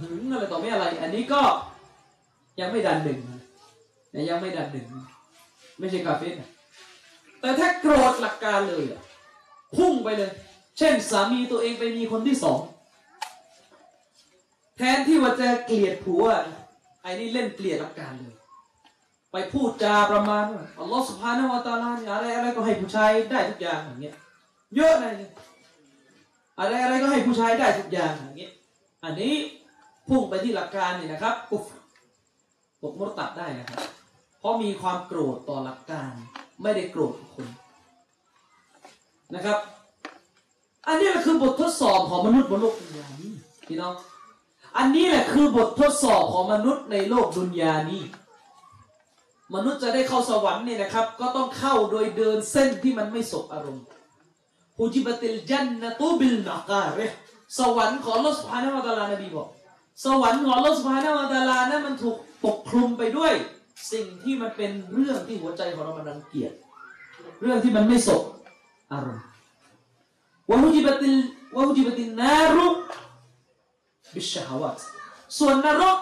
หึงอะไรต่อไม่อะไร อันนี้ก็ยังไม่ดันหนึ่งนะยังไม่ดันหนึ่ง ไม่ใช่กาเฟ่นะ แต่ถ้าโกรธหลักการเลยอะพุ่งไปเลย เช่นสามีตัวเองไปมีคนที่สองแทนที่ว่าจะเกลียดผัวไอ้นี่เล่นเกลียดหลักการเลย ไปพูดจาประมาณว่าอัลลอฮฺสุบฮานะฮูวตาลาเนี่ยอะไรอะไรก็ให้ผู้ชายได้ทุกอย่างอย่างเงี้ยเยอะเลยอะไรอะไรก็ให้ผู้ชายได้ทุกอย่างอย่างเงี้ยอันนี้พุ่งไปที่หลักการเนี่ยนะครับกุฟตกมรตัดได้นะครับ เพราะมีความโกรธต่อหลักการ ไม่ได้โกรธคนนะครับ อันนี้แหละคือบททดสอบของมนุษย์บนโลกดุนยานี้พี่น้องอันนี้แหละคือบททดสอบของมนุษย์ในโลกดุนยานี้ มนุษย์จะได้เข้าสวรรค์เนี่ยนะครับ ก็ต้องเข้าโดยเดินเส้นที่มันไม่สบอารมณ์ฮูจิบติลจันนะตูบิลมาการะสวรรค์ของลอสพานะวะตาลานบีบอก สวรรค์ของลอสพานะวะตาลานั้นมันถูกปกคลุมไปด้วย สิ่งที่มันเป็นเรื่องที่หัวใจของเรามันรังเกียจเรื่องที่มันไม่สบอารมณ์วะฮูจิบติลวะฮูจิบตินนารุบิชฮาวาตส่วนนรก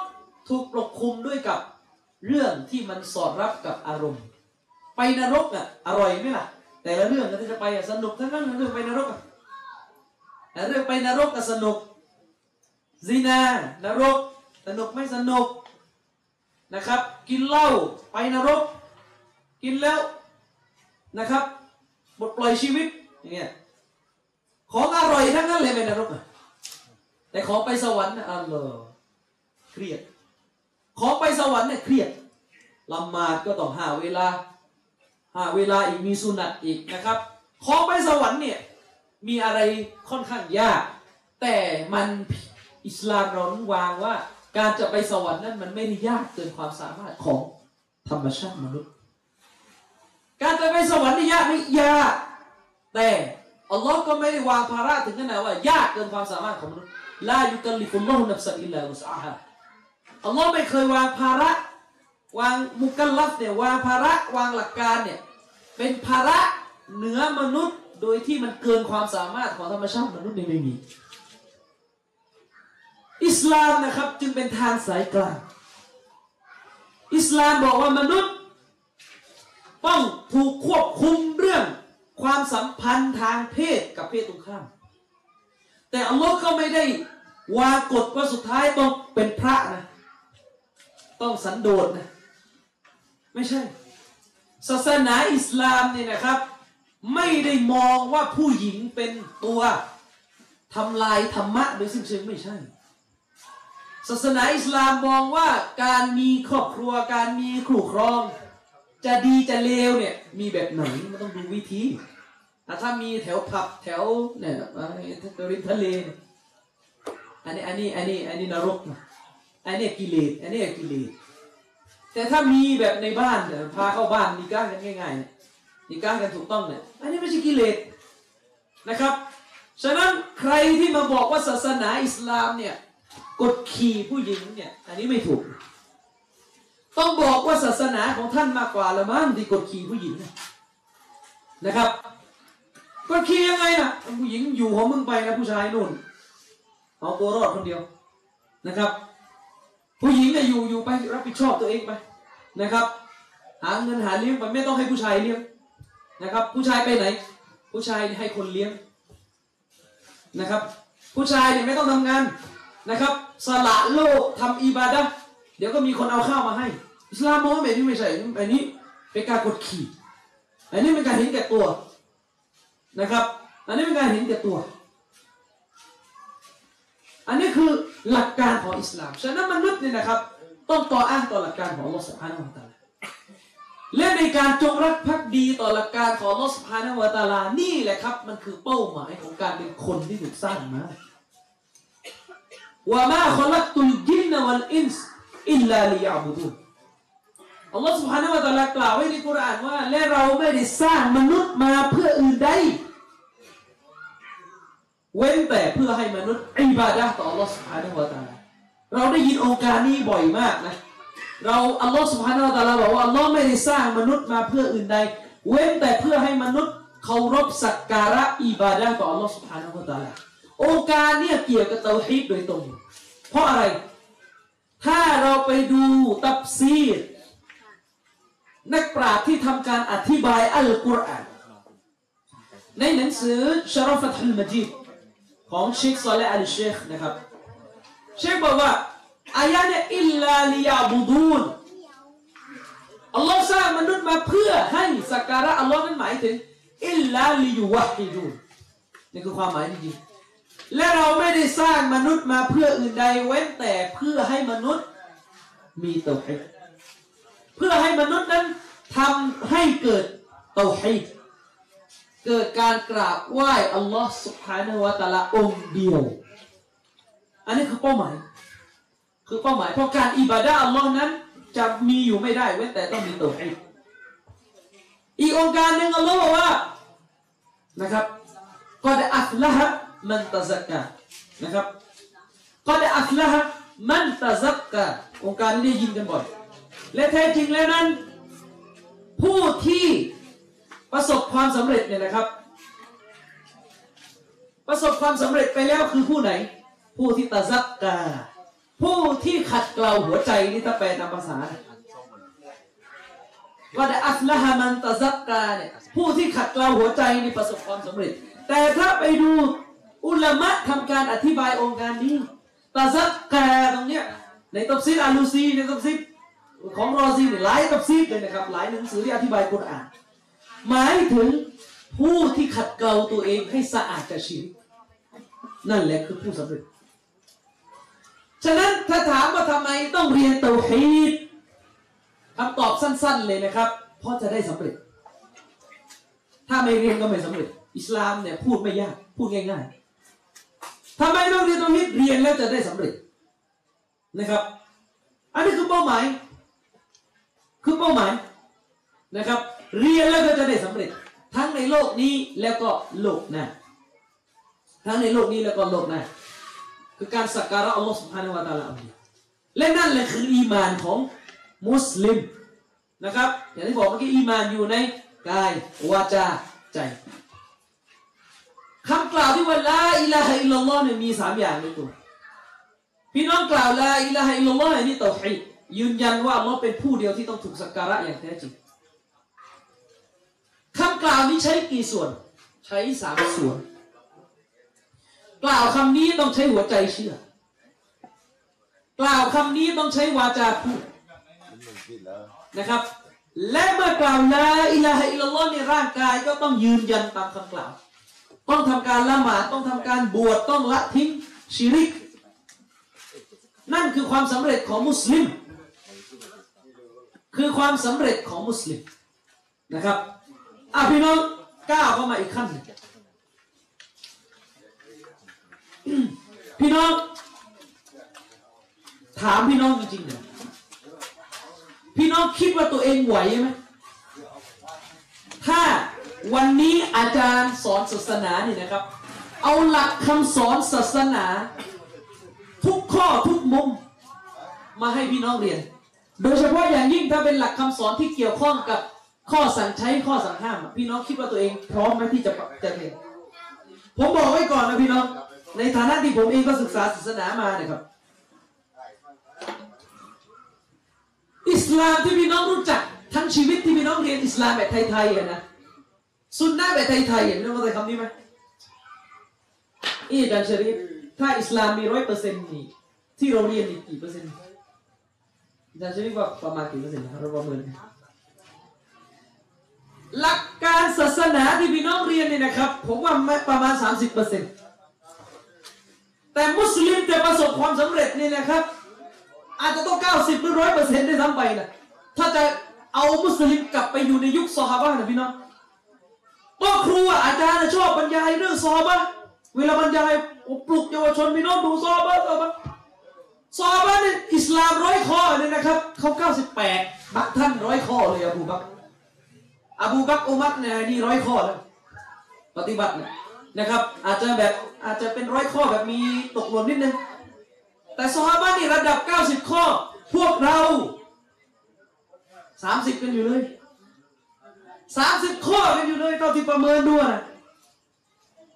ถูกปกคลุมด้วยกับเรื่องที่มันสอดรับกับอารมณ์ ไปนรกอะอร่อยไหมล่ะ แต่ละเรื่องที่จะไปอะสนุกทั้งนั้นเรื่องไปนรกอะแต่เรื่องไปนรกก็สนุกซีนานรกสนุกไม่สนุก นะครับ กินเหล้าไปนรก กินแล้วนะครับบทปล่อยชีวิตอย่างเงี้ยของอร่อยทั้งนั้นเลยไปนรกอะแต่ขอไปสวรรค์นะอัลลอฮ์เครียด ขอไปสวรรค์เนี่ยเครียดละหมาดก็ต้องหาเวลาหาเวลาอีกมีสุนัตอีกนะครับ ขอไปสวรรค์เนี่ยมีอะไรค่อนข้างยาก แต่มันอิสลามเราวางว่า การจะไปสวรรค์นั้นมันไม่ได้ยากเกินความสามารถของธรรมชาติมนุษย์ การจะไปสวรรค์นี่ยากไม่ยาก แต่อัลลอฮ์ก็ไม่ได้วางภาระถึงขนาดว่ายากเกินความสามารถของมนุษย์لا يكلف الله نفسا إلا وسعهاอัลลอฮ์ไม่เคยวางภาระวางมุกัลลัฟเนี่ยวางภาระวางหลักการเนี่ยเป็นภาระเหนือมนุษย์โดยที่มันเกินความสามารถของธรรมชาติมนุษย์เนี่ยไม่มี อิสลามนะครับจึงเป็นทางสายกลาง อิสลามบอกว่ามนุษย์ ต้องถูกควบคุมเรื่องความสัมพันธ์ทางเพศกับเพศตรงข้าม แต่อัลลอฮ์ก็ไม่ได้วางกฎว่าสุดท้ายต้องเป็นพระนะ ต้องสันโดษนะ ไม่ใช่ ศาสนาอิสลามเนี่ยนะครับ ไม่ได้มองว่าผู้หญิงเป็นตัวทำลายธรรมะโดยสิ้นเชิงไม่ใช่ ศาสนาอิสลามมองว่าการมีครอบครัวการมีคู่ครอง จะดีจะเลวเนี่ย มีแบบไหนมันต้องดูวิธีถ้ามีแถวผับแถวเนี่ยอะไรริมทะเลอันนี้อันนี้อันนี้อันนี้นรกนะอันนี้กิเลสอันนี้กิเลสแต่ถ้ามีแบบในบ้านเนี่ยพาเข้าบ้านนิก้ากันง่ายๆเนี่ยนิก้ากันถูกต้องเนี่ยอันนี้ไม่ใช่กิเลสนะครับ ฉะนั้นใครที่มาบอกว่าศาสนาอิสลามเนี่ย กดขี่ผู้หญิงเนี่ย อันนี้ไม่ถูก ต้องบอกว่าศาสนาของท่านมากกว่าละมั้งที่กดขี่ผู้หญิงนะครับกดขี่ยังไงน่ะผู้หญิงอยู่ของมึงไปนะผู้ชายนู่นเอาตัวรอดคนเดียวนะครับ ผู้หญิงเนี่ยอยู่อยู่ไปรับผิดชอบตัวเองไปนะครับ หาเงินหาเลี้ยงไปไม่ต้องให้ผู้ชายเลี้ยงนะครับ ผู้ชายไปไหน ผู้ชายให้คนเลี้ยงนะครับ ผู้ชายเนี่ยไม่ต้องทำงาน นะครับสละโลกทำอิบาดะเดี๋ยวก็มีคนเอาข้าวมาให้ อิสลามมองว่าแบบนี้ไม่ใช่อันนี้เป็นการกดขี่อันนี้เป็นการเห็นแก่ตัวนะครับ อันนี้เป็นการเห็นแก่ตัว อันนี้คือหลักการของอิสลามฉะนั้นมนุษย์เนี่ยนะครับ ต้องต่ออ้างต่อหลักการของอัลลอฮฺ سبحانه وتعالىและในการจงรักภักดีต่อหลักการของอัลลอฮฺสุบฮานะฮูวะตาลานี่แหละครับ มันคือเป้าหมายของการเป็นคนที่ถูกสร้างมา ว่ามาขลักตุลจินนวัลอินส์อิลลาลิยาบุดูนอัลลอฮฺสุบฮานะฮูวะตะอาลากล่าวไว้ในกุรอานว่า และเราไม่ได้สร้างมนุษย์มาเพื่ออื่นใด เว้นแต่เพื่อให้มนุษย์อิบาดะห์ต่อ Allah سبحانه และ تعالى เราได้ยินองค์การนี้บ่อยมากนะ เราอัลลอฮ์ سبحانه และ تعالى บอกว่าอัลลอฮ์ไม่ได้สร้างมนุษย์มาเพื่ออื่นใด เว้นแต่เพื่อให้มนุษย์เคารพสักการะอิบาดะห์ต่อ Allah سبحانه และ تعالى องค์การเนี่ยเกี่ยวกับเตาฮีดโดยตรง เพราะอะไร ถ้าเราไปดูตับซีรนักปราชญ์ที่ทำการอธิบายอัลกุรอานในหนังสือชารฟัตฮุลมจีดของเชคซอลและอัลเชคนะครับ เชคบอกว่าอายะเนี่ยอิลลาลิยาบูดูนอัลลอฮ์สร้างมนุษย์มาเพื่อให้สักการะอัลลอฮ์นั้นหมายถึงอิลลาลิยูวะฮิดูนนี่คือความหมายจริง และเราไม่ได้สร้างมนุษย์มาเพื่ออื่นใดเว้นแต่เพื่อให้มนุษย์มีเตาฮีดเพื่อให้มนุษย์นั้นทำให้เกิดเตาฮีดเกิดการกราบไหว้อัลลอฮ์สุบฮานะฮูวะตะลาองค์เดียว อันนี้คือเป้าหมาย คือเป้าหมาย เพราะการอิบาดะอัลลอฮ์นั้น จะมีอยู่ไม่ได้เว้นแต่ต้องมีเตาฮีดอีกองค์การหนึ่งอัลลอฮ์บอกว่านะครับก็ได้อัฟละฮะ มันตะซักกะนะครับก็ได้อัฟละฮะมันตะซักกะองค์การนี้ได้ยินกันบ่อย และแท้จริงแล้วนั้น ผู้ที่ประสบความสำเร็จเนี่ยนะครับ ประสบความสำเร็จไปแล้วคือผู้ไหน ผู้ที่ตะซักกาผู้ที่ขัดเกลาหัวใจนี่ถ้าแปลตามภาษาว่าแต่อัฟละฮามันตะซักกาเนี่ยผู้ที่ขัดเกลาหัวใจนี่ประสบความสำเร็จ แต่ถ้าไปดู อุลามะทำการอธิบายองค์การนี้تزكىตรงเนี้ยในตัฟซีรอาลูซีในตัฟซีรของรอซีเนี่ยหลายตัฟซีรเลยนะครับ หลายหนังสือที่อธิบายกุรอาน หมายถึงผู้ที่ขัดเกลาตัวเองให้สะอาดจากชิริกนั่นแหละคือผู้สำเร็จฉะนั้นถ้าถามว่าทำไมต้องเรียนเตาฮีดคำตอบสั้น ๆเลยนะครับ เพราะจะได้สำเร็จ ถ้าไม่เรียนก็ไม่สำเร็จ อิสลามเนี่ยพูดไม่ยาก พูดง่าย ๆ ทำไมต้องเรียนเตาฮีดเรียนแล้วจะได้สำเร็จนะครับ อันนี้คือเป้าหมาย คือเป้าหมายนะครับ เรียนแล้วก็จะได้สำเร็จ ทั้งในโลกนี้แล้วก็โลกหน้าทั้งในโลกนี้แล้วก็โลกหน้าคือการสักการะอัลลอฮ์สุบฮานะฮูวะตาลาอีและนั่นแหละคืออีมานของมุสลิมนะครับ อย่างที่บอกเมื่อกี้อีมานอยู่ในกายวาจาใจ กล่าวที่ว่า لا إله إلا اللهเนี่ยมีสามอย่างในตัวพี่น้องกล่าว لا إله إلا اللهนี่เตาฮีดยืนยันว่าอัลลอฮ์เป็นผู้เดียวที่ต้องถูกสักการะอย่างแท้จริงคำกล่าวนี้ใช้กี่ส่วน ใช้สามส่วน กล่าวคำนี้ต้องใช้หัวใจเชื่อ กล่าวคำนี้ต้องใช้วาจาพูดนะครับ และเมื่อกล่าวลาอิลาฮะอิลลัลลอฮ์ในร่างกายก็ต้องยืนยันตามคำกล่าว ต้องทำการละหมาดต้องทำการบวชต้องละทิ้งชิริก นั่นคือความสำเร็จของมุสลิม คือความสำเร็จของมุสลิมนะครับอะพี่น้องก้าวเข้ามาอีกขั้นหนึ่งพี่น้อง ถามพี่น้องจริงๆเลยพี่น้องคิดว่าตัวเองไหวไหมถ้า วันนี้อาจารย์สอนศาสนาเนี่ยนะครับ เอาหลักคำสอนศาสนา ทุกข้อทุกมุม มาให้พี่น้องเรียน โดยเฉพาะอย่างยิ่งถ้าเป็นหลักคำสอนที่เกี่ยวข้องกับข้อสั่งใช้ข้อสั่งห้าม พี่น้องคิดว่าตัวเองพร้อมไหมที่จะจะเรียนผมบอกไว้ก่อนนะพี่น้อง ในฐานะที่ผมเองก็ศึกษาศาสนามาเนี่ยครับ อิสลามที่พี่น้องรู้จักทั้งชีวิตที่พี่น้องเรียนอิสลามแบบไทยๆอะนะ ซุนนะแบบไทยๆอะพี่น้องเข้าใจคำนี้ไหมอีดันชรีฟถ้าอิสลามมีร้อยเปอร์เซ็นต์นี่ที่เราเรียนนี่กี่เปอร์เซ็นต์อาจารย์ชรีฟว่าประมาณกี่เปอร์เซ็นต์นะครับเราประเมินหลักการศาสนาที่พี่น้องเรียนเนี่ยนะครับ ผมว่าไม่ประมาณ 30เปอร์เซ็นต์แต่มุสลิมจะประสบความสำเร็จนี่นะครับ อาจจะต้อง 90หรือร้อยเปอร์เซ็นต์ได้ซ้ำไปนะถ้าจะเอามุสลิมกลับไปอยู่ในยุคซอฮาบะนะพี่น้อง ก็ครูอาจารย์ชอบบรรยายเรื่องซอฮาบะเวลาบรรยายอ้ปลุกเยาวชนพี่น้องดูซอฮาบะซอฮาบะซอฮาบะเนี่ยอิสลามร้อยข้อเนี่ยนะครับเขา98บแปดบางท่านร้อยข้อเลยอะบูบักอบูบักอุมัรเนี่ยนี่ร้อยข้อแล้วปฏิบัตินะครับ อาจจะแบบอาจจะเป็นร้อยข้อแบบมีตกหล่นนิดนึงแต่ซอฮาบะนี่ระดับ 90 ข้อ พวกเรา 30 กันอยู่เลย 30ข้อกันอยู่เลยเท่าที่ประเมินดูนะ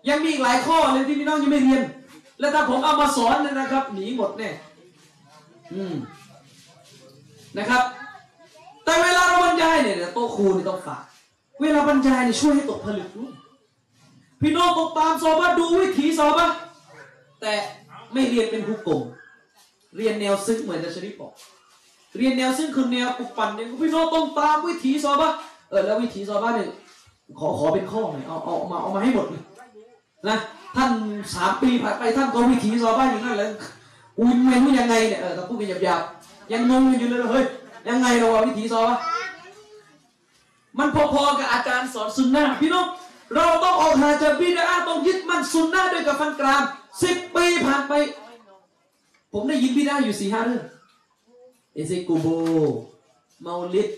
ยังมีอีกหลายข้อเลยที่พี่น้องยังไม่เรียน แล้วถ้าผมเอามาสอนเนี่ยนะครับ หนีหมดแน่อืมนะครับ แต่เวลาเราบรรยายเนี่ยโต๊ะครูนี่ต้องฝากเวลาบรรยายเนี่ยช่วยให้ตกผลึกด้วยพี่น้องตกตามสอบะดูวิถีสอบะแต่ไม่เรียนเป็นผู้โกงเรียนแนวซึ้งเหมือนจะชริปบอกเรียนแนวซึ้งคือแนวปุกปั่นเนี่ยพี่น้องต้องตามวิถีสอบะ เออแล้ววิถีสอบะเนี่ยขอขอเป็นข้อหน่อยเอาเอาเอามาเอามาให้หมดเลยนะท่านสามปีผ่านไปท่านก็วิถีสอบะอย่างนั้นเลยอุ้ยไม่รู้ยังไงเนี่ยเออถ้าพูดกันหยาบๆยังงงอยู่เลยเฮ้ยยังไงเราว่าวิธีสอนมันพอๆกับอาจารย์สอนสุนนะพี่น้องเราต้องออกหาจากบิดาต้องยึดมั่นสุนนะด้วยกับฟันกรามสิบปีผ่านไป ผมได้ยินบิดาอยู่สี่ห้าเรื่องเอเซกูโบเมาลิด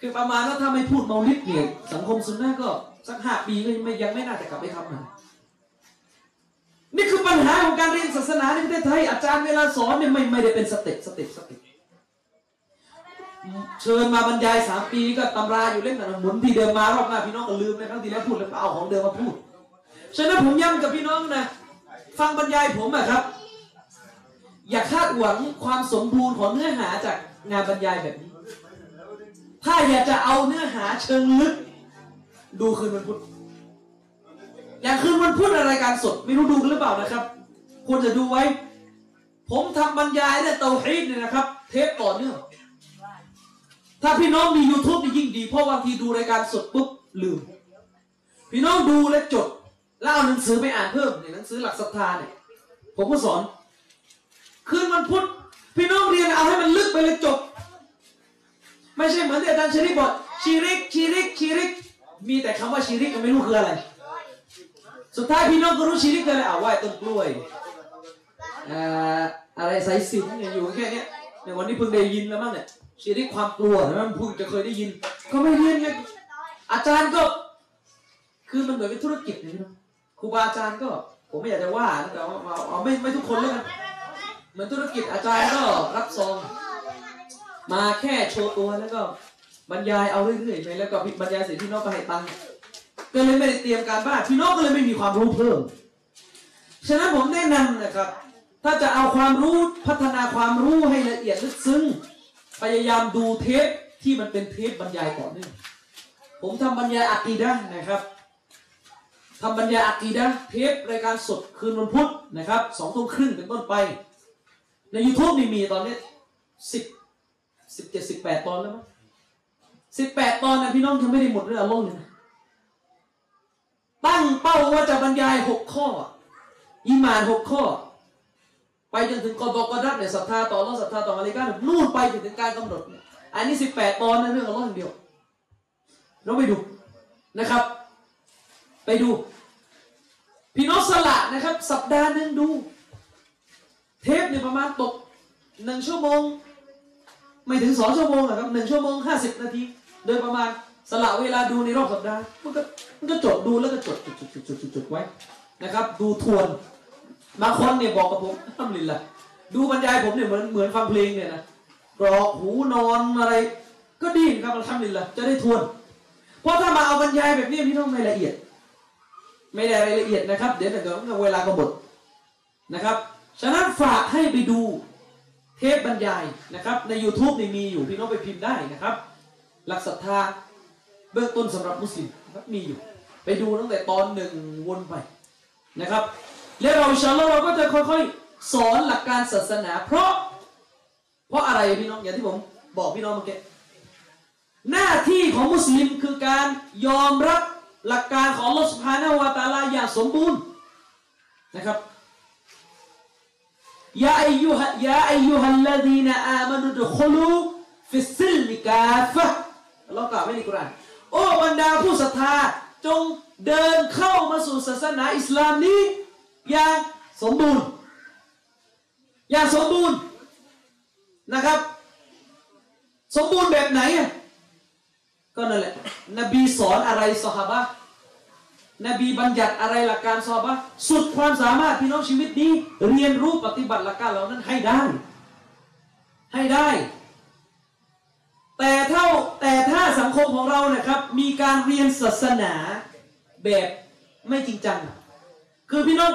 คือประมาณว่าถ้าไม่พูดเมาลิดเนี่ยสังคมสุนนะก็สักห้าปีก็ยังไม่ยังไม่น่าจะกลับไปทำมันนี่คือปัญหาของการเรียนศาสนาในประเทศไทยอาจารย์เวลาสอนเนี่ยไม่ไม่ได้เป็น step step step เชิญมาบรรยายสามปีก็ตำราอยู่เล่มนั้นหมุนที่เดิมมารอบหน้าพี่น้องก็ลืมนะครั้งที่แล้วพูดแล้วก็เอาของเดิมมาพูดฉะนั้นผมย้ำกับพี่น้องนะฟังบรรยายผมอะครับ อย่าคาดหวังความสมบูรณ์ของเนื้อหาจากงานบรรยายแบบนี้ ถ้าอยากจะเอาเนื้อหาเชิงลึก ดูคืนวันพุธอย่างคืนวันพุธรายการสดไม่รู้ดูกันหรือเปล่านะครับควรจะดูไว้ ผมทำบรรยายเนี่ยเตาฮีดเนี่ยนะครับ เทปต่อเนื่องถ้าพี่น้องมี YouTube นี่ยิ่งดี เพราะบางทีดูรายการสดปุ๊บลืม พี่น้องดูและจด แล้วเอาหนังสือไปอ่านเพิ่มในหนังสือหลักศรัทธาเนี่ยผมก็สอน คืนวันพุธพี่น้องเรียนเอาให้มันลึกไปเลยจบ ไม่ใช่เหมือนที่อาจารย์ชริกบอกชีริกชีริกชีริก มีแต่คำว่าชีริกก็ไม่รู้คืออะไร สุดท้ายพี่น้องก็รู้ชีริกคืออะไรอ่าไหว้ต้นกล้วยอ่าอะไรสายสิญจนเนี่ยอยู่แค่นี้ในวันนี้เพิ่งได้ยินแล้วมั้งเนี่ยชีริกความกลัวนะมันเพิ่งจะเคยได้ยิน ก็ไม่เรียนไงอาจารย์ก็ คือมันเหมือนเป็นธุรกิจนะพี่น้องครูบาอาจารย์ก็ ผมไม่อยากจะว่านะแต่ว่าเอาไม่ไม่ทุกคนเลยกันเหมือนธุรกิจอาจารย์ก็รับซอง มาแค่โชว์ตัวแล้วก็บรรยายเอาเรื่อยๆไปแล้วก็บรรยายเสร็จพี่น้องก็ให้ตังค์ก็เลยไม่ได้เตรียมการบ้านพี่น้องก็เลยไม่มีความรู้เพิ่มฉะนั้นผมแนะนำนะครับ ถ้าจะเอาความรู้พัฒนาความรู้ให้ละเอียดลึกซึ้งพยายามดูเทปที่มันเป็นเทปบรรยายต่อเนื่องผมทำบรรยายอากีดะนะครับทำบรรยายอากีดะเทปรายการสดคืนวันพุธนะครับสองทุ่มครึ่งเป็นต้นไป ใน YouTube นี่มีตอนนี้สิบ สิบเจ็ดสิบแปดตอนแล้วมั้งสิบแปดตอนนะพี่น้องยังไม่ได้หมดเรื่องอารมเลยนะตั้งเป้าว่าจะบรรยายหกข้ออีหมานหกข้อ ไปจนถึงกอบกดัดเนี่ยศรัทธาต่ออัลลอศรัทธาต่อมาเลกาเนี่ยนู่นไปจนถึงการกำหนดเนี่ยอันนี้สิบแปดตอนนะเรื่องอัลลอฮ์อย่างเดียวเราไปดูนะครับ ไปดู พี่น้องสละนะครับ สัปดาห์หนึ่งดู เทปเนี่ยประมาณตกหนึ่งชั่วโมง ไม่ถึงสองชั่วโมงนะครับหนึ่งชั่วโมงห้าสิบนาที โดยประมาณสละเวลาดูในรอบสัปดาห์มันก็มันก็จดดูแล้วก็จดจดจดจดจดจดไว้นะครับ ดูทวนบางคนเนี่ยบอกกับผมทำลินละดูบรรยายผมเนี่ยเหมือนเหมือนฟังเพลงเนี่ยนะกรอกหูนอนอะไร ก็ดีนะครับทำลินละจะได้ทวน เพราะถ้ามาเอาบรรยายแบบนี้พี่ต้องไม่ละเอียด ไม่ได้รายละเอียดนะครับ เดี๋ยวเดี๋ยวเวลาก็หมดนะครับ ฉะนั้นฝากให้ไปดู เทปบรรยายนะครับใน YouTube นี่มีอยู่พี่น้องไปพิมพ์ได้นะครับ หลักศรัทธาเบื้องต้นสำหรับมุสลิมครับมีอยู่ ไปดูตั้งแต่ตอนหนึ่งวนไปนะครับ แล้วเราإن شاء اللهเราก็จะค่อยๆ สอนหลักการศาสนา เพราะ เพราะอะไรพี่น้องอย่างที่ผมบอกพี่น้องเมื่อกี้หน้าที่ของมุสลิมคือการยอมรับหลักการของอัลลอฮ์ سبحانه وتعالىอย่างสมบูรณ์นะครับ يا أيها يا أيها الذين آمنوا ادخلوا في السلم كافةเรากล่าวไว้ในกุรอานโอ้บรรดาผู้ศรัทธาจงเดินเข้ามาสู่ศาสนาอิสลามนี้อย่างสมบูรณ์อย่างสมบูรณ์นะครับ สมบูรณ์แบบไหนก็นั่นแหละนบีสอนอะไรสหบะ นบีบัญญัติอะไรหลักการสหบะสุดความสามารถพี่น้องชีวิตนี้ เรียนรู้ปฏิบัติหลักการเหล่านั้นให้ได้ ให้ได้ แต่เท่าแต่ถ้าสังคมของเรานะครับ มีการเรียนศาสนาแบบไม่จริงจัง คือพี่น้อง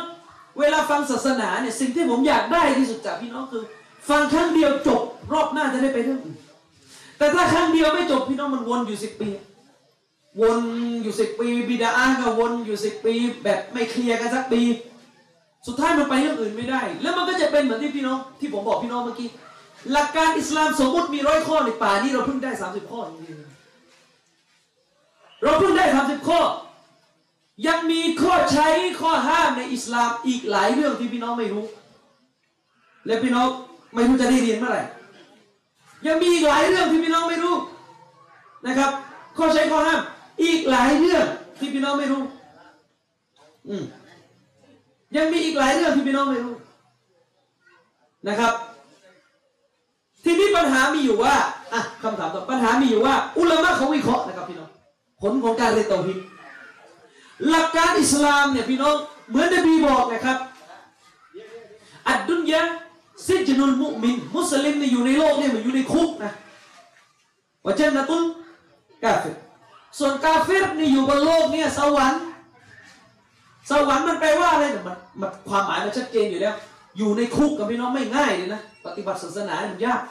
เวลาฟังศาสนาเนี่ยสิ่งที่ผมอยากได้ที่สุดจากพี่น้องคือ ฟังครั้งเดียวจบรอบหน้าจะได้ไปเรื่องอื่นแต่ถ้าครั้งเดียวไม่จบพี่น้องมันวนอยู่สิบปี วนอยู่สิบปีบิดาอ้างก็วนอยู่สิบปี แบบไม่เคลียร์กันสักปี สุดท้ายมันไปเรื่องอื่นไม่ได้ แล้วมันก็จะเป็นเหมือนที่พี่น้องที่ผมบอกพี่น้องเมื่อกี้หลักการอิสลามสมมติมีร้อยข้อในป่านี้เราเพิ่งได้สามสิบข้อจริงๆเราเพิ่งได้สามสิบข้อ ยังมีข้อใช้ข้อห้ามในอิสลามอีกหลายเรื่องที่พี่น้องไม่รู้ และพี่น้องไม่รู้จะได้เรียนเมื่อไหร่ยังมีอีกหลายเรื่องที่พี่น้องไม่รู้นะครับ ข้อใช้ข้อห้าม อีกหลายเรื่องที่พี่น้องไม่รู้ อืมยังมีอีกหลายเรื่องที่พี่น้องไม่รู้นะครับ ทีนี้ปัญหามีอยู่ว่าอะคำถามต่อปัญหามีอยู่ว่า อุลามะเขาวิเคราะห์นะครับพี่น้องผลของการเรียนเตาฮิดหลักการอิสลามเนี่ยพี่น้องเหมือนนบีบอกนะครับ อัดดุนยะซิจนุลมุมิน มุสลิมเนี่ยอยู่ในโลกเนี่ยเหมือนอยู่ในคุกนะวะเจนนะตุลกาเฟร ส่วนกาเฟรนี่อยู่บนโลกเนี่ยสวรรค์ สวรรค์มันแปลว่าอะไรเนี่ยมันมันความหมายมันชัดเจนอยู่แล้ว อยู่ในคุกกับพี่น้องไม่ง่ายเลยนะปฏิบัติศาสนามันยาก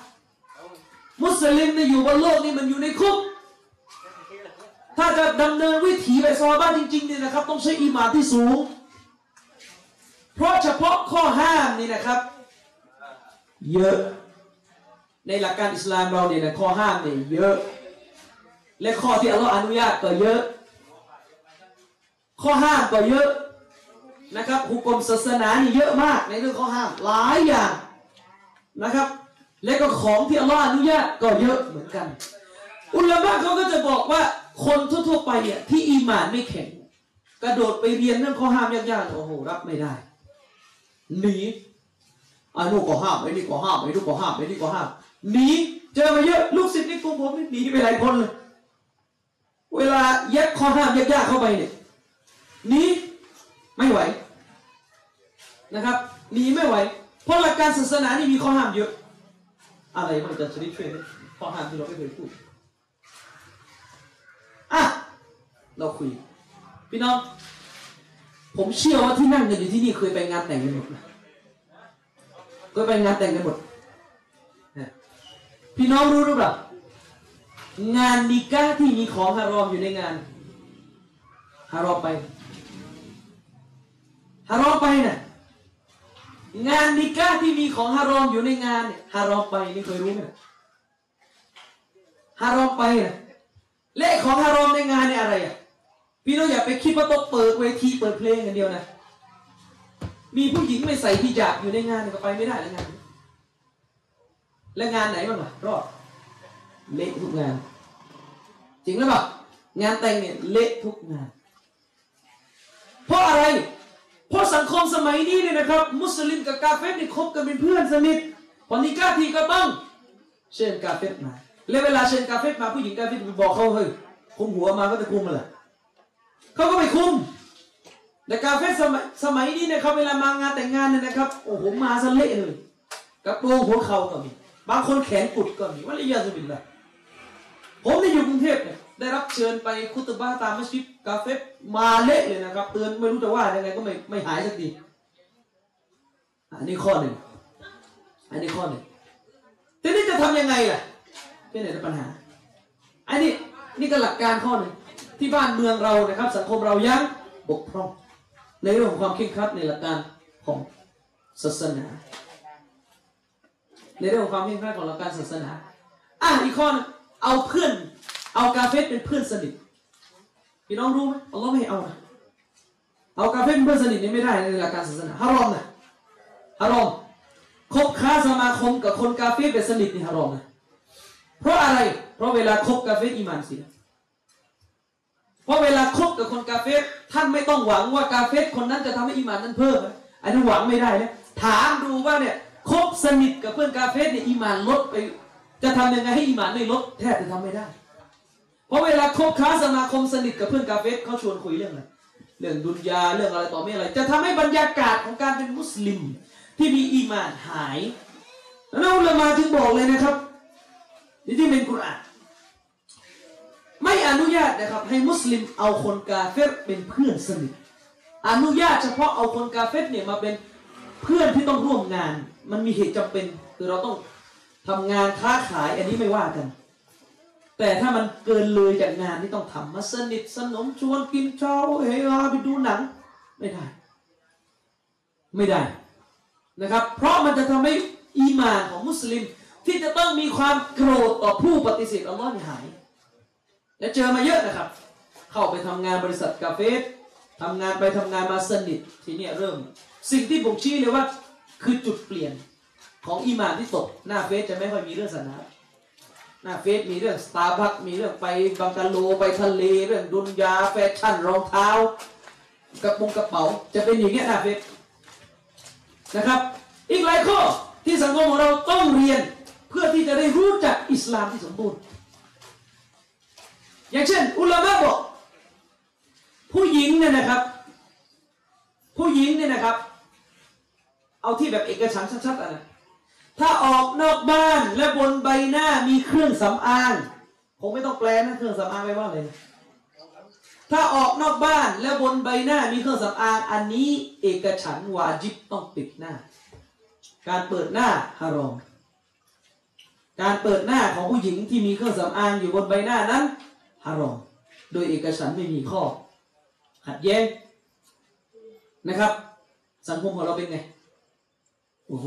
มุสลิมเนี่ยอยู่บนโลกนี่มันอยู่ในคุก ถ้าจะดำเนินวิถีไปซอบ้านจริงๆเนี่ยนะครับ ต้องใช้อีหมานที่สูง เพราะเฉพาะข้อห้ามนี่นะครับ เยอะในหลักการอิสลามเราเนี่ยนะข้อห้ามเนี่ยเยอะ และข้อที่อัลลอฮ์อนุญาตก็เยอะ ข้อห้ามก็เยอะนะครับหุกกลมศาสนานี่เยอะมากในเรื่องข้อห้ามหลายอย่างนะครับ และก็ของที่อัลลอฮ์อนุญาตก็เยอะเหมือนกัน อุลามะเขาก็จะบอกว่าคนทั่วๆไปเนี่ยที่อีหมานไม่แข็งกระโดดไปเรียนเรื่องข้อห้ามยากๆโอ้โหรับไม่ได้หนีอันนู้ก็ห้ามไอ้นี่ก็ห้ามไอ้นู้นก็ห้ามไอ้นี่ก็ห้ามหนีเจอมาเยอะลูกศิษย์นี่กลุ่มผมนี่หนีไปหลายคนเลย เวลายัดข้อห้ามยากๆเข้าไปเนี่ยนีไม่ไหวนะครับหนีไม่ไหว เพราะหลักการศาสนานี่มีข้อห้ามเยอะ อะไรมันจะชนิดช่วยข้อห้ามที่เราไม่เคยพูดอะเราคุย พี่น้อง ผมเชื่อว่าที่นั่งกันอยู่ที่นี่เคยไปงานแต่งกันหมดนะเคยไปงานแต่งกันหมดพี่น้องรู้หรือเปล่า งานนิก้าที่มีของฮารอมอยู่ในงานฮารอมไปฮารอมไปน่ะงานนิก้าที่มีของฮารอมอยู่ในงานเนี่ยฮารอมไปนี่เคยรู้ไหมฮารอมไปน่ะและของฮารอมในงานเนี่ยอะไรอะพี่น้องอย่าไปคิดว่าต้องเปิดเวทีเปิดเพลงกันเดียวนะมีผู้หญิงไม่ใส่ฮิญาบอยู่ในงานก็ไปไม่ได้แล้วงาน และงานไหนบ้างล่ะรอด เละทุกงาน จริงหรือเปล่างานแต่งเนี่ยเละทุกงาน เพราะอะไร เพราะสังคมสมัยนี้เนี่ยนะครับ มุสลิมกับกาเฟรนี่คบกันเป็นเพื่อนสนิทพอนิกาทีก็ต้องเชิญกาเฟรมาและเวลาเชิญกาเฟรมาผู้หญิงกาเฟรไปบอกเขาเฮ้ยคุมหัวมาก็จะคุมมันแหละเขาก็ไม่คุมแต่กาเฟรสมัยสมัยนี้เนี่ยเขาเวลามางานแต่งงานเนี่ยนะครับโอ้โหมาซะเละเลยกระโปรงหัวเข่าก็มีบางคนแขนกุดก็มีว่าเลยยาสบินละ ผมเนี่ยอยู่กรุงเทพเนี่ยได้รับเชิญไปคุตบะตามมัสยิดกาเฟมาเละเลยนะครับเตือนไม่รู้จะว่ายังไงก็ไม่ไม่หายสักทีอันนี้ข้อหนึ่งอันนี้ข้อหนึ่งทีนี้จะทำยังไงล่ะเป็นไหนปัญหาอันนี้นี่ก็หลักการข้อหนึ่งที่บ้านเมืองเรานะครับ สังคมเรายังบกพร่อง ในเรื่องของความเคร่งครัดในหลักการของศาสนา ในเรื่องของความเคร่งครัดของหลักการศาสนาอะอีกข้อนึง เอาเพื่อน เอากาเฟสเป็นเพื่อนสนิทพี่น้องรู้ไหมอัลลอฮ์ไม่ให้เอานะเอากาเฟสเป็นเพื่อนสนิทนี่ไม่ได้ในหลักการศาสนาฮารอมนะฮารอมคบค้าสมาคมกับคนกาเฟสเป็นสนิทนี่ฮารอมนะเพราะอะไร เพราะเวลาคบกาเฟสอีหมานเสียเพราะเวลาคบกับคนกาเฟสท่านไม่ต้องหวังว่ากาเฟสคนนั้นจะทำให้อีหมานนั้นเพิ่มนะอันนี้หวังไม่ได้นะถามดูว่าเนี่ยคบสนิทกับเพื่อนกาเฟสเนี่ยอีหมานลดไป จะทำยังไงให้อีหมานไม่ลดแทบจะทำไม่ได้ เพราะเวลาคบค้าสมาคมสนิทกับเพื่อนกาเฟสเขาชวนคุยเรื่องอะไรเรื่องดุนยาเรื่องอะไรต่อไม่อะไร จะทำให้บรรยากาศของการเป็นมุสลิม ที่มีอีหมานหายแล้วอุลามาจึงบอกเลยนะครับนี่ที่เป็นกุรอานไม่อนุญาตนะครับ ให้มุสลิมเอาคนกาเฟสเป็นเพื่อนสนิทอนุญาตเฉพาะเอาคนกาเฟสเนี่ยมาเป็นเพื่อนที่ต้องร่วมงาน มันมีเหตุจำเป็นคือเราต้อง ทำงานค้าขายอันนี้ไม่ว่ากัน แต่ถ้ามันเกินเลยจากงานที่ต้องทำมาสนิทสนมชวนกินเช้าเฮฮาไปดูหนัง ไม่ได้ ไม่ได้นะครับ เพราะมันจะทำให้อีมานของมุสลิม ที่จะต้องมีความโกรธต่อผู้ปฏิเสธอัลลอฮ์นี่หายและเจอมาเยอะนะครับ เข้าไปทำงานบริษัทกาเฟสทำงานไปทำงานมาสนิททีนี้เริ่ม สิ่งที่ผมชี้เลยว่า คือจุดเปลี่ยน ของอีมานที่ตกหน้าเฟซจะไม่ค่อยมีเรื่องศาสนาหน้าเฟซมีเรื่องสตาร์บัคมีเรื่องไปบังกะโลไปทะเลเรื่องดุนยาแฟชั่นรองเท้ากระโปรงกระเป๋า จะเป็นอย่างเงี้ยหน้าเฟซนะครับ อีกหลายข้อที่สังคมของเราต้องเรียนเพื่อที่จะได้รู้จักอิสลามที่สมบูรณ์ อย่างเช่น อุลามะบอก ผู้หญิงเนี่ยนะครับ ผู้หญิงเนี่ยนะครับ เอาที่แบบเอกฉันชัดๆอะนะ ถ้าออกนอกบ้านและบนใบหน้ามีเครื่องสำอางผมไม่ต้องแปลนะเครื่องสำอางไม่ว่าเลยถ้าออกนอกบ้านและบนใบหน้ามีเครื่องสำอางอันนี้ เอกฉันวาจิบต้องปิดหน้า การเปิดหน้าฮารอมการเปิดหน้าของผู้หญิงที่มีเครื่องสำอางอยู่บนใบหน้านั้นฮารอมโดยเอกฉันไม่มีข้อขัดแย้งนะครับ สังคมของเราเป็นไงโอ้โห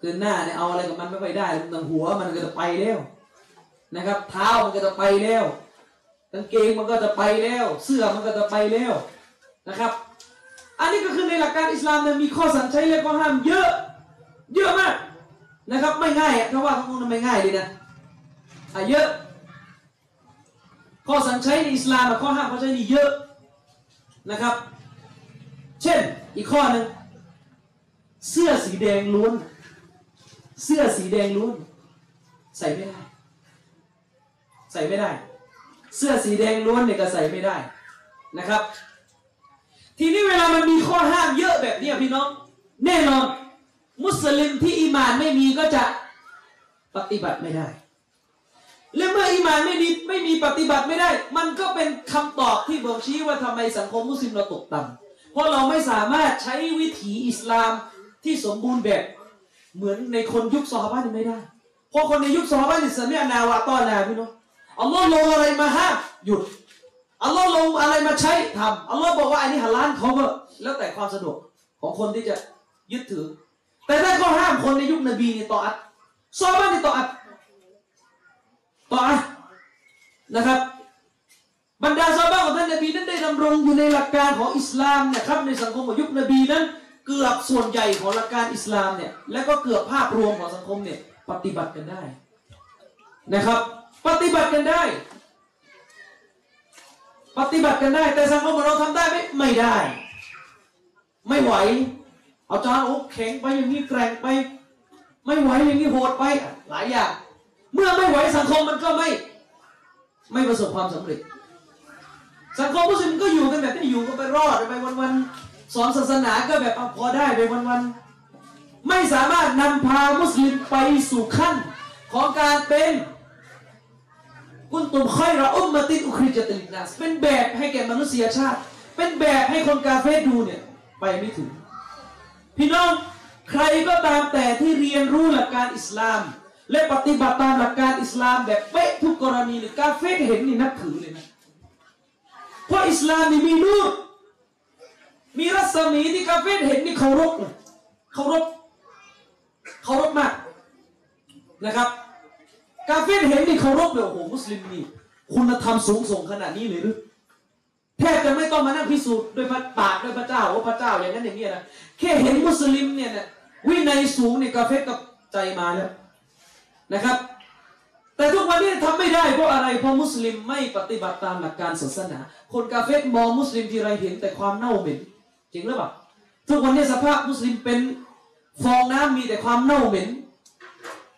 คือหน้าเนี่ยเอาอะไรกับมันไม่ค่อยได้ตั้งหัวมันก็จะไปแล้วนะครับ เท้ามันก็จะไปแล้วกางเกงมันก็จะไปแล้ว เสื้อมันก็จะไปแล้วนะครับ อันนี้ก็คือในหลักการอิสลามเนี่ยมีข้อสั่งใช้และข้อห้ามเยอะ เยอะมากนะครับ ไม่ง่ายอะถ้าว่าทั้งหมดไม่ง่ายเลยนะอะเยอะข้อสั่งใช้ในอิสลามกับข้อห้ามข้อใช้นี่เยอะนะครับ เช่นอีกข้อหนึ่งเสื้อสีแดงล้วน เสื้อสีแดงล้วนใส่ไม่ได้ ใส่ไม่ได้ เสื้อสีแดงล้วนเนี่ยก็ใส่ไม่ได้นะครับ ทีนี้เวลามันมีข้อห้ามเยอะแบบนี้พี่น้องแน่นอน มุสลิมที่อีมานไม่มีก็จะปฏิบัติไม่ได้ และเมื่ออีหมานไม่ดีไม่มีปฏิบัติไม่ได้ มันก็เป็นคำตอบที่บ่งชี้ว่าทำไมสังคมมุสลิมเราตกต่ำเพราะเราไม่สามารถใช้วิถีอิสลามที่สมบูรณ์แบบ เหมือนในคนยุคซอฮาบะนี่ไม่ได้ เพราะคนในยุคซอฮาบะนี่สมีอนาวะตอนนาพี่น้องอัลลอฮ์ลงอะไรมาห้ามหยุดอัลลอฮ์ลงอะไรมาใช้ทำอัลลอฮ์บอกว่าอันนี้ฮาลาลเขาก็แล้วแต่ความสะดวกของคนที่จะยึดถือ แต่ถ้าเขาห้ามคนในยุคนบีนี่ต่ออัดซอฮาบะนี่ต่ออัดต่ออัดนะครับบรรดาซอฮาบะของท่านนบีนั้นได้ดำรงอยู่ในหลักการของอิสลามนี่ยครับในสังคมของยุคนบีนั้น เกือบส่วนใหญ่ของหลักการอิสลามเนี่ยและก็เกือบภาพรวมของสังคมเนี่ยปฏิบัติกันได้นะครับ ปฏิบัติกันได้ ปฏิบัติกันได้ แต่สังคมของเราทำได้ไหมไม่ได้ ไม่ไหว เอาจารย์โอ้แข็งไปอย่างนี้แกร่งไป ไม่ไหวอย่างนี้โหดไปหลายอย่าง เมื่อไม่ไหวสังคมมันก็ไม่ ไม่ประสบความสำเร็จ สังคมมุสลิมก็อยู่กันแบบนี้อยู่ก็ไปรอดไปวันๆ สอนศาสนาก็แบบพอได้ไปวันๆไม่สามารถนำพามุสลิมไปสู่ขั้น ของการเป็นกุนตุมค่อยระอุมมาตินอุคริจติลินาสเป็นแบบให้แก่มนุษยชาติ เป็นแบบให้คนกาเฟสดูเนี่ย ไปไม่ถึง พี่น้องใครก็ตามแต่ที่เรียนรู้หลักการอิสลาม และปฏิบัติตามหลักการอิสลามแบบเป๊ะทุกกรณีเนี่ยกาเฟสเห็นนี่นับถือเลยนะเพราะอิสลามนี่มีนูร มีรัศมีที่กาเฟสเห็นนี่เคารพเลยเคารพเคารพมากนะครับกาเฟสเห็นนี่เคารพเลยโอ้โหมุสลิมนี่คุณธรรมสูงส่งขนาดนี้เลยหรือแทบจะไม่ต้องมานั่งพิสูจน์ด้วยพระปากด้วยพระเจ้าว่าพระเจ้าอย่างนั้นอย่างนี้นะแค่เห็นมุสลิมเนี่ยนะวินัยสูงเนี่ยกาเฟสกับใจมาแล้วนะครับ แต่ทุกวันนี้ทำไม่ได้เพราะอะไรเพราะมุสลิมไม่ปฏิบัติตามหลักการศาสนา คนกาเฟสมองมุสลิมทีไรเห็นแต่ความเน่าเหม็น จริงหรือเปล่าทุกวันนี้สภาพมุสลิมเป็นฟองน้ำมีแต่ความเน่าเหม็น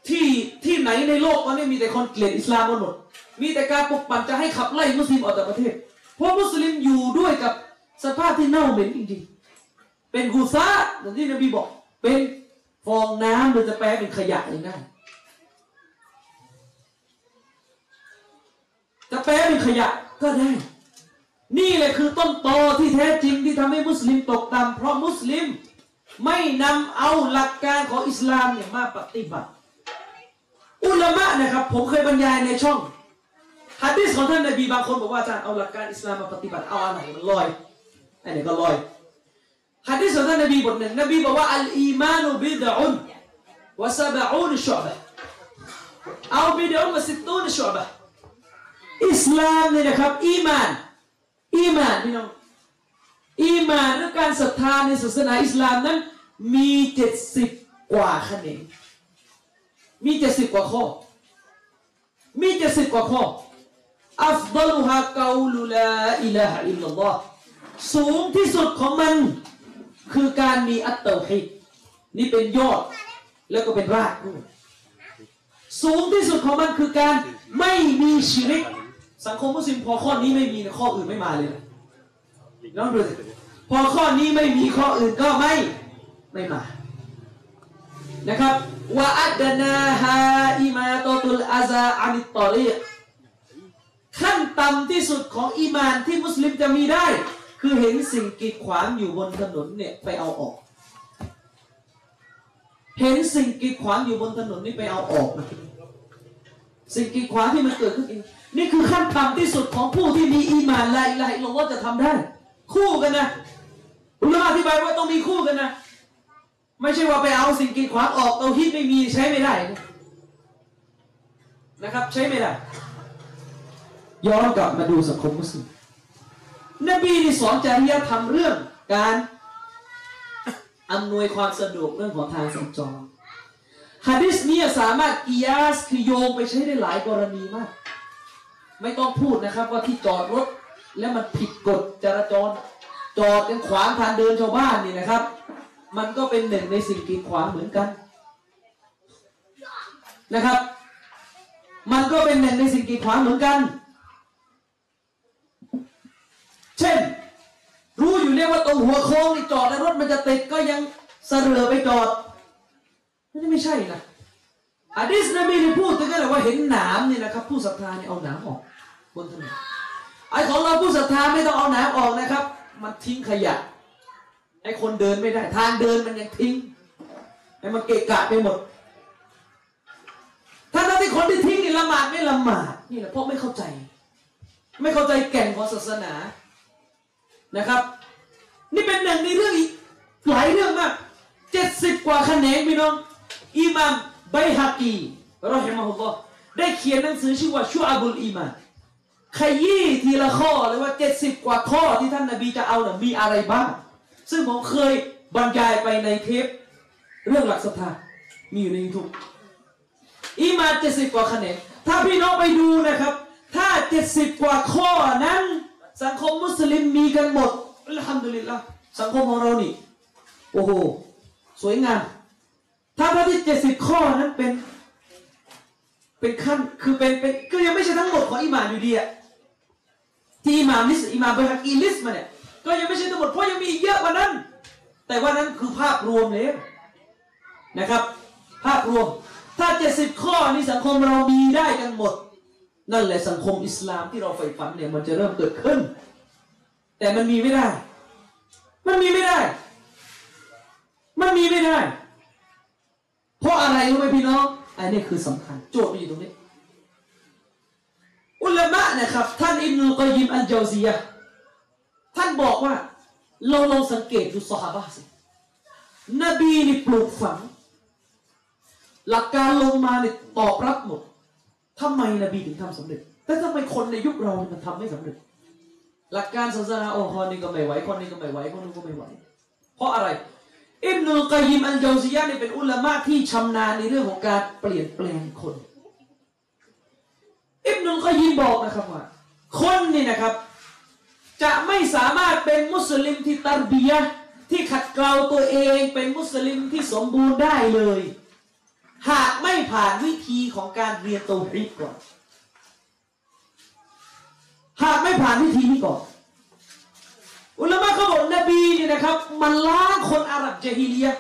ที่ที่ไหนในโลกตอนนี้มีแต่คนเกลียดอิสลามหมดมีแต่การปลุกปั่นจะให้ขับไล่มุสลิมออกจากประเทศ เพราะมุสลิมอยู่ด้วยกับสภาพที่เน่าเหม็นจริงๆ เป็นกุซาอย่างที่นบีบอก เป็นฟองน้ำหรือจะแปลเป็นขยะยังได้จะแปลเป็นขยะก็ได้ นี่แหละคือต้นตอที่แท้จริงที่ทำให้มุสลิมตกต่ำเพราะมุสลิม ไม่นำเอาหลักการของอิสลามเนี่ยมาปฏิบัติ อุลามะนะครับ ผมเคยบรรยายในช่องฮะดิษของท่านนบีบางคนบอกว่าอาจารย์เอาหลักการอิสลามมาปฏิบัติเอาอันไหนมันลอยอันไหนก็ลอยฮะดิษของท่านนบีบทหนึ่งนบีบอกว่าอัลอีมานุบิดะอุนวะซาบะอูนชุบะأو بضع وستون شعبةอิสลามเนี่ยนะครับอีมาน อีมานพี่น้องอีมานหรือการศรัทธาในศาสนาอิสลามนั้น มีเจ็ดสิบกว่าแขนงมีเจ็ดสิบกว่าข้อ มีเจ็ดสิบกว่าข้อأفضلها قول لا إله إلا اللهสูงที่สุดของมัน คือการมีอัตเตอร์ฮิดนี่เป็นยอด แล้วก็เป็นรากด้วยสูงที่สุดของมันคือการไม่มีชีริก สังคมมุสลิมพอข้อนี้ไม่มีข้ออื่นไม่มาเลยนะน้องดูสิพอข้อนี้ไม่มีข้ออื่นก็ไม่ไม่มานะครับว่าอัดนาฮาอิมาตตุลอาซาอานิตตอรีขั้นต่ำที่สุดของอีมานที่มุสลิมจะมีได้ คือเห็นสิ่งกีดขวางอยู่บนถนนเนี่ยไปเอาออก เห็นสิ่งกีดขวางอยู่บนถนนนี่ไปเอาออกนะสิ่งกีดขวางที่มันเกิดขึ้นเอง นี่คือขั้นต่ำที่สุดของผู้ที่มีอีมานละอิละฮะอิลลัลลอฮ์จะทำได้ คู่กันนะอุลามะอธิบายว่าต้องมีคู่กันนะ ไม่ใช่ว่าไปเอาสิ่งกีดขวางออกเตาฮิตไม่มีใช้ไม่ได้นะนะครับ ใช้ไม่ได้ย้อนกลับมาดูสังคมมุสลิมนบีนี่สอนจริยธรรมเรื่องการอำนวยความสะดวกเรื่องของทางสัญจรฮะดิษนี้สามารถกิยาสคือโยงไปใช้ได้หลายกรณีมาก ไม่ต้องพูดนะครับว่าที่จอดรถแล้วมันผิดกฎจราจร จอดกันขวางทางเดินชาวบ้านนี่นะครับ มันก็เป็นหนึ่งในสิ่งกีดขวางเหมือนกันนะครับ มันก็เป็นหนึ่งในสิ่งกีดขวางเหมือนกัน เช่น รู้อยู่แล้วว่าตรงหัวโค้งนี่จอดแล้วรถมันจะติดก็ยังเสรอไปจอดนี่ไม่ใช่นะอะดิษนบีนี่พูดถึงกันเลยว่าเห็นหนามนี่นะครับ ผู้ศรัทธาเนี่ยเอาหนามออก บนถนนไอ้ของเราผู้ศรัทธาไม่ต้องเอาหนามออกนะครับ มันทิ้งขยะไอ้คนเดินไม่ได้ ทางเดินมันยังทิ้งไอ้มันเกะกะไปหมดถ้านั้นที่คนที่ทิ้งนี่ละหมาดไม่ละหมาดนี่แหละเพราะไม่เข้าใจ ไม่เข้าใจแก่นของศาสนานะครับ นี่เป็นหนึ่งในเรื่องอีกหลายเรื่องมากเจ็ดสิบกว่าคะแนนพี่น้องอิหมามไบฮากีรอฮิมะฮุลลอฮ์ได้เขียนหนังสือชื่อว่าชัวอาบุลอีมาน ขยี้ทีละข้อเลยว่าเจ็ดสิบกว่าข้อที่ท่านนบีจะเอาน่ะมีอะไรบ้าง ซึ่งผมเคยบรรยายไปในเทปเรื่องหลักศรัทธามีอยู่ในยูทูบอีมาเจ็ดสิบกว่าคะแนนถ้าพี่น้องไปดูนะครับ ถ้าเจ็ดสิบกว่าข้อนั้น สังคมมุสลิมมีกันหมดอัลฮัมดุลิลละสังคมของเรานี่ โอ้โห สวยงาม ถ้าพระที่เจ็ดสิบข้อนั้นเป็น เป็นขั้นคือเป็นเป็นก็ยังไม่ใช่ทั้งหมดของอิหมานอยู่ดีอะ ที่อิหม่ามลิสอิหม่ามเบฮักอีลิสมาเนี่ยก็ยังไม่ใช่ทั้งหมดเพราะยังมีเยอะกว่านั้น แต่ว่านั้นคือภาพรวมเลยนะครับ ภาพรวม ถ้าเจ็ดสิบข้อนี่สังคมเรามีได้กันหมด นั่นแหละสังคมอิสลามที่เราใฝ่ฝันเนี่ยมันจะเริ่มเกิดขึ้น แต่มันมีไม่ได้ มันมีไม่ได้ มันมีไม่ได้ เพราะอะไรรู้ไหมพี่น้องอันนี้คือสำคัญโจทย์มันอยู่ตรงนี้ อุลามะนะครับ ท่านอิบนุกอยิมอัลเจาซียะท่านบอกว่าเราลองสังเกตดูสหาบะสิ นบีนี่ปลูกฝัง หลักการลงมาเนี่ยตอบรับหมดทำไมนบีถึงทำสำเร็จ แต่ทำไมคนในยุคเราเนี่ยมันทำไม่สำเร็จ หลักการศาสนาโอ้คนนี้ก็ไม่ไหวคนนี้ก็ไม่ไหวคนนี้นก็ไม่ไหว เพราะอะไรอิบนุกอยิมอัลเจาซียะเนี่ยเป็นอุลามะที่ชำนาญในเรื่องของการเปลี่ยนแปลงคน อิบนุลกอยิมบอกนะครับว่า คนนี่นะครับ จะไม่สามารถเป็นมุสลิมที่ตัรบียะที่ขัดเกลาตัวเองเป็นมุสลิมที่สมบูรณ์ได้เลย หากไม่ผ่านวิธีของการเรียนตัวฮีดก่อน หากไม่ผ่านวิธีนี้ก่อนอุลามะเขาบอกนบีนี่นะครับ มันล้างคนอาหรับเจฮิเลีย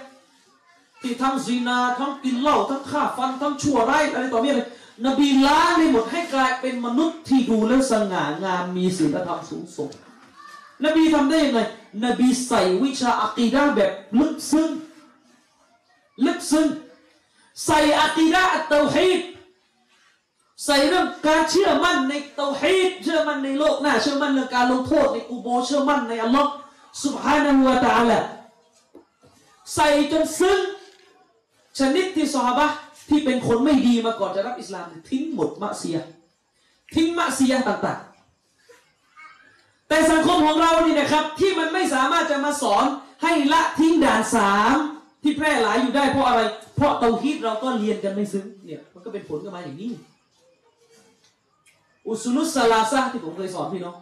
ที่ทั้งซีนาทั้งกินเหล้าทั้งฆ่าฟันทั้งชั่วร้ายอะไรต่อมีอะไร นบีล้างให้หมดให้กลายเป็นมนุษย์ที่ดูแล้วสง่างามมีศีลธรรมสูงส่ง นบีทำได้ยังไง นบีใส่วิชาอะกีดะห์แบบลึกซึ้ง ลึกซึ้ง ใส่อะกีดะห์อัตเตาฮีด ใส่เรื่องการเชื่อมั่นในเตาฮีด เชื่อมั่นในโลกหน้า เชื่อมั่นในการลงโทษในกูโบร์เชื่อมั่นในอัลลอฮ์ سبحانه และ تعالى ใส่จนซึ้ง ชนิดที่ซอฮาบะห์ ที่เป็นคนไม่ดีมาก่อนจะรับอิสลามทิ้งหมดมะเสีย ทิ้งมะเสียต่างๆ แต่สังคมของเรานี่นะครับ ที่มันไม่สามารถจะมาสอนให้ละทิ้งด่านสามที่แพร่หลายอยู่ได้เพราะอะไร เพราะเตาฮีดเราก็เรียนกันไม่ซึ้งเนี่ยมันก็เป็นผลกันมาอย่างนี้ อุสุลุสลาซะห์ที่ผมเคยสอนพี่น้อง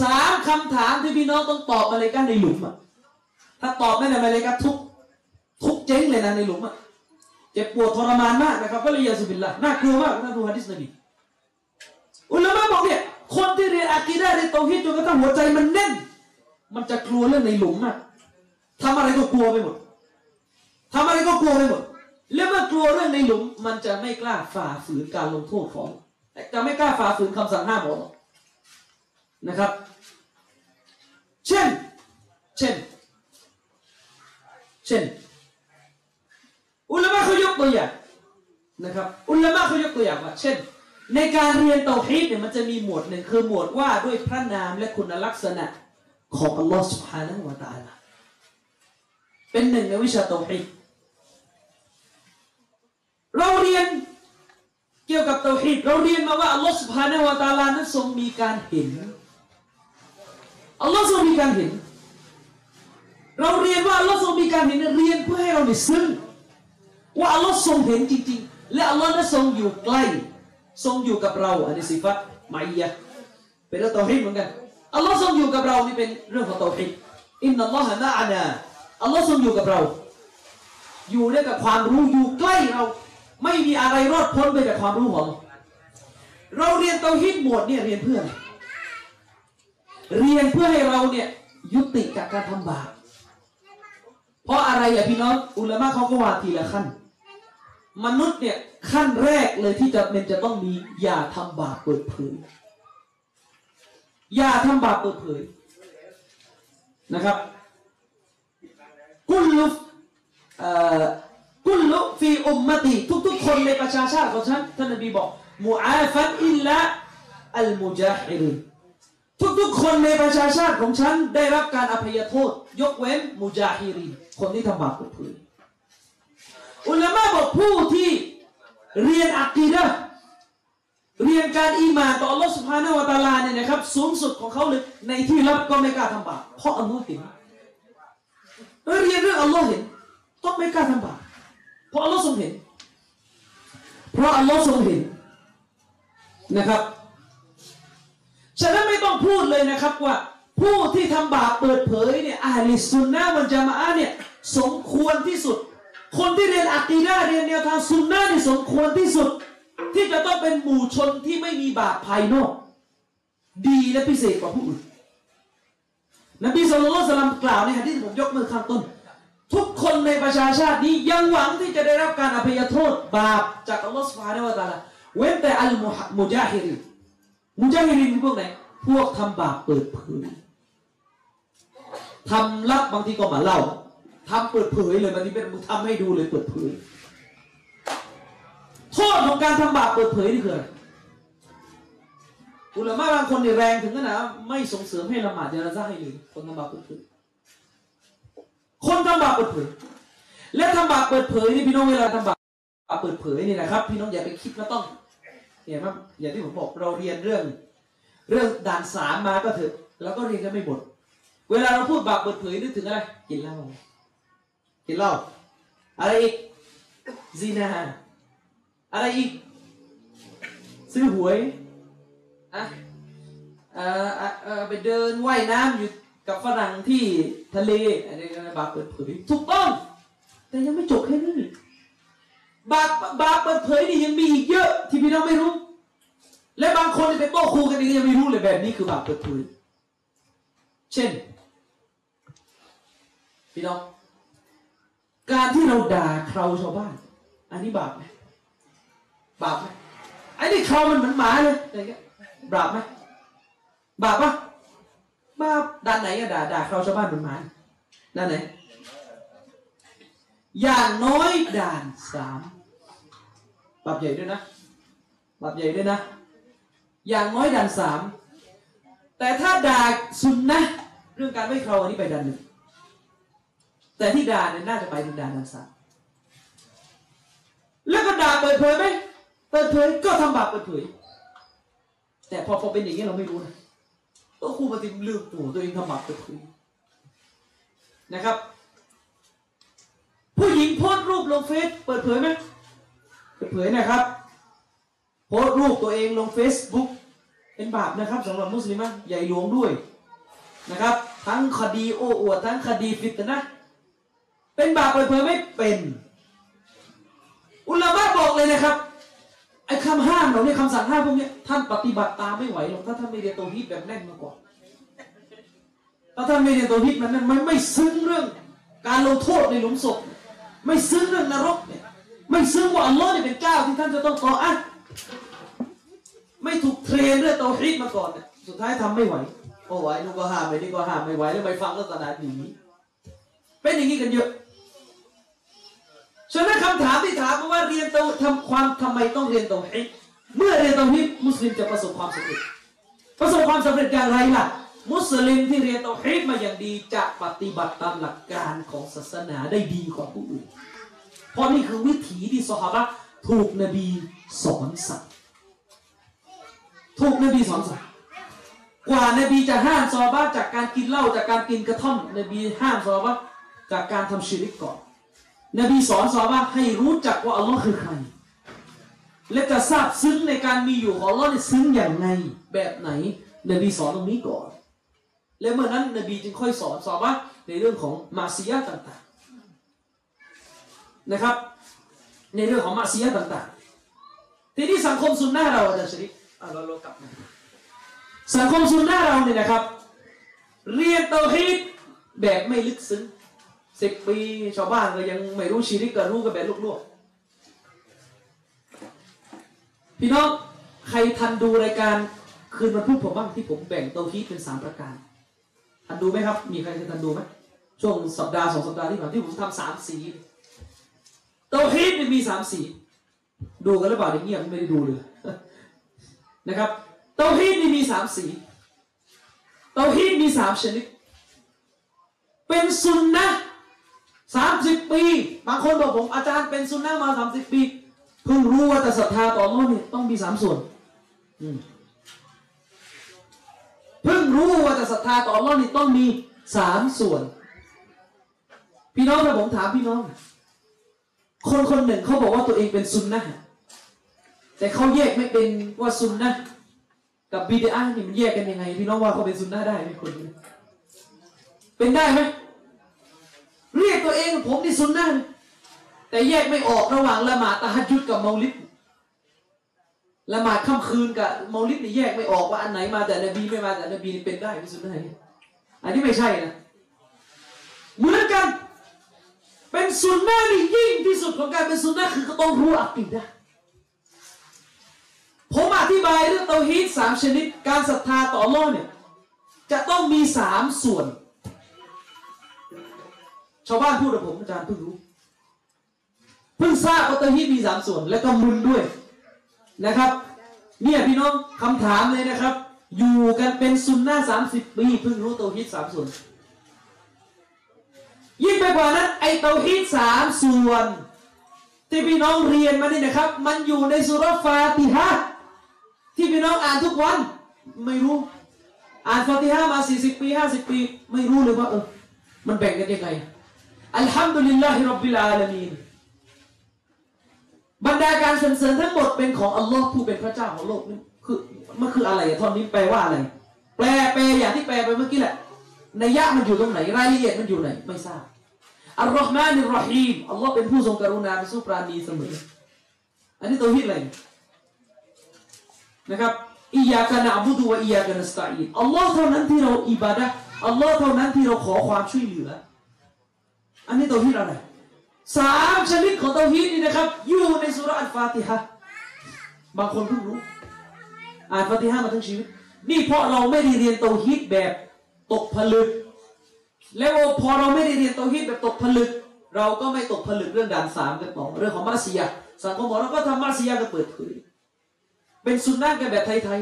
สามคำถามที่พี่น้องต้องตอบมาเลยกันในหลุมอะถ้าตอบไม่ได้มาเลยกันทุกทุกเจ๊งเลยนะในหลุมอะ เจ็บปวดทรมานมากนะครับก็เลยยาสุบิลละน่ากลัวมากน่าดูฮะดิษนบีอุลามะบอกเนี่ยคนที่เรียนอากีดะเรียนเตาฮีดจนกระทั่งหัวใจมันแน่น มันจะกลัวเรื่องในหลุมอะทำอะไรก็กลัวไปหมดทำอะไรก็กลัวไปหมดแล้วเมื่อกลัวเรื่องในหลุม มันจะไม่กล้าฝ่าฝืนการลงโทษของจะไม่กล้าฝ่าฝืนคำสั่งห้ามของนะครับ เช่น เช่น เช่น อุลามะเขายกตัวอย่าง ครับ อุลามะเขายกตัวอย่างว่า เช่น ในการเรียนเตาฮีดเนี่ยมันจะมีหมวดหนึ่งคือหมวดว่าด้วยพระนามและคุณลักษณะของอัลลอฮ์สุบฮานะวะตาลาเป็นหนึ่งในวิชาเตาฮีดเราเรียนเกี่ยวกับเตาฮีดเราเรียนมาว่าอัลลอฮ์สุบฮานะวะตาลานั้นทรงมีการเห็นอัลลอฮ์ทรงมีการเห็น เราเรียนว่าอัลลอฮ์ทรงมีการเห็นเรียนเพื่อให้เราได้ซึ้งว่าอัลลอฮ์ทรงเห็นจริง และอัลลอฮ์นั้นทรงอยู่ใกล้ ทรงอยู่กับเราอันนี้สิฟัตมายยะเป็นเรื่องตาฮีดเหมือนกันอัลลอฮ์ทรงอยู่กับเรานี่เป็นเรื่องของตาฮีดอินนัลลอฮะนะอานาอัลลอฮ์ทรงอยู่กับเรา อยู่ด้วยกับความรู้อยู่ใกล้เรา ไม่มีอะไรรอดพ้นไปจากความรู้ของเราเรียนเตาฮีดหมดเนี่ยเรียนเพื่ออะไรเรียนเพื่อให้เราเนี่ยยุติจากการทำบาปเพราะอะไรอะพี่น้องอุลามะเขาก็ว่าทีละขั้น มนุษย์เนี่ยขั้นแรกเลยที่จะเป็นจะต้องมี อย่าทำบาปเปิดเผยอย่าทำบาปเปิดเผยนะครับ กุลุฟกุลลุฟีอุมมติทุกๆ คนในประชาชาติของฉันท่านนบีบอกมูอาฟันอิลละอัลมุจาฮิรินทุกๆ คนในประชาชาติของฉันได้รับการอภัยโทษ ยกเว้นมุจาฮิรินคนที่ทำบาปเปิดเผย อุลามะบอกผู้ที่เรียนอักีดะเรียนการอีหมานต่อ Allah Subhanahu wa Taala เนี่ยนะครับสูงสุดของเขาเลยในที่ลับก็ไม่กล้าทำบาปเพราะอัลลอฮ์เห็นเรียนเรื่องอัลลอฮ์เห็นต้องไม่กล้าทำบาปเพราะอัลลอฮ์ทรงเห็น เพราะอัลลอฮ์ทรงเห็นนะครับฉะนั้นไม่ต้องพูดเลยนะครับว่าผู้ที่ทำบาปเปิดเผยเนี่ยอาลิสุนนะมันจะมาอเนี่ยสมควรที่สุด คนที่เรียนอักีดะห์เรียนแนวทางซุนนะนี่สมควรที่สุด ที่จะต้องเป็นหมู่ชนที่ไม่มีบาปภายนอก ดีและพิเศษกว่าผู้อื่นนบีสุลต่านสลัมกล่าวในฮะดีษที่ผมยกมือข้างต้น ทุกคนในประชาชาตินี้ยังหวังที่จะได้รับการอภัยโทษบาปจากอัลลอฮฺสุบฮานะวะตาลาเว้นแต่อัลมุฮะมุจาฮิรินมุจาฮิรินพวกไหนพวกทำบาปเปิดเผยทำลับบางทีก็มาเล่า ทำเปิดเผยเลยบางทีเป็นมึงทำให้ดูเลยเปิดเผย โทษของการทำบาปเปิดเผยนี่คืออะไรอุลามะบางคนเนี่ยแรงถึงขนาดไม่ส่งเสริมให้ละหมาดยานาซาให้เลยคนทำบาปเปิดเผยคนทำบาปเปิดเผย และทำบาปเปิดเผยนี่พี่น้องเวลาทำบาปเปิดเผยนี่นะครับ พี่น้องอย่าไปคิดว่าต้องเห็นไหมอย่างที่ผมบอกเราเรียนเรื่อง เรื่องด่านสามมาก็เถอะแล้วก็เรียนกันไม่หมดเวลาเราพูดบาปเปิดเผยนึกถึงอะไรกินเหล้า กินเหล้าอะไรอีกซีนาอะไรอีก ซื้อหวยอะเอ่อเอ่อไปเดินว่ายน้ำอยู่กับฝรั่งที่ทะเลอันนี้บาปเปิดเผยถูกต้อง แต่ยังไม่จบแค่นี้บาปบาปเปิดเผยนี่ยังมีอีกเยอะ ที่พี่น้องไม่รู้ และบางคนนี่ไปโต้ครูกันเองยังไม่รู้เลยแบบนี้คือบาปเปิดเผยเช่น พี่น้อง การที่เราด่าเคราชาวบ้าน อันนี้บาปไหมบาปไหมไอ้นี่เครามันเหมือนหมาเลยอะไรเงี้ยบาปไหมบาปปะบาปด้านไหนอะด่าด่าเคราชาวบ้านเหมือนหมาด้านไหน อย่างน้อยด่านสามบาปใหญ่ด้วยนะบาปใหญ่ด้วยนะ อย่างน้อยด่านสามแต่ถ้าด่าซุนนะเรื่องการไม่เคราอันนี้ไปด่านหนึ่ง แต่ที่ด่าเนี่ยน่าจะไปถึงด่านด่านสามแล้วก็ด่าเปิดเผยไหมเปิดเผยก็ทำบาปเปิดเผย แต่พอพอเป็นอย่างนี้เราไม่รู้นะตัวครูปฏิลืมตัวตัวเองทำบาปเปิดเผยนะครับ ผู้หญิงโพสรูปลงเฟซเปิดเผยไหมเปิดเผยนะครับ โพสต์รูปตัวเองลงเฟซบุ๊กเป็นบาปนะครับสำหรับมุสลิมะใหญ่หลวงด้วยนะครับ ทั้งคดีโอ้อวดทั้งคดีฟิตนะ เป็นบาปเปิดเผยไม่เป็น อุลามะบอกเลยนะครับไอ้คำห้ามเราเนี่ยคำสั่งห้ามพวกเนี้ยท่านปฏิบัติตามไม่ไหวหรอกถ้าท่านไม่เรียนเตาฮีดแบบแน่นมาก่อนถ้าท่านไม่เรียนเตาฮีดมันนั้นมันไม่ซึ้งเรื่อง การลงโทษในหลุมศพไม่ซึ้งเรื่องนรกเนี่ยไม่ซึ้งว่าอัลลอฮ์เนี่ยเป็นเจ้าที่ท่านจะต้องต่ออันไม่ถูกเทรนเรื่องตัวฮิตมาก่อนเนี่ยสุดท้ายทำไม่ไหวโอ้ไหวนู่นก็ห้ามไปนี่ก็ห้ามไม่ไหวแล้วไปฟังศาสนาหนีเป็นอย่างนี้กันเยอะ ฉะนั้นคำถามที่ถามมาว่าเรียนเตาทำความทำไมต้องเรียนเตาฮิเมื่อเรียนเตาฮิมุสลิมจะประสบความสำเร็จประสบความสำเร็จอย่างไรล่ะ มุสลิมที่เรียนเตาฮิมาอย่างดีจะปฏิบัติตามหลักการของศาสนาได้ดีกว่าผู้อื่น เพราะนี่คือวิถีที่สหบะถูกนบีสอนสั่งถูกนบีสอนสั่งกว่านบีจะห้ามซอฮาบะจากการกินเหล้าจากการกินกระท่อมนบีห้ามซอฮาบะจากการทำชิริกก่อน นบีสอนสอนว่าให้รู้จักว่าอัลลอฮ์คือใคร และจะทราบซึ้งในการมีอยู่ของอัลลอฮ์ซึ้งอย่างไงแบบไหน นบีสอนตรงนี้ก่อน และเมื่อนั้น นบีจึงค่อยสอนสอนว่าในเรื่องของมาซียะต่างๆนะครับ ในเรื่องของมาซียะต่างๆ ทีนี้สังคมซุนนะห์เราอาจารย์ชริฟอะเราเรากลับมาสังคมซุนนะห์เราเนี่ยนะครับ เรียนเตาฮีดแบบไม่ลึกซึ้ง สิบปีชาวบ้านก็ยังไม่รู้ชีริกก็รู้กันแบบลวกๆพี่น้องใครทันดูรายการคืนวันพุธผมบ้างที่ผมแบ่งเตาฮีดเป็นสามประการทันดูไหมครับ มีใครจะทันดูไหมช่วงสัปดาห์สองสัปดาห์ที่ผ่านที่ผมทำสามสีเตาฮีดมันมีสามสีดูกันหรือเปล่าเงียบไม่ได้ดูเลยนะครับเตาฮีดนี่มีสามสีเตาฮีดมีสามชนิด เป็นซุนนะ สามสิบปีบางคนบอกผมอาจารย์เป็นซุนนะมาสามสิบปีเพิ่งรู้ว่าแต่ศรัทธาต่ออัลลอฮ์เนี่ยต้องมีสามส่วนเพิ่งรู้ว่าแต่ศรัทธาต่ออัลลอฮ์นี่ต้องมีสามส่วน พี่น้องถ้าผมถามพี่น้อง คนคนหนึ่งเขาบอกว่าตัวเองเป็นซุนนะแต่เขาแยกไม่เป็นว่าซุนนะกับบิดานี่มันแยกกันยังไง พี่น้องว่าเขาเป็นซุนนะได้ไหมคนนี้เป็นได้ไหม เรียกตัวเองผมนี่ซุนนะแต่แยกไม่ออกระหว่างละหมาดตะฮัจญุดกับเมาลิดละหมาดค่ำคืนกับเมาลิดนี่แยกไม่ออกว่าอันไหนมาแต่นบีไม่มาแต่นบีนี่เป็นได้เป็นซุนนะห์นี่อันนี้ไม่ใช่นะเหมือนกัน เป็นซุนนะนี่ยิ่งที่สุดของการเป็นซุนนะคือก็ต้องรู้อักีดะผมอธิบายเรื่องเตาฮีดสามชนิด การศรัทธาต่ออัลลอฮ์เนี่ยจะต้องมีสามส่วน ชาวบ้านพูดกับผมอาจารย์เพิ่งรู้ เพิ่งทราบว่าเตาฮีมีสามส่วน และก็มุนด้วยนะครับ เนี่ยพี่น้องคำถามเลยนะครับ อยู่กันเป็นซุนนะสามสิบปีเพิ่งรู้เตาฮีดสามส่วน ยิ่งไปกว่านั้นไอเตาฮีดสามส่วน ที่พี่น้องเรียนมานี่นะครับ มันอยู่ในสุรฟาติฮะที่พี่น้องอ่านทุกวันไม่รู้ อ่านฟาติฮะมาสี่สิบปีห้าสิบปี ไม่รู้เลยว่าเออมันแบ่งกันยังไง อัลฮัมดุลิลลาฮิรับบิลอาลามีนบรรดาการสรรเสริญทั้งหมดเป็นของอัลลอฮ์ผู้เป็นพระเจ้าของโลกนี่คือมันคืออะไรท่อนนี้แปลว่าอะไร แปลแปลอย่างที่แปลไปเมื่อกี้แหละนัยยะมันอยู่ตรงไหนรายละเอียดมันอยู่ไหน ไม่ทราบอัลลอฮ์มานิรรหีมอัลลอฮ์เป็นผู้ทรงกรุณาเป็นผู้ปราณีเสมอ อันนี้ตัวฮิตอะไรนะครับอียากะนะบุดูวะอียากะนัสตัอีนอัลลอฮ์เท่านั้นที่เราอิบาดะอัลลอฮ์เท่านั้นที่เราขอความช่วยเหลือ อันนี้ตัวฮีดอะไรสามชนิดของตัวฮีดนี่นะครับ อยู่ในสุราอัลฟาติฮะบางคนเพิ่งรู้ อ่านฟาติฮะมาทั้งชีวิต นี่เพราะเราไม่ได้เรียนตัวฮีดแบบตกผลึก แล้วพอเราไม่ได้เรียนตัวฮีดแบบตกผลึก เราก็ไม่ตกผลึกเรื่องด่านสามกันต่อเรื่องของมัสยิดสังคมของเราก็ทำมัสยิดกันเปิดเผยเป็นสุนนะกันแบบไทย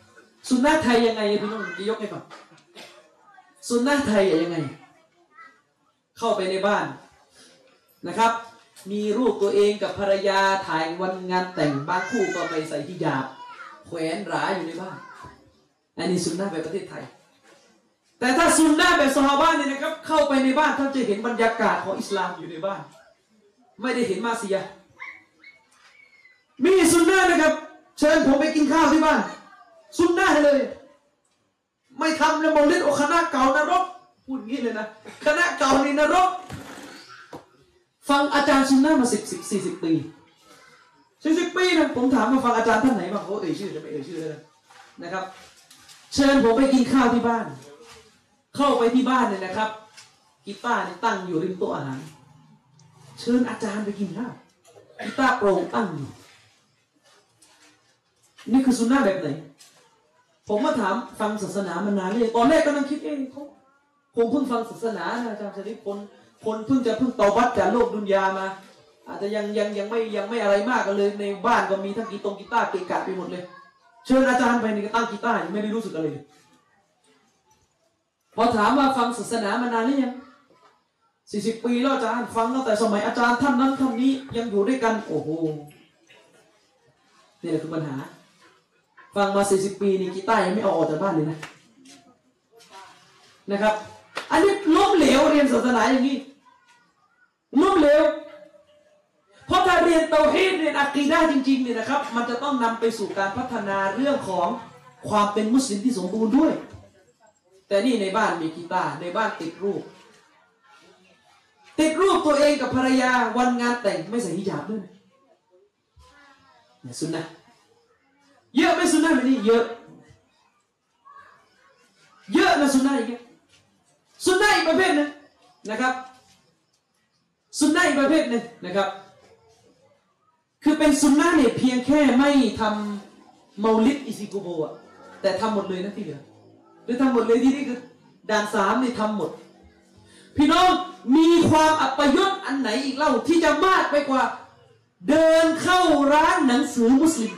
ๆสุนนะไทยยังไงพี่น้องจะยกให้ฟังสุนนะไทยยังไง เข้าไปในบ้านนะครับ มีรูปตัวเองกับภรรยาถ่ายวันงานแต่งบางคู่ก็ไปใส่ฮิญาบแขวนหราอยู่ในบ้าน อันนี้สุนนะแบบประเทศไทย แต่ถ้าสุนนะแบบสฮาบะเนี่ยนะครับ เข้าไปในบ้านท่านจะเห็นบรรยากาศของอิสลามอยู่ในบ้าน ไม่ได้เห็นมาเซีย มีสุนนะนะครับ เชิญผมไปกินข้าวที่บ้านซุนนะเลย ไม่ทำเลยมอลิดโอคณะเก่านรก พูดงี้เลยนะคณะเก่าในนรก ฟังอาจารย์ซุนนะมาสิบสิบสี่สิบปีสี่สิบปีนะผมถามมาฟังอาจารย์ท่านไหนบ้างเขาเอ่ยชื่อจะไม่เอ่ยชื่อเลยนะนะครับ เชิญผมไปกินข้าวที่บ้าน เข้าไปที่บ้านเนี่ยนะครับกีตาร์นี่ตั้งอยู่ริมโต๊ะอาหาร เชิญอาจารย์ไปกินข้าวกีตาร์โปร่งตั้งอยู่นี่คือสุนนะแบบไหน ผมมาถามฟังศาสนามานานเลยตอนแรกก็นั่งคิดเองเขา คงเพิ่งฟังศาสนานะอาจารย์ชริปคนคนเพิ่งจะเพิ่งตาบัตจากโลกดุนยามา อาจจะยังยังยังไม่ยังไม่อะไรมากกันเลย ในบ้านก็มีทั้งกีตงกีตาร์เกะกะไปหมดเลย เชิญอาจารย์ไปนี่ก็ตั้งกีตาร์ยังไม่ได้รู้สึกอะไรเลยพอถามว่าฟังศาสนามานานหรือยังสี่สิบปีแล้วอาจารย์ฟังตั้งแต่สมัยอาจารย์ท่านนั้นท่านนี้ยังอยู่ด้วยกัน โอ้โหนี่แหละคือปัญหา ฟังมาสี่สิบปีนี่กีตาร์ยังไม่เอาออกจากบ้านเลยนะนะครับ อันนี้ล้มเหลวเรียนศาสนาอย่างนี้ล้มเหลวเพราะถ้าเรียนเตาฮีดเรียนอะกีดะห์จริงๆเนี่ยนะครับ มันจะต้องนำไปสู่การพัฒนาเรื่องของความเป็นมุสลิมที่สมบูรณ์ด้วย แต่นี่ในบ้านมีกีตาร์ในบ้านติดรูป ติดรูปตัวเองกับภรรยาวันงานแต่งไม่ใส่ฮิญาบด้วยเนี่ยสุนนะเยอะไหมสุนนะแบบนี้เยอะ เยอะนะสุนนะอีกเนี่ย สุนนะอีกประเภทหนึงนะครับสุนนะอีกประเภทหนึ่งนะครับ คือเป็นสุนนะเนี่ยเพียงแค่ไม่ทำเมาลิดอิซิโกโบอะแต่ทำหมดเลยนะที่เหลือหรือทำหมดเลยที่นี่คือด่านสามนี่ทำหมด พี่น้องมีความอัปยศอันไหนอีกเล่าที่จะมากไปกว่า เดินเข้าร้านหนังสือมุสลิม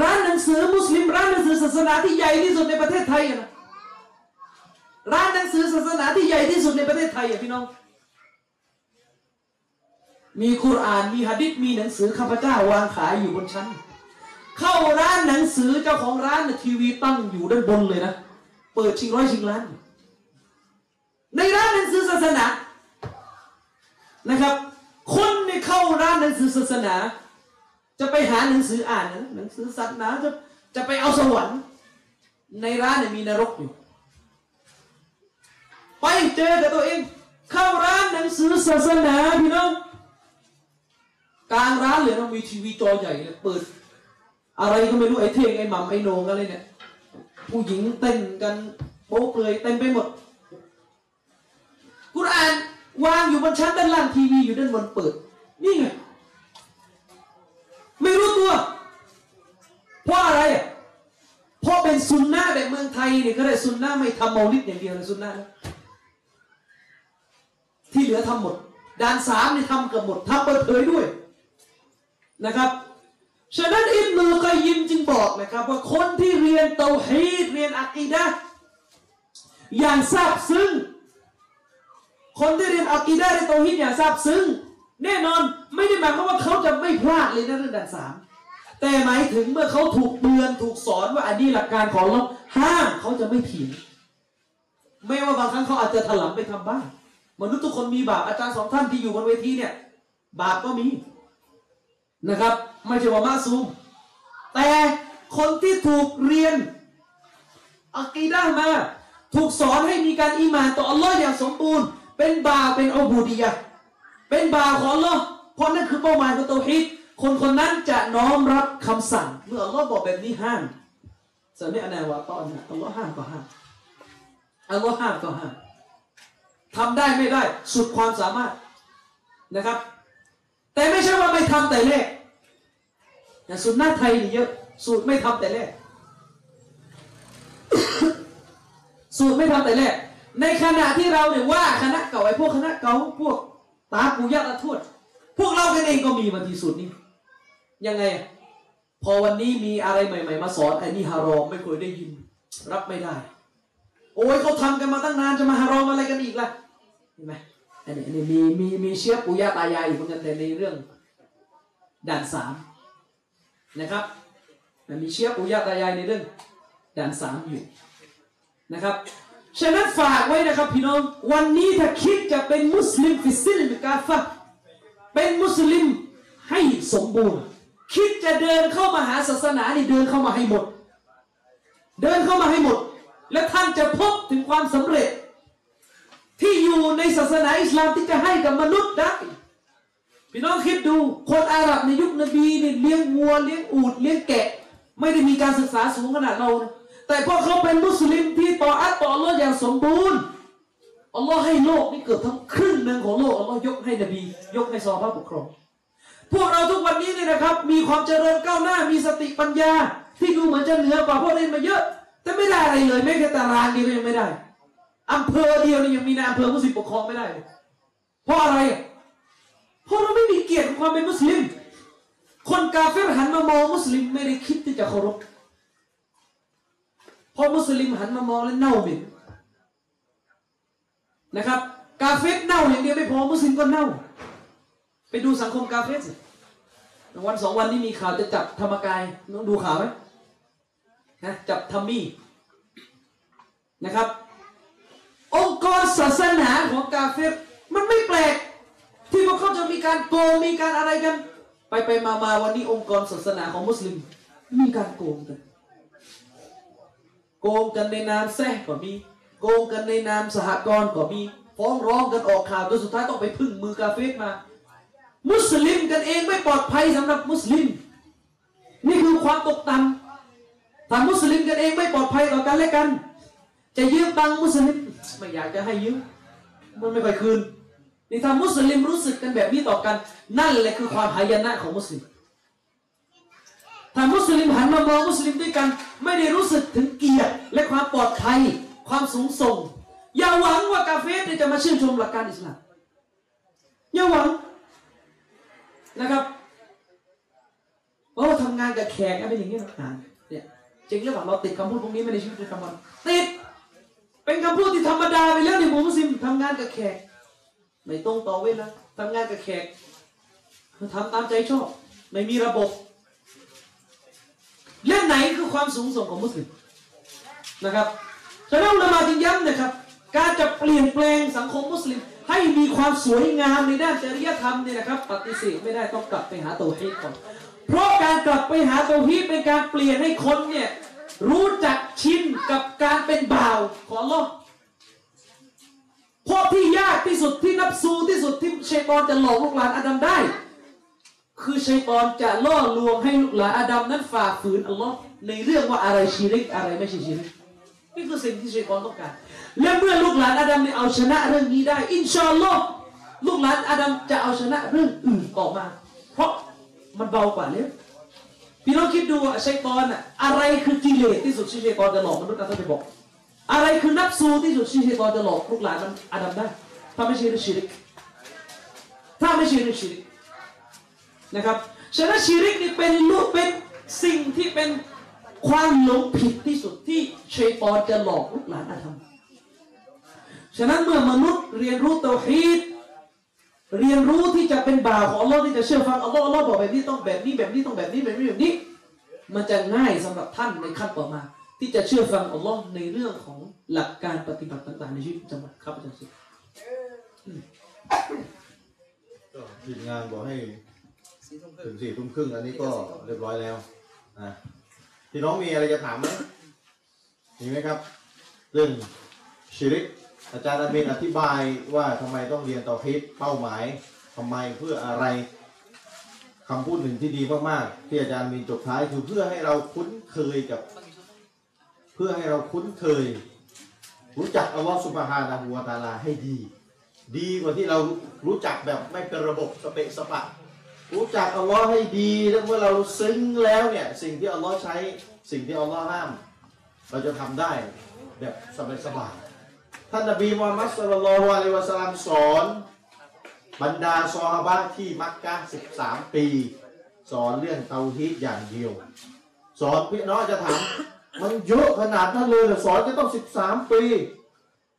ร้านหนังสือมุสลิม ร้านหนังสือศาสนาที่ใหญ่ที่สุดในประเทศไทยอะนะ ร้านหนังสือศาสนาที่ใหญ่ที่สุดในประเทศไทยอะพี่น้อง มีคุรานมีหะดิษมีหนังสือข้าพเจ้าวางขายอยู่บนชั้น เข้าร้านหนังสือเจ้าของร้านทีวีตั้งอยู่ด้านบนเลยนะ เปิดชิงร้อยชิงล้าน ในร้านหนังสือศาสนานะครับ คนในเข้าร้านหนังสือศาสนา จะไปหาหนังสืออ่านหนังสือศาสนาจะจะไปเอาสวรรค์ ในร้านเนี่ยมีนรกอยู่ ไปเจอกับตัวเอง เข้าร้านหนังสือศาสนาพี่น้องกลางร้านเลยนะมีทีวีจอใหญ่เลยเปิด อะไรก็ไม่รู้ไอ้เท่งไอ้หม่ำไอ้โหนงอะไรเนี่ย ผู้หญิงเต้นกันโป๊เปลือยเต็มไปหมดกุรอานวางอยู่บนชั้นด้านล่างทีวีอยู่ด้านบนเปิด นี่ไง ไม่รู้ตัว เพราะอะไร เพราะเป็นซุนนะแบบเมืองไทยเนี่ยก็ได้ซุนนะไม่ทำเมาลิดอย่างเดียวเลยซุนนะนะ ที่เหลือทำหมด ด่านสามนี่ทำเกือบหมดทำเปิดเผยด้วยนะครับฉะนั้นอิบนุกอยยิมจึงบอกนะครับ ว่าคนที่เรียนเตาฮีดเรียนอะกีดะอย่างซาบซึ้งคนที่เรียนอะกีดะเรียนเตาฮีดอย่างซาบซึ้งแน่นอนไม่ได้หมายความว่าเขาจะไม่พลาดเลยนะเรื่องด่านสามแต่หมายถึงเมื่อเขาถูกเตือนถูกสอนว่าอันนี้หลักการของเราห้ามเขาจะไม่ผิดไม่ว่าบางครั้งเขาอาจจะถลำไปทำบ้าง มนุษย์ทุกคนมีบาปอาจารย์สองท่านที่อยู่บนเวทีเนี่ย บาปก็มีนะครับ ไม่ใช่ว่ามาซูม แต่คนที่ถูกเรียนอักีดะห์มา ถูกสอนให้มีการอีหมานต่ออัลลอฮ์อย่างสมบูรณ์ เป็นบาปเป็นอบูดียะเป็นบาปของอัลลอฮ์เพราะนั่นคือเป้าหมายของเตาฮีดคนคนนั้นจะน้อมรับคำสั่ง เมื่ออัลลอฮ์บอกแบบนี้ห้ามสำเนียอนไหนวะตอนนี้อัลลอฮ์ห้ามก็ห้ามอัลลอฮ์ห้ามก็ห้าม ทำได้ไม่ได้สุดความสามารถนะครับ แต่ไม่ใช่ว่าไม่ทำแต่แรกอย่าสุนนะไทยนี่เยอะ สูตรไม่ทำแต่แรก สูตรไม่ทำแต่แรก ในขณะที่เราเนี่ยว่าคณะเก่าไอ้พวกคณะเก่าพวกตาปูยะตาทวดพวกเรากันเองก็มีบางทีสูตรนี้ ยังไง พอวันนี้มีอะไรใหม่ ๆ มาสอนไอ้นี่ฮารอมไม่เคยได้ยิน รับไม่ได้ โอ้ยเขาทำกันมาตั้งนานจะมาฮารอมอะไรกันอีกล่ะ เห็นไหมอันนี้อันนี้มีมีมีเชื้อปู่ย่าตายายอยู่เหมือนกันแต่ในเรื่องด่านสามนะครับมีเชื้อปู่ย่าตายายในเรื่องด่านสามอยู่นะครับฉะนั้นฝากไว้นะครับพี่น้องวันนี้ถ้าคิดจะเป็นมุสลิมفي السلم كافةเป็นมุสลิมให้สมบูรณ์ คิดจะเดินเข้ามาหาศาสนานี่เดินเข้ามาให้หมด เดินเข้ามาให้หมด และท่านจะพบถึงความสำเร็จ ที่อยู่ในศาสนาอิสลามที่จะให้กับมนุษย์ได้พี่น้องคิดดูคนอาหรับในยุคนบีเนี่ยเลี้ยงวัวเลี้ยงอูฐเลี้ยงแกะ ไม่ได้มีการศึกษาสูงขนาดเรานะแต่พอเขาเป็นมุสลิมที่ต่ออัตต่ออัลลอฮ์อย่างสมบูรณ์อัลลอฮ์ให้โลกนี่เกือบทั้งครึ่งหนึ่งของโลกอัลลอฮ์ยกให้นบี ยกให้ซอฮาบะปกครองพวกเราทุกวันนี้เนี่ยนะครับ มีความเจริญก้าวหน้ามีสติปัญญา ที่ดูเหมือนจะเหนือกว่าพวกเล่นมาเยอะ แต่ไม่ได้อะไรเลยแม้แต่ตารางเดียวก็ยังไม่ได้ อำเภอเดียวนี่ยังมีนายอำเภอมุสลิมปกครองไม่ได้ เพราะอะไร เพราะเราไม่มีเกียรติของความเป็นมุสลิม คนกาเฟรหันมามองมุสลิมไม่ได้คิดที่จะเคารพพอมุสลิมหันมามองแล้วเน่าเหม็นนะครับ กาเฟรเน่าอย่างเดียวไม่พอมุสลิมก็เน่า ไปดูสังคมกาเฟรสิวันสองวันนี้มีข่าวจะจับธรรมกายน้องดูข่าวไหมนะจับทัมมี่นะครับ องค์กรศาสนาของกาเฟรมันไม่แปลก ที่พวกเขาจะมีการโกงมีการอะไรกัน ไปไปมามาวันนี้องค์กรศาสนาของมุสลิม มีการโกงกัน โกงกันในนามแซ่ก็มี โกงกันในนามสหกรณ์ก็มีฟ้องร้องกันออกข่าวจนสุดท้ายต้องไปพึ่งมือกาเฟรมา มุสลิมกันเองไม่ปลอดภัยสำหรับมุสลิม นี่คือความตกต่ำถ้ามุสลิมกันเองไม่ปลอดภัยต่อกันและกัน จะยืมตังมุสลิม ไม่อยากจะให้ยืมมันไม่ค่อยคืนนี่ถ้ามุสลิมรู้สึกกันแบบนี้ต่อกัน นั่นแหละคือความหายนะของมุสลิมถ้ามุสลิมหันมามองมุสลิมด้วยกัน ไม่ได้รู้สึกถึงเกียรติและความปลอดภัยความสูงส่ง อย่าหวังว่ากาเฟ่จะมาชื่นชมหลักการอิสลามอย่าหวังนะครับเพราะว่าทำงานกับแขกเป็นอย่างนี้นะอ่านเนี่ยจริงหรือเปล่าเราติดคำพูดพวกนี้ไม่ในชีวิตประจำวันติด เป็นคำพูดที่ธรรมดาไปแล้วในหมู่มุสลิมทำงานกับแขกไม่ตรงต่อเวลาทำงานกับแขกทำตามใจชอบ ไม่มีระบบเรื่องไหนคือความสูงส่งของมุสลิมนะครับฉะนั้นอุลามาจึงย้ำนะครับ การจะเปลี่ยนแปลงสังคมมุสลิม ให้มีความสวยงามในด้านจริยธรรมเนี่ยนะครับ ปฏิเสธไม่ได้ต้องกลับไปหาตัวฮีก่อน เพราะการกลับไปหาตัวฮีเป็นการเปลี่ยนให้คนเนี่ย รู้จักชินกับการเป็นบ่าวของอัลลอฮ์เพราะที่ยากที่สุดที่นับซูที่สุดที่ชัยตอนจะหลอกลูกหลานอาดัมได้ คือชัยตอนจะล่อลวงให้ลูกหลานอาดัมนั้นฝ่าฝืนอัลลอฮ์ในเรื่องว่าอะไรชีริกอะไรไม่ใช่ชีริกนี่คือสิ่งที่ชัยตอนต้องการและเมื่อลูกหลานอาดัมเนี่ยเอาชนะเรื่องนี้ได้ อินชาอัลลอฮ์ลูกหลานอาดัมจะเอาชนะเรื่องอื่นต่อมา เพราะมันเบากว่าเนี่ย พี่น้องคิดดูว่าชัยตอนอะอะไรคือกิเลสที่สุดที่ชัยตอนจะหลอกมนุษย์นะท่านไปบอก อะไรคือนับซูที่สุดที่ชัยตอนจะหลอกลูกหลานมันอาดัมได้ถ้าไม่ใช่เรื่องชิริก ถ้าไม่ใช่เรื่องชิริกนะครับฉะนั้นชิริกนี่เป็นลูกเป็นสิ่งที่เป็นความหลงผิดที่สุดที่ชัยตอนจะหลอกลูกหลานอาดัมฉะนั้นเมื่อมนุษย์เรียนรู้เตาฮีด เรียนรู้ที่จะเป็นบ่าวของอัลลอฮ์ที่จะเชื่อฟังอัลลอฮ์อัลลอฮ์บอกแบบนี้ต้องแบบนี้แบบนี้ต้องแบบนี้แบบนี้แบบนี้ มันจะง่ายสำหรับท่านในขั้นต่อมา ที่จะเชื่อฟังอัลลอฮ์ในเรื่องของหลักการปฏิบัติต่างๆในชีวิตประจำวันครับอาจารย์สุดก็ทีมงานบอกให้ถึงสี่ทุ่มครึ่งอันนี้ก็เรียบร้อยแล้วนะพี่น้องมีอะไรจะถามไหมมีไหมครับ เรื่องชิริก อาจารย์อาเมนอธิบายว่าทำไมต้องเรียนต่อพิษเป้าหมายทำไมเพื่ออะไรคำพูดหนึ่งที่ดีมากๆที่อาจารย์มีจบท้ายคือเพื่อให้เราคุ้นเคยกับ เพื่อให้เราคุ้นเคย รู้จักอัลลอฮฺสุบฮานะฮูวะตาลาให้ดี ดีกว่าที่เรารู้จักแบบไม่เป็นระบบสเปะสปะ รู้จักอัลลอฮ์ให้ดีแล้วเมื่อเราซึ้งแล้วเนี่ย สิ่งที่อัลลอฮ์ใช้สิ่งที่อัลลอฮ์ห้าม เราจะทำได้แบบสบายๆ ท่านนบีมูฮัมมัดสุลลัลลอฮุอะลัยฮิวะสลลัมสอน บรรดาซอฮาบะที่มักกะ13 ปี สอนเรื่องเตาฮีดอย่างเดียว สอนพี่น้องจะถามมันเยอะขนาดนั้นเลยเหรอสอนจะต้อง 13 ปี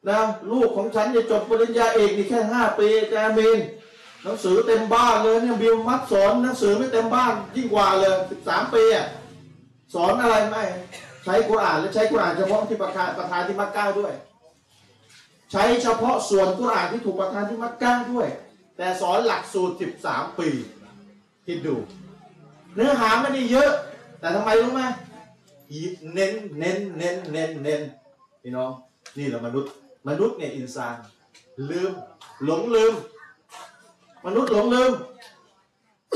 นะลูกของฉันจะจบปริญญาเอกนี่แค่ห้าปีอาจารย์มีนหนังสือเต็มบ้านเลยเนี่ยบิวมัดสอนหนังสือไม่เต็มบ้านยิ่งกว่าเลยสิบสามปีอะสอนอะไรไม่ ใช้กุรอานและใช้กุรอานเฉพาะที่ประทานประทานที่มักกะด้วย ใช้เฉพาะส่วนกุรอานที่ถูกประทานที่มักกะด้วย แต่สอนหลักสูตร 13 ปีคิดดู เนื้อหาไม่ได้เยอะ แต่ทำไมรู้ไหมเน้นเน้นเน้นเน้นเน้นพี่น้องนี่แหละมนุษย์ มนุษย์เนี่ยอินซาน ลืม หลงลืม มนุษย์หลงลืม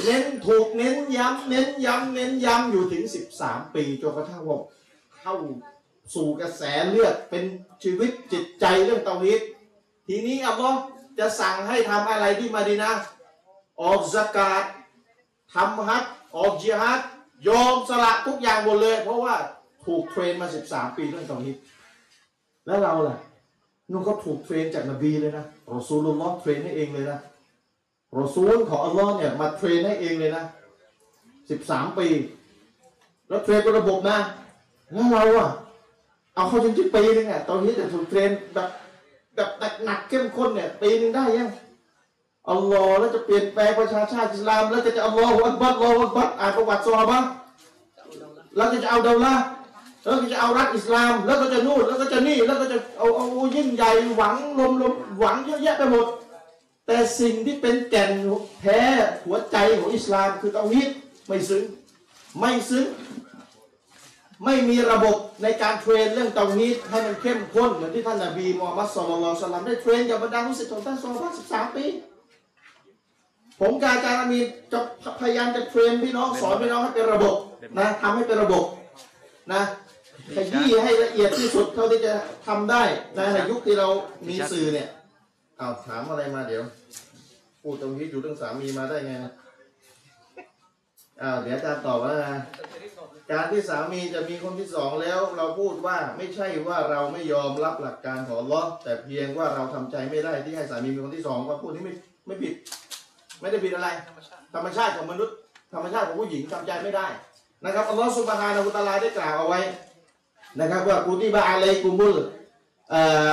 เน้นถูกเน้นย้ำเน้นย้ำเน้นย้ำอยู่ถึง 13 ปีจนกระทั่งว่าเข้า สู่กระแสเลือดเป็นชีวิตจิตใจเรื่องเตาฮีดทีนี้อัลลอฮ์จะสั่งให้ทำอะไรที่มาดีนะ ออกซะกาตทำฮัจญ์ออกจิฮัดยอมสละทุกอย่างหมดเลย เพราะว่าถูก train มา 13 ปีเรื่องเตาฮีดแล้วเราล่ะนู่นก็ถูก train จากนบีเลยนะรอซูลุลลอฮ์ train ให้เองเลยนะรอซูลของอัลลอฮ์เนี่ยมา train ให้เองเลยนะสิบสามปี แล้ว train เป็นระบบนะ แล้วเราอะ เอาเข้าจริงที่ปีนึงอะตอนนี้แต่ถูก train แบบแบบหนักเข้มข้นเนี่ยปีนึงได้ยังอัลลอฮ์แล้วจะเปลี่ยนแปลงประชาชาติอิสลาม แล้วจะจะอัลลอฮ์อักบัดอัลลอฮ์อักบัดอ่านประวัติซอฮาบะห์แล้วก็จะเอาเดาละแล้วก็จะเอารัฐอิสลาม แล้วก็จะนู่นแล้วก็จะนี่แล้วก็จะเอาเอายิ่งใหญ่หวังลมลมหวังเยอะแยะไปหมด แต่สิ่งที่เป็นแก่นแท้หัวใจของอิสลามคือเตาฮีดไม่ซึ้งไม่ซึ้ง ไม่มีระบบในการ train เรื่องเตาฮีดให้มันเข้มข้นเหมือนที่ท่านนบีมูฮัมมัดصلى الله عليه وسلم ได้ train กับบรรดาลูกศิษย์ของท่านซอฮาบะห์13ปีผมกาจารามีจะพยายามจะ train พี่น้องสอนพี่น้องให้เป็นระบบนะทำให้เป็นระบบนะขยี้ให้ละเอียดที่สุดเท่าที่จะทำได้นะในยุคที่เรามีสื่อเนี่ยเอ้าถามอะไรมาเดี๋ยวพูดตรงนี้อยู่เรื่องสามีมาได้ไงนะอ้าวเดี๋ยวอาจารย์ตอบว่านะ การที่สามีจะมีคนที่สองแล้ว เราพูดว่าไม่ใช่ว่าเราไม่ยอมรับหลักการของลอฮ์แต่เพียงว่าเราทำใจไม่ได้ที่ให้สามีมีคนที่สองว่าพูดนี้ไม่ไม่ผิด ไม่ได้ผิดอะไร ธรรมชาติของมนุษย์ ธรรมชาติของผู้หญิงทำใจไม่ได้นะครับอัลลอฮ์สุบฮานะฮูตะอาลาได้กล่าวเอาไว้นะครับว่ากุติบะอะลัยกุมุล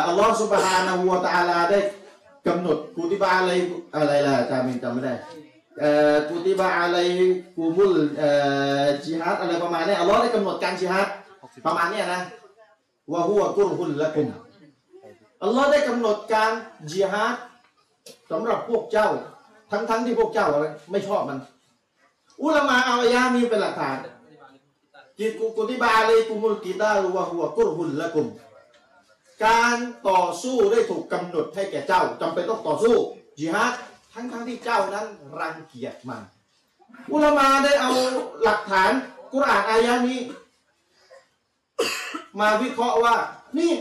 อัลลอฮ์สุบฮานะฮูวะตะอาลาได้กำหนดกุติบะอะไรอะไรล่ะจามินจำไม่ได้ กุติบะอะไรกูมุลเอ่อจิฮัดอะไรประมาณเนี้ยอัลลอฮ์ได้กำหนดการจิฮัดประมาณเนี้ยนะว่าหัวกุรหุลละกุมอัลลอฮ์ได้กำหนดการจิฮัดสำหรับพวกเจ้า ทั้งทั้งที่พวกเจ้าอะไรไม่ชอบมัน อุลามาเอาอายานี้เป็นหลักฐานจิตกุติบะอะไรกูมุลกีตารุวะหัวกุรหุลละกุมการต่อสู้ได้ถูกกำหนดให้แก่เจ้าจำเป็นต้องต่อสู้จิฮัด ทั้งทั้งที่เจ้านั้นรังเกียจมัน อุลามาได้เอาหลักฐานกุรอานอายะนี้ มาวิเคราะห์ว่า นี่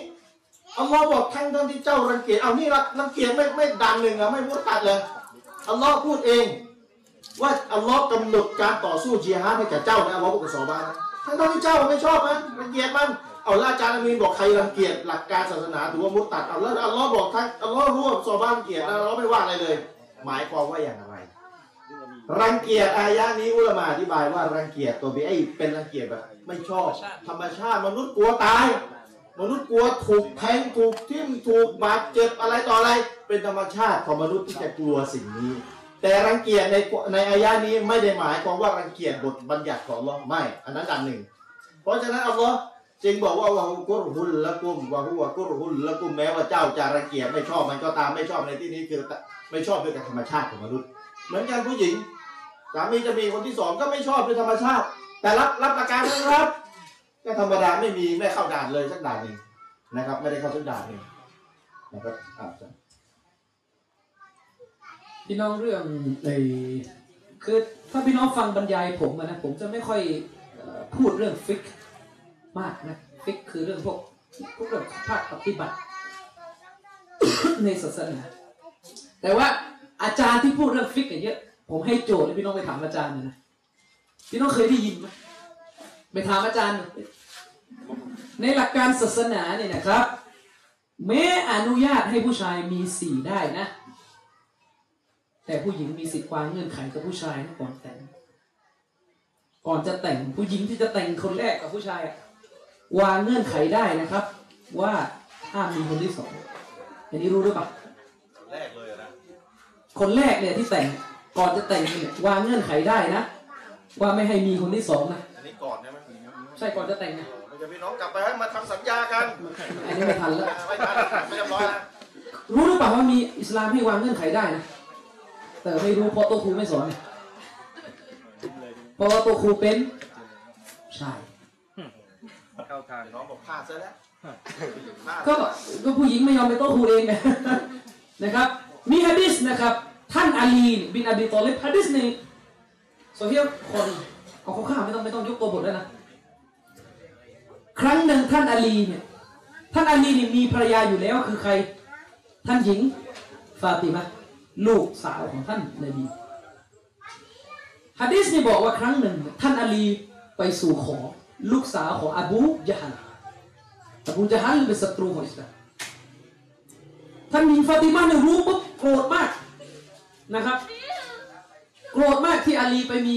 อัลลอฮ์บอกทั้งทั้งที่เจ้ารังเกียจเอานี่รังเกียจไม่ไม่ดันหนึ่งอะไม่พูดตัดเลยอัลลอฮ์พูดเอง ว่าอัลลอฮ์กำหนดการต่อสู้จิฮัดให้แก่เจ้านะอัลลอฮ์บอกกับซอบานทั้งทั้งที่เจ้าไม่ชอบมันรังเกียจมันเอาล้วอาจารย์มีนบอกใครรังเกียจหลักการศาสนาถือว่ามุตตัดเอาแล้วอัลลอฮ์บอกทั้งอัลลอฮ์รู้ว่าซอบ้านเกียจแล้วอัลลอฮ์ไม่ว่าอะไรเลย หมายความว่าอย่างไร รังเกียจอายะนี้อุลมาอธิบายว่ารังเกียจตัวบีไอเป็นรังเกียจแบบไม่ชอบ ธรรมชาติมนุษย์กลัวตาย มนุษย์กลัวถูกแทงถูกทิ่มถูกบาดเจ็บอะไรต่ออะไร เป็นธรรมชาติของมนุษย์ที่จะกลัวสิ่งนี้ แต่รังเกียจในในอายะนี้ไม่ได้หมายความว่ารังเกียจบทบัญญัติของอัลลอฮ์ไม่ อันนั้นอันหนึ่ง เพราะฉะนั้นอัลลอฮ์ จึงบอกว่าวะฮุกุรฮุลละกุมวะฮุวะกุรฮุลละกุมแม้ว่าเจ้าจะรังเกียจไม่ชอบมันก็ตามไม่ชอบในที่นี้คือไม่ชอบด้วยกับธรรมชาติของมนุษย์ เหมือนกันผู้หญิงสามีจะมีคนที่สองก็ไม่ชอบด้วยธรรมชาติ แต่รับรับประกันนะครับก็ธรรมดาไม่มีไม่เข้าด่านเลยสักด่านหนึ่งนะครับ ไม่ได้เข้าสักด่านหนึ่งนะครับอ่าจ้ะพี่น้องเรื่องไอ้คือถ้าพี่น้องฟังบรรยายผมนะผมจะไม่ค่อยพูดเรื่องฟิกฮ์ มากนะฟิกฮ์คือเรื่องพวกพวกเรื่องภาคปฏิบัติ ในศาสนา แต่ว่าอาจารย์ที่พูดเรื่องฟิกฮ์เนี่ยเยอะผมให้โจทย์ให้พี่น้องไปถามอาจารย์หน่อยนะพี่น้องเคยได้ยินไหมไปถามอาจารย์ ในหลักการศาสนาเนี่ยนะครับแม้อนุญาตให้ผู้ชายมีสี่ได้นะ แต่ผู้หญิงมีสิทธิ์วางเงื่อนไขกับผู้ชายก่อนแต่ง ก่อนจะแต่งผู้หญิงที่จะแต่งคนแรกกับผู้ชายอะ วางเงื่อนไขได้นะครับ ว่าห้ามมีคนที่สองอันนี้รู้หรือเปล่าแรกเลยนะคนแรกเนี่ยที่แต่งก่อนจะแต่งเนี่ยวางเงื่อนไขได้นะ ว่าไม่ให้มีคนที่สองนะอันนี้ก่อนใช่ไหมใช่ก่อนจะแต่งนะเราจะพี่น้องกลับไปให้มาทำสัญญากันอันนี้ไม่ทันแล้วไม่ทันไม่เรียบร้อยนะรู้หรือเปล่าว่ามีอิสลามให้วางเงื่อนไขได้นะแต่ไม่รู้เพราะตัวครูไม่สอนไงเพราะว่าตัวครูเป็นใช่ เข้าทางน้องบอกพลาดซะแล้วพลาดก็ก็ผู้หญิงไม่ยอมไปโต๊ะครูเองไงนะครับ มีฮะดิษนะครับ ท่านอาลีบินอบีตอเลบฮะดิษนี้โซเฮียคนเอาเขาข้ามไม่ต้องไม่ต้องยกตัวบทแล้วนะ ครั้งหนึ่งท่านอาลีเนี่ย ท่านอาลีเนี่ยมีภรรยาอยู่แล้วคือใคร ท่านหญิงฟาติมะห์ลูกสาวของท่านนบีฮะดิษนี่บอกว่าครั้งหนึ่ง ท่านอาลีไปสู่ขอ ลูกสาวของอบูยะฮัลอบูจาฮัลเป็นศัตรูของอิสลามท่านหญิงฟาติมาเนี่ยรู้ปุ๊บโกรธมากนะครับ โกรธมากที่อาลีไปมี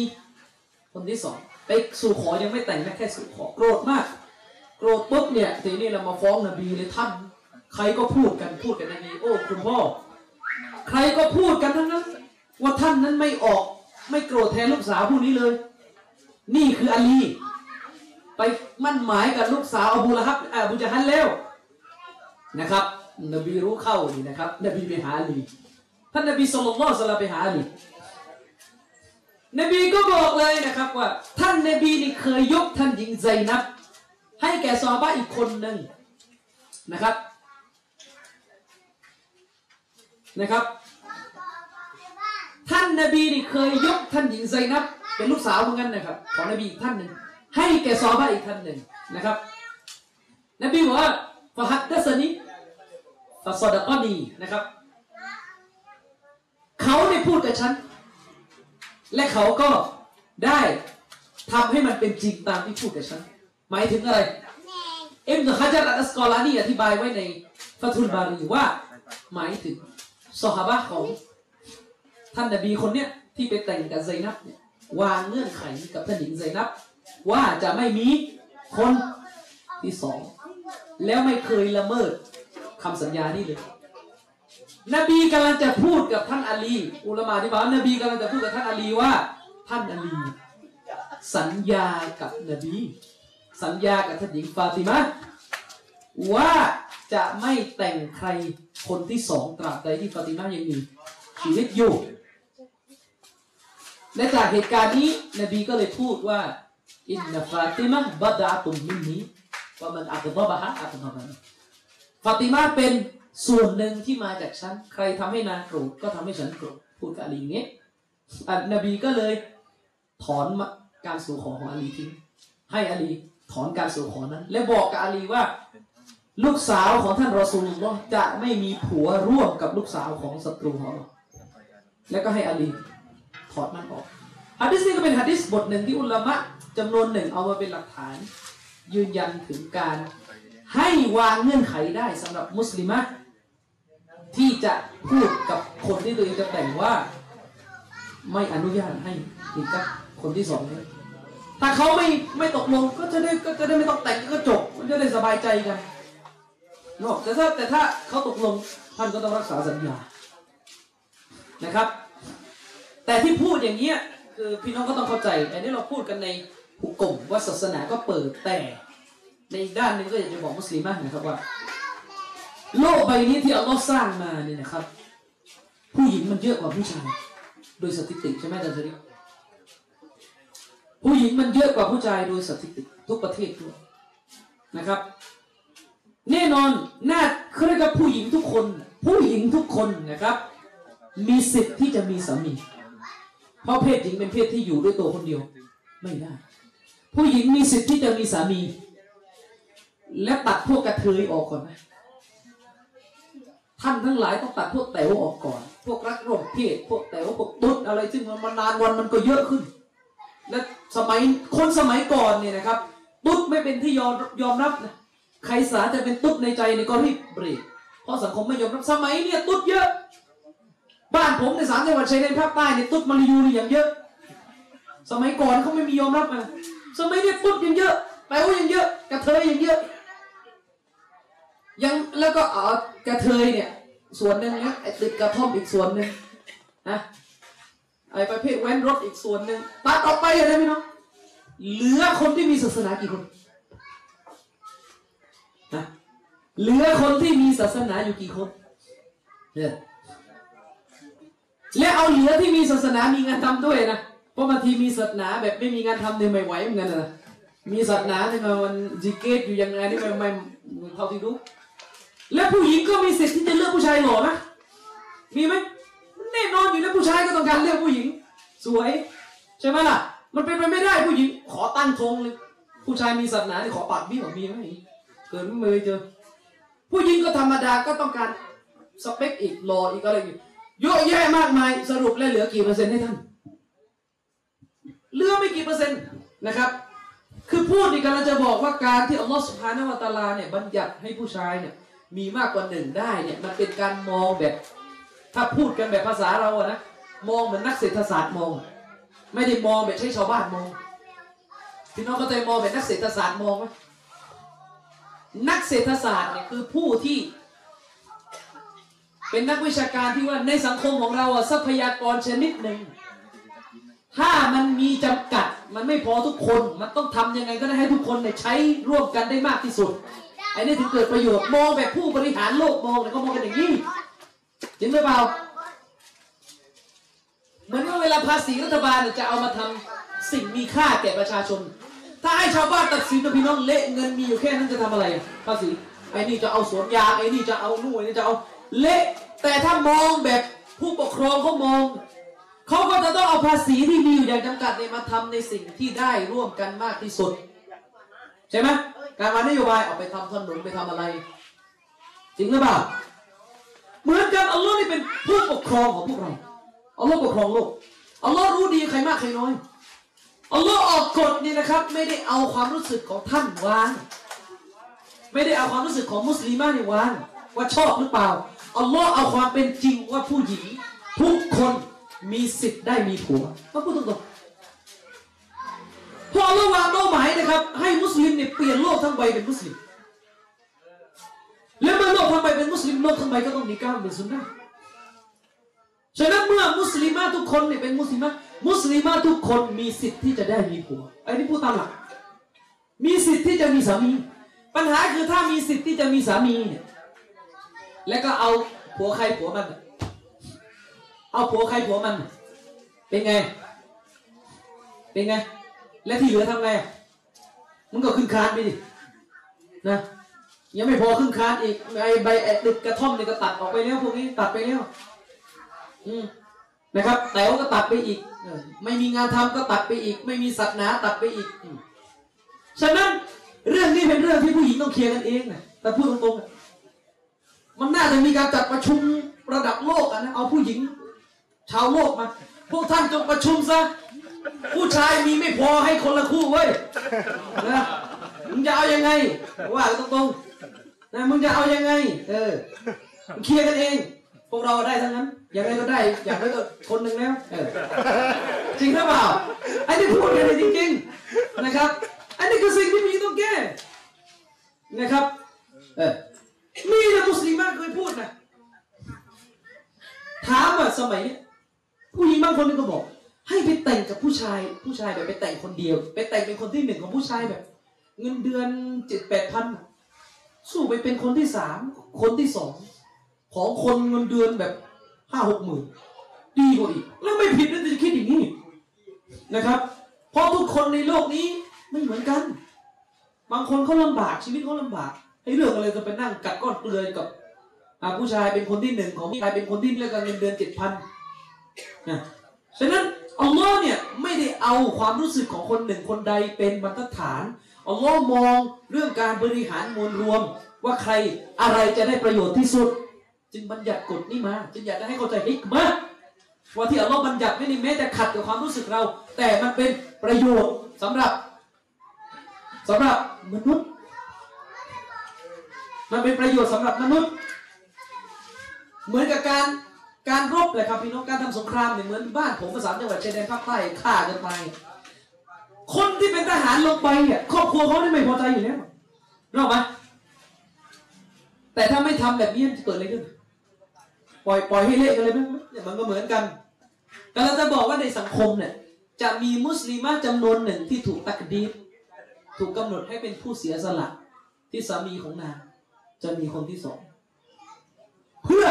คนที่สองไปสู่ขอยังไม่แต่งนะแค่สู่ขอโกรธมาก โกรธปุ๊บเนี่ยทีนี้เรามาฟ้องนบีเลยท่าน ใครก็พูดกันพูดกันนบีโอ้คุณพ่อใครก็พูดกันทั้งนั้นว่าท่านนั้นไม่ออก ไม่โกรธแทนลูกสาวผู้นี้เลย นี่คืออาลี ไปมั่นหมายกับลูกสาวอบูละฮับอาบูจาฮันแล้วนะครับ นบีรู้เข้านี่นะครับ นบีไปหาลีท่านนบีสุลต่านสลาไปหาลีนบีก็บอกเลยนะครับว่า ท่านนบีนี่เคยยกท่านหญิงไซนับ ให้แก่ซอฮาบะอีกคนหนึ่งนะครับนะครับ ท่านนบีนี่เคยยกท่านหญิงไซนับ เป็นลูกสาวเหมือนกันนะครับ ของนบีท่านหนึ่ง ให้แก่ซอฮาบะอีกท่านหนึ่งนะครับ นบีบอกว่าฟะฮัดดัสนีฟะซอดะกอนีนะครับ เขาได้พูดกับฉัน และเขาก็ได้ทำให้มันเป็นจริงตามที่พูดกับฉัน หมายถึงอะไรเอ็มนุฮะจัรอัสกอลานีอธิบายไว้ในฟัตุลบารีว่า หมายถึงซอฮาบะของท่านนบีคนเนี้ยที่ไปแต่งกับไซนับเนี่ยวางเงื่อนไขกับท่านหญิงไซนับ ว่าจะไม่มีคนที่สอง แล้วไม่เคยละเมิดคำสัญญานี้เลย นบีกำลังจะพูดกับท่านอาลี อุลามาที่บอกนบีกำลังจะพูดกับท่านอาลีว่า ท่านอาลี สัญญากับนบี สัญญากับท่านหญิงฟาติมะว่าจะไม่แต่งใครคนที่สองตราบใดที่ฟาติมะยังมีชีวิตอยู่ และจากเหตุการณ์นี้นบีก็เลยพูดว่า อินนฟาติมะบัดาตุมมินนี้ว่ามันอัตบบะฮะอัตบะบะฟาติมาเป็นส่วนหนึ่งที่มาจากฉัน ใครทำให้นางโกรธก็ทำให้ฉันโกรธพูดกับอาลีอย่างเงี้ยอะนบีก็เลยถอนการสู่ขอของอาลีทิ้งให้อาลีถอนการสู่ขอนั้น และบอกกับอาลีว่า ลูกสาวของท่านรอซูลุลลอฮ์จะไม่มีผัวร่วมกับลูกสาวของศัตรูของเราแล้วก็ให้อาลีถอดมันออกฮะดิษนี้ก็เป็นฮะดิษบทหนึ่งที่อุลามะ จำนวนหนึ่งเอามาเป็นหลักฐาน ยืนยันถึงการให้วางเงื่อนไขได้สำหรับมุสลิมะที่จะพูดกับคนที่ตัวเองจะแต่งว่า ไม่อนุญาตให้ติดกับคนที่สองเลยถ้าเขาไม่ไม่ตกลงก็จะได้ก็จะได้ไม่ต้องแต่งก็จบมันจะได้สบายใจกันเนอะแต่ถ้าแต่ถ้าเขาตกลงท่านก็ต้องรักษาสัญญานะครับ แต่ที่พูดอย่างเงี้ยคือพี่น้องก็ต้องเข้าใจอันนี้เราพูดกันใน กกลมว่าศาสนาก็เปิดแต่ ในด้านหนึ่งก็อยากจะบอกมุสลิมนะครับว่า โลกใบนี้ที่อัลลอฮ์สร้างมาเนี่ยนะครับ ผู้หญิงมันเยอะกว่าผู้ชายโดยสถิติใช่ไหมอาจารย์ชริผู้หญิงมันเยอะกว่าผู้ชายโดยสถิติทุกประเทศด้วยนะครับ แน่นอนน่าเขาเรียกว่าผู้หญิงทุกคน ผู้หญิงทุกคนนะครับ มีสิทธิ์ที่จะมีสามี เพราะเพศหญิงเป็นเพศที่อยู่ด้วยตัวคนเดียว ไม่ได้ ผู้หญิงมีสิทธิ์ที่จะมีสามี และตัดพวกกระเทยออกก่อนนะท่านทั้งหลายต้องตัดพวกแต๋วออกก่อน พวกรักร่วมเพศพวกแต๋วพวกตุ๊ดอะไรซึ่งมันมานานวันมันก็เยอะขึ้น และสมัยคนสมัยก่อนเนี่ยนะครับ ตุ๊ดไม่เป็นที่ยอมยอมรับนะใครสาจะเป็นตุ๊ดในใจเนี่ยก็รีบเบรกเพราะสังคมไม่ยอมรับสมัยเนี่ยตุ๊ดเยอะ บ้านผมในสามจังหวัดชายแดนภาคใต้เนี่ยตุ๊ดมาลายูนี่อย่างเยอะ สมัยก่อนเขาไม่มียอมรับนะ สมัยนี่ยตุ๊ดยังเยอะแปลว่ายังเยอะ กระเทยยังเยอะยังแล้วก็เอ๋อกระเทยเนี่ย ส่วนหนึ่งนะไอ้ติดกระท่อมอีกส่วนหนึ่งนะไอ้ประเภทแว้นรถอีกส่วนหนึ่งตัดออไปเลยพี่น้องเหลือคนที่มีศาสนากี่คนนะเหลือคนที่มีศาสนาอยู่กี่คนเนี่ยและเอาเหลือที่มีศาสนามีงานทำด้วยนะ ราะบางทีมีศาสนาแบบไม่มีงานทำเนี่ยไม่ไหวเหมือนกันนะมีศาสนาเนี่ยมันจิเกตอยู่ยังไงนี่ไม่ไม่ไม่เท่าที่รู้และผู้หญิงก็มีสิทธิ์ที่จะเลือกผู้ชายหล่อนะมีไหมมันแน่นอนอยู่แล้วผู้ชายก็ต้องการเลือกผู้หญิง สวยใช่ไหมล่ะ มันเป็นไปไม่ได้ผู้หญิง ขอตั้งธงเลยผู้ชายมีศาสนาที่ขอปากบี้ของมีไหมเกิดไม่เคยเจอ ผู้หญิงก็ธรรมดาก็ต้องการสเปคอีกรออีกอะไรอีกเยอะแยะมากมายสรุปแล้วเหลือกี่เปอร์เซ็นต์ให้ท่าน เหลือไม่กี่เปอร์เซ็นต์นะครับ คือพูดนี่กำลังจะบอกว่าการที่อัลลอฮฺสุบฮานาวะตาลาเนี่ยบัญญัติให้ผู้ชายเนี่ยมีมากกว่าหนึ่งได้เนี่ยมันเป็นการมองแบบ ถ้าพูดกันแบบภาษาเราอะนะมองเหมือนนักเศรษฐศาสตร์มอง ไม่ได้มองแบบใช้ชาวบ้านมองพี่น้องเข้าใจมองแบบนักเศรษฐศาสตร์มองไหมนักเศรษฐศาสตร์เนี่ยคือผู้ที่ เป็นนักวิชาการที่ว่าในสังคมของเราอะทรัพยากรชนิดหนึ่ง ถ้ามันมีจำกัดมันไม่พอทุกคน มันต้องทำยังไงก็ได้ให้ทุกคนเนี่ยใช้ร่วมกันได้มากที่สุดไอ้นี่ถึงเกิดประโยชน์มองแบบผู้บริหารโลกมองเนี่ยก็มองกันอย่างนี้จริงหรือเปล่าเหมือนว่าเวลาภาษีรัฐบาลจะเอามาทำสิ่งมีค่าแก่ประชาชน ถ้าให้ชาวบ้านตัดสินว่าพี่น้องเละเงินมีอยู่แค่นั้นจะทำอะไรภาษีไอ้นี่จะเอาสวนยางไอ้นี่จะเอานู่นไอ้นี่จะเอาเละแต่ถ้ามองแบบผู้ปกครองเขามอง เขาก็จะต้องเอาภาษีที่มีอยู่อย่างจำกัดเนี่ยมาทำในสิ่งที่ได้ร่วมกันมากที่สุด ใช่ไหมการวางนโยบายเอาไปทำถนนไปทำอะไร จริงหรือเปล่าเหมือนกันอัลลอฮ์นี่เป็นผู้ปกครองของพวกเราอัลลอฮ์ปกครองโลกอัลลอฮ์รู้ดีใครมากใครน้อยอัลลอฮ์ออกกฎนี่นะครับ ไม่ได้เอาความรู้สึกของท่านวางไม่ได้เอาความรู้สึกของมุสลิมานี่วางว่าชอบหรือเปล่าอัลลอฮ์เอาความเป็นจริงว่าผู้หญิงทุกคน มีสิทธิ์ได้มีผัวมาพูดตรงๆพออัลลอฮ์วางเป้าหมายนะครับ ให้มุสลิมเนี่ยเปลี่ยนโลกทั้งใบเป็นมุสลิม แล้วเมื่อโลกทั้งใบเป็นมุสลิมโลกทั้งใบก็ต้องมีก้าวเป็นสุนนะฉะนั้นเมื่อมุสลิมาทุกคนเนี่ยเป็นมุสลิมามุสลิมาทุกคนมีสิทธิ์ที่จะได้มีผัวไอ้นี่พูดตามหลักมีสิทธิ์ที่จะมีสามี ปัญหาคือถ้ามีสิทธิ์ที่จะมีสามีเนี่ยแล้วก็เอาผัวใครผัวมันน่ะ เอาผัวใครผัวมัน เป็นไง เป็นไง และที่เหลือทำไงมันก็ขึ้นคานไปดินะยังไม่พอขึ้นคานอีกไอใบไอ้ตึกกระท่อมเนี่ยก็ตัดออกไปแล้วพวกนี้ตัดไปแล้วอืมนะครับแต่ว่าก็ตัดไปอีกไม่มีงานทำก็ตัดไปอีก ไม่มีศาสนาตัดไปอีกฉะนั้นเรื่องนี้เป็นเรื่องที่ผู้หญิงต้องเคลียร์กันเองนะแต่พูดตรงๆมันน่าจะมีการจัดประชุมระดับโลกอะนะเอาผู้หญิง ชาวโลกมา พวกท่านจงประชุมซะ ผู้ชายมีไม่พอให้คนละคู่เว้ยนะมึงจะเอายังไง ว่ากันตรงๆนะมึงจะเอายังไง เออมึงเคลียร์กันเอง พวกเราได้ทั้งนั้น อย่างไรก็ได้ อย่างไรก็คนหนึ่งแล้วเออจริงหรือเปล่าไอ้นี่พูดกันเลยจริงๆนะครับ อันนี้คือสิ่งที่มีต้องแก้นะครับ เออมีนะมุสลิมเคยพูดนะถามว่าสมัยเนี้ย ผู้หญิงบางคนนี่ก็บอก ให้ไปแต่งกับผู้ชาย ผู้ชายแบบไปแต่งคนเดียว ไปแต่งเป็นคนที่หนึ่งของผู้ชายแบบ เงินเดือนเจ็ดแปดพันสู้ไปเป็นคนที่สามคนที่สองของคนเงินเดือนแบบห้าหกหมื่นดีกว่าอีก แล้วไม่ผิดนะจะคิดอย่างนี้นะครับ เพราะทุกคนในโลกนี้ไม่เหมือนกัน บางคนเขาลำบากชีวิตเขาลำบากให้เรื่องอะไรจะไปนั่งกัดก้อนเกลือกับผู้ชายเป็นคนที่หนึ่งของผู้ชายเป็นคนที่เรียกเงินเดือนเจ็ดพัน ฉะนั้นอัลลอฮ์เนี่ยไม่ได้เอาความรู้สึกของคนหนึ่งคนใดเป็นบรรทัดฐานอัลลอฮ์มองเรื่องการบริหารมวลรวม ว่าใครอะไรจะได้ประโยชน์ที่สุด จึงบัญญัติกฎนี้มา จึงอยากจะให้เข้าใจฮิกมะว่าที่อัลลอฮ์บัญญัติไม่ได้แม้แต่ขัดกับความรู้สึกเรา แต่มันเป็นประโยชน์สำหรับสำหรับมนุษย์ มันเป็นประโยชน์สำหรับมนุษย์ เหมือนกับการ การรบเลยครับพี่น้องการทำสงครามเนี่ยเหมือนบ้านผมภาษามจังหวัดชายแดนภาคใต้ฆ่ากันไปคนที่เป็นทหารลงไปเนี่ยครอบครัวเขาเนี่ยไม่พอใจอยู่แล้วรู้ไหมแต่ถ้าไม่ทำแบบนี้จะเกิดอะไรขึ้นปล่อยปล่อยให้เละกันเลยไหมเนี่ยมันก็เหมือนกันแต่เราจะบอกว่าในสังคมเนี่ยจะมีมุสลิมะจำนวนหนึ่งที่ถูกตักดีถูกกำหนดให้เป็นผู้เสียสละที่สามีของนางจะมีคนที่สองเพื่อ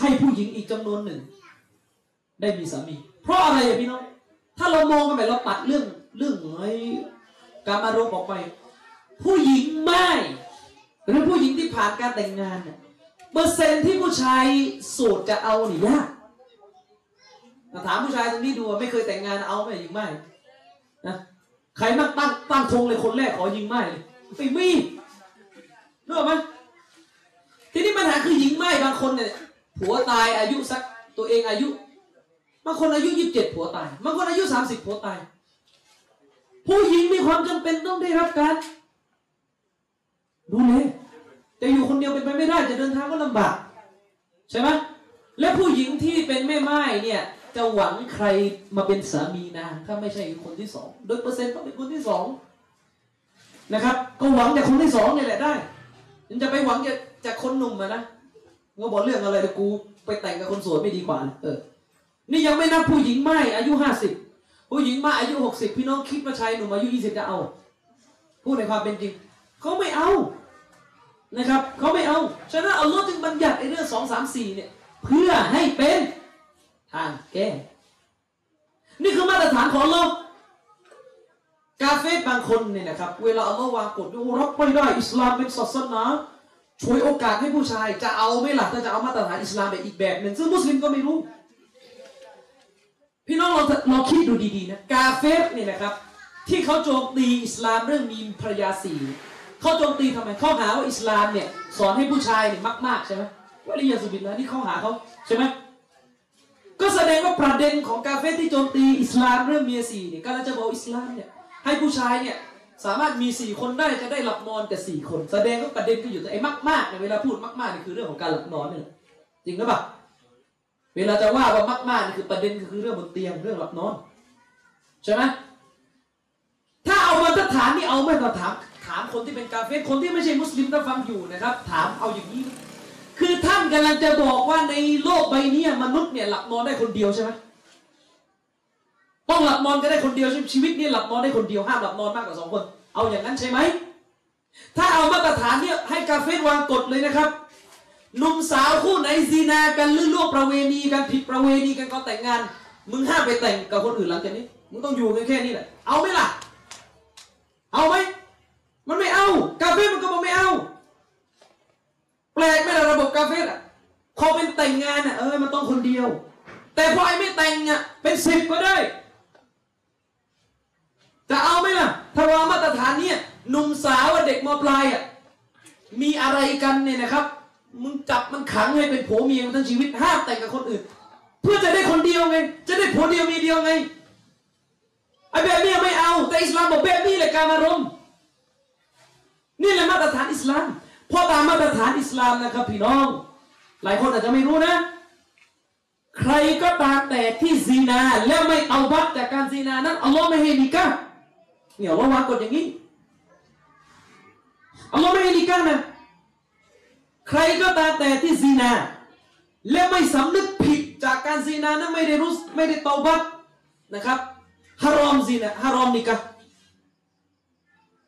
ให้ผู้หญิงอีกจำนวนหนึ่ง ได้มีสามี เพราะอะไรพี่น้อง ถ้าเรามองกันแบบเราตัดเรื่องเรื่องไอ้การมารมณ์ออกไป ผู้หญิงไม่หรือผู้หญิงที่ผ่านการแต่งงานเนี่ยเปอร์เซ็นที่ผู้ชายโสดจะเอานี่ยากมถามผู้ชายตรงนี้ดูไม่เคยแต่งงานเอาไหมยิงไม่นะใครมาตั้งตั้งธงเลยคนแรกขอยิงไม่เลยไม่มีนึกออกไหมทีนี้ปัญหาคือหญิงไม่บางคนเนี่ย ผัวตายอายุสักตัวเองอายุบางคนอายุยี่สิบเจ็ดผัวตายบางคนอายุสามสิบผัวตาย ผู้หญิงมีความจำเป็นต้องได้รับการดูแลจะอยู่คนเดียวเป็นไปไม่ได้จะเดินทางก็ลำบาก ใช่ไหมและผู้หญิงที่เป็นแม่ไม้เนี่ยจะหวังใครมาเป็นสามีนางถ้าไม่ใช่คนที่สองโดยเปอร์เซ็นต์ต้องเป็นคนที่สองนะครับ ก็หวังจากคนที่สองนี่แหละได้มันจะไปหวังจากจากคนหนุ่มอะนะ ก็บอกเรื่องอะไรกูไปแต่งกับคนสวยไม่ดีกว่าเออ นี่ยังไม่นับผู้หญิงไม่อายุห้าสิบผู้หญิงมาอายุหกสิบพี่น้องคิดว่าชายหนุ่มอายุยี่สิบจะเอาพูดในความเป็นจริงเขาไม่เอานะครับเขาไม่เอาฉะนั้นอัลลอฮ์จึงบัญญัติไอ้เรื่องสองสามสี่เนี่ย เพื่อให้เป็นทางแก้นี่คือมาตรฐานของอัลลอฮ์กาเฟ่บางคนเนี่ยนะครับ เวลาอัลลอฮ์วางกฎโอ้รับไม่ได้ อิสลามเป็นศาสนา ช่วยโอกาสให้ผู้ชาย จะเอาไหม่ล่ะถ้าจะเอามาตรฐานอิสลามแบบอีกแบบหนึ่งซึ่งมุสลิมก็ไม่รู้ พี่น้องเราเราคิดดูดีๆนะกาเฟสเนี่ยนะครับ ที่เขาโจมตีอิสลามเรื่องมีภรรยาสี่เขาโจมตีทำไมเขาหาว่าอิสลามเนี่ยสอนให้ผู้ชายเนี่ยมากๆใช่ไหมวะลียาสุบินแล้วนี่เขาหาเขาใช่ไหมก็แสดงว่าประเด็นของกาเฟสที่โจมตีอิสลามเรื่องเมียสี่เนี่ยก็จะบอกอิสลามเนี่ยให้ผู้ชายเนี่ย สามารถมีสี่คนได้จะได้หลับนอนกับสี่คนแสดงว่าประเด็นก็อยู่แต่ไอ้มากๆเนี่ยเวลาพูดมากๆนี่คือเรื่องของการหลับนอนเนี่ยจริงหรือเปล่าเวลาจะว่าว่ามากๆนี่คือประเด็นคือเรื่องบนเตียงเรื่องหลับนอนใช่ไหมถ้าเอามาตรฐานนี่เอาไม่ต้อถามถามคนที่เป็นกาเฟสคนที่ไม่ใช่มุสลิมถ้าฟังอยู่นะครับ ถามเอาอย่างนี้ คือท่านกำลังจะบอกว่าในโลกใบนี้มนุษย์เนี่ยหลับนอนได้คนเดียวใช่ไหม ต้องหลับนอนก็ได้คนเดียวใช่ไหมชีวิตนี้หลับนอนได้คนเดียวห้ามหลับนอนมากกว่าสองคน เอาอย่างนั้นใช่ไหมถ้าเอามาตรฐานเนี่ยให้กาเฟสวางกฎเลยนะครับหนุ่มสาวคู่ไหนซีนากันหรือล่วงประเวณีกันผิดประเวณีกันก็แต่งงาน มึงห้ามไปแต่งกับคนอื่นหลังจากนี้มึงต้องอยู่กันแค่นี้แหละเอาไหมล่ะ เอาไหมมันไม่เอา กาเฟ่มันก็บอกไม่เอา แปลกไหมล่ะระบบกาเฟ่อะพอเป็นแต่งงานอะเออมันต้องคนเดียว แต่พอไอ้ไม่แต่งอะเป็นสิบก็ได้ จะเอาไหมล่ะ ถ้าวางมาตรฐานเนี่ยหนุ่มสาวเด็กมปลายอะมีอะไรกันเนี่ยนะครับ มึงจับมันขังให้เป็นผัวเมียมันทั้งชีวิตห้ามแต่งกับคนอื่น เพื่อจะได้คนเดียวไง จะได้ผัวเดียวเมียเดียวไงไอ้แบบนี้ไม่เอา แต่อิสลามบอกแบบนี้แหละการอารมณ์นี่แหละมาตรฐานอิสลามพราะตามมาตรฐานอิสลามนะครับพี่น้อง หลายคนอาจจะไม่รู้นะ ใครก็ตามแต่ที่ซีนาแล้วไม่เอาบัตจากการซีนานั้นอัลลอฮ์ไม่ให้นิกะ เนี่ยอัลลอฮ์วางกฎอย่างนี้อัลลอฮ์ไม่ให้นิกะห์นะใครก็ตามแต่ที่ซีนา และไม่สำนึกผิดจากการซีนานั้นไม่ได้รู้ไม่ได้ตาบัตนะครับฮารอมซีนาฮารอมนิกะ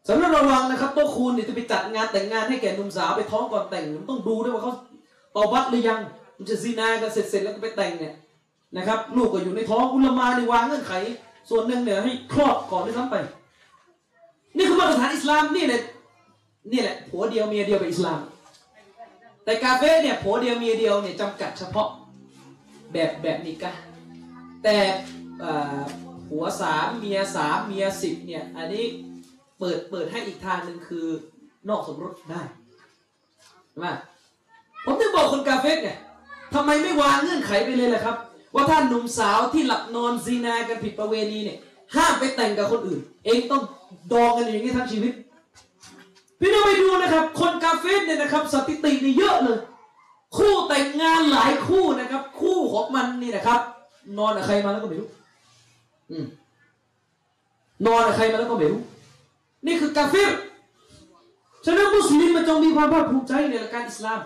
สำนักระวังนะครับโต๊ะคูณเนี่ยจะไปจัดงานแต่งงานให้แก่หนุ่มสาวไปท้องก่อนแต่งมันต้องดูด้วยว่าเขาตาบัตหรือยังมันจะซีนากันเสร็จเสร็จแล้วก็ไปแต่งเนี่ยนะครับลูกก็อยู่ในท้องอุลามาในวางเงื่อนไข ส่วนหนึ่งเนี่ยให้คลอดก่อนด้วยซ้ำไป นี่คือมาตรฐานอิสลามนี่แหละนี่แหละผัวเดียวเมียเดียวเป็นอิสลาม แต่กาเฟ่เนี่ยผัวเดียวเมียเดียวเนี่ยจำกัดเฉพาะแบบแบบนิกะแต่ผัวสามเมียสามเมียสิบเนี่ยอันนี้เปิดเปิดให้อีกทางหนึ่งคือนอกสมรสได้ใช่ไหมผมถึงบอกคนกาเฟ่เนี่ยทำไมไม่วางเงื่อนไขไปเลยล่ะครับ ว่าถ้าหนุ่มสาวที่หลับนอนซีนากันผิดประเวณีเนี่ยห้ามไปแต่งกับคนอื่น เองต้อง ดองกันอย่างนี้ทั้งชีวิต พี่น้องไปดูนะครับ คนกาเฟ่เนี่ยนะครับ สถิตินี่เยอะเลย คู่แต่งงานหลายคู่นะครับ คู่ของมันนี่นะครับ นอนกับใครมาแล้วก็ไม่รู้อืมนอนกับใครมาแล้วก็ไม่รู้นี่คือกาเฟ่ฉะนั้นมุสลิมมันจงมีความภาคภูมิใจในหลักการอิสลาม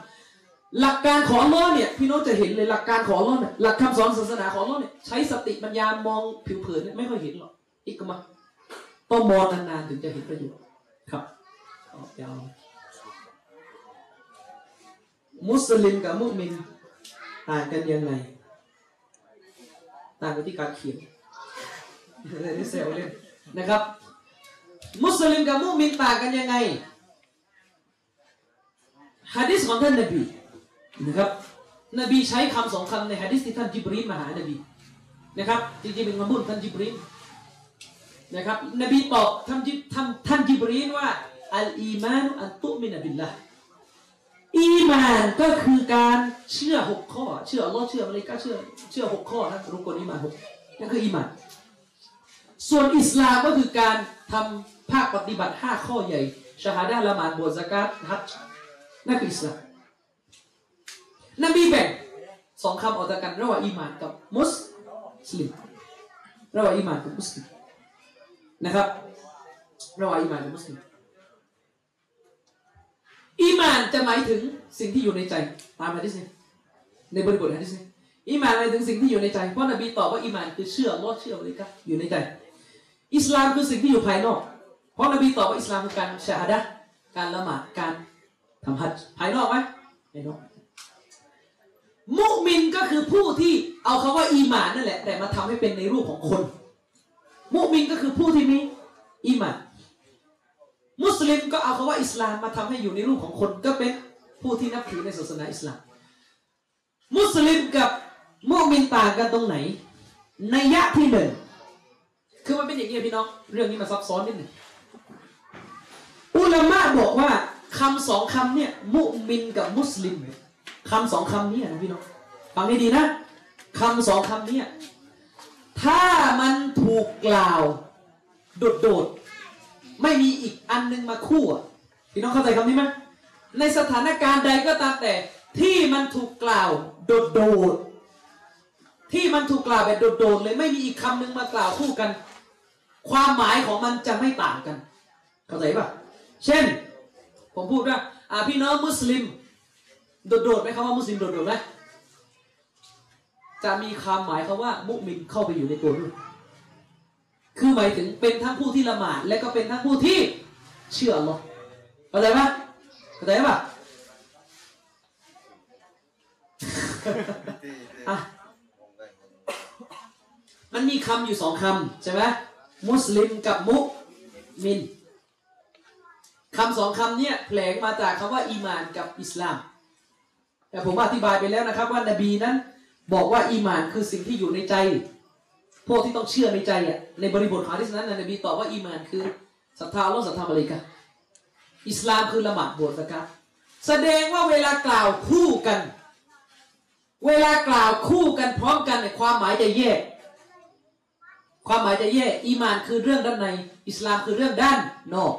หลักการของอัลลอฮ์เนี่ยพี่น้องจะเห็นเลยหลักการของอัลลอฮ์เนี่ยหลักคำสอนศาสนาของอัลลอฮ์เนี่ยใช้สติปัญญามองผิวเผินเนี่ยไม่ค่อยเห็นหรอกอีกมา ต้องมองนานๆถึงจะเห็นประโยชน์ครับออกยาวมุสลิมกับมุมินต่างกันยังไงต่างกันที่การเขียนอะไรนี่เซลเล่นนะครับ มุสลิมกับมุมินต่างกันยังไงฮะดิษของท่านนบีนะครับนบีใช้คำสองคำในฮะดิษที่ท่านจิบรีนมาหานบีนะครับจริงๆเป็นคำพูดท่านจิบรีน นะครับนบีตอบท่านจิท่านท่านจิบรีนว่าอัลอีมานอันตุมินบิลละอีมานก็คือการเชื่อหกข้อ เชื่ออัลลอฮ์เชื่อมลาอิกะฮ์เชื่อเชื่อหกข้อนะรุก่นอีมานหกนั่นคืออีมาน ส่วนอิสลามก็คือการทำภาคปฏิบัติ5ข้อใหญ่ชาฮาดะละหมาดบวชซะกาตฮัจญ์นั่นคืออิสลามนบีแบ่งสองคำออกจากกันระหว่างอีมานกับมุสลิมระหว่างอีมานกับมุสลิม นะครับระหว่างอีหมานกับมุสลิมอีมานจะหมายถึงสิ่งที่อยู่ในใจตามฮะดิซีในบริบทฮะดิซีอีมานหมายถึงสิ่งที่อยู่ในใจเพราะนบีตอบว่าอีมานคือเชื่ออัลลอฮ์เชื่ออะไรกันอยู่ในใจ อิสลามคือสิ่งที่อยู่ภายนอก เพราะนบีตอบว่าอิสลามคือการชาฮดะการละหมาดการทำฮัจญ์ภายนอกไหมภายนอกมุมินก็คือผู้ที่เอาคำว่าอีหมานนั่นแหละ แต่มาทำให้เป็นในรูปของคน มุมินก็คือผู้ที่มีอีหมานมุสลิมก็เอาคำว่าอิสลามมาทำให้อยู่ในรูปของคนก็เป็นผู้ที่นับถือในศาสนาอิสลาม มุสลิมกับมุมินต่างกันตรงไหนในยะที่หนึ่งคือมันเป็นอย่างนี้พี่น้อง เรื่องนี้มันซับซ้อนนิดหนึ่งอุลามะบอกว่าคำสองคำเนี่ยมุมินกับมุสลิมคำสองคำนี้นะพี่น้องฟังให้ดีนะคำสองคำนี้ ถ้ามันถูกกล่าว โดดๆ ไม่มีอีกอันนึงมาคู่อะพี่น้องเข้าใจคำนี้ไหมในสถานการณ์ใดก็ตามแต่ ที่มันถูกกล่าว โดดๆ ที่มันถูกกล่าวแบบโดดๆเลยไม่มีอีกคำหนึ่งมากล่าวคู่กัน ความหมายของมันจะไม่ต่างกัน เข้าใจปะเช่น ผมพูดว่าอ่าพี่น้องมุสลิม โดดๆไหมคำว่ามุสลิมโดดๆไหม จะมีความหมายคำว่า มุมินเข้าไปอยู่ในตัวด้วยคือหมายถึงเป็นทั้งผู้ที่ละหมาด และก็เป็นทั้งผู้ที่เชื่ออัลลอฮ์เข้าใจปะเข้าใจปะอะมันมีคำอยู่สองคำใช่ไหมมุสลิมกับมุมินคำสองคำเนี่ยแผลงมาจากคำว่าอีมานกับอิสลาม แต่ผมอธิบายไปแล้วนะครับว่านบีนั้น บอกว่าอีมานคือสิ่งที่อยู่ในใจ พวกที่ต้องเชื่อในใจอะในบริบทของฮะดิษนั้นนะนบีตอบว่าอีมานคือศรัทธาอัลลอฮ์ศรัทธามาเลกะอิสลามคือละหมาดบวชสกาตแสดงว่าเวลากล่าวคู่กัน เวลากล่าวคู่กันพร้อมกันเนี่ยความหมายจะแยก ความหมายจะแยกอีมานคือเรื่องด้านใน อิสลามคือเรื่องด้านนอก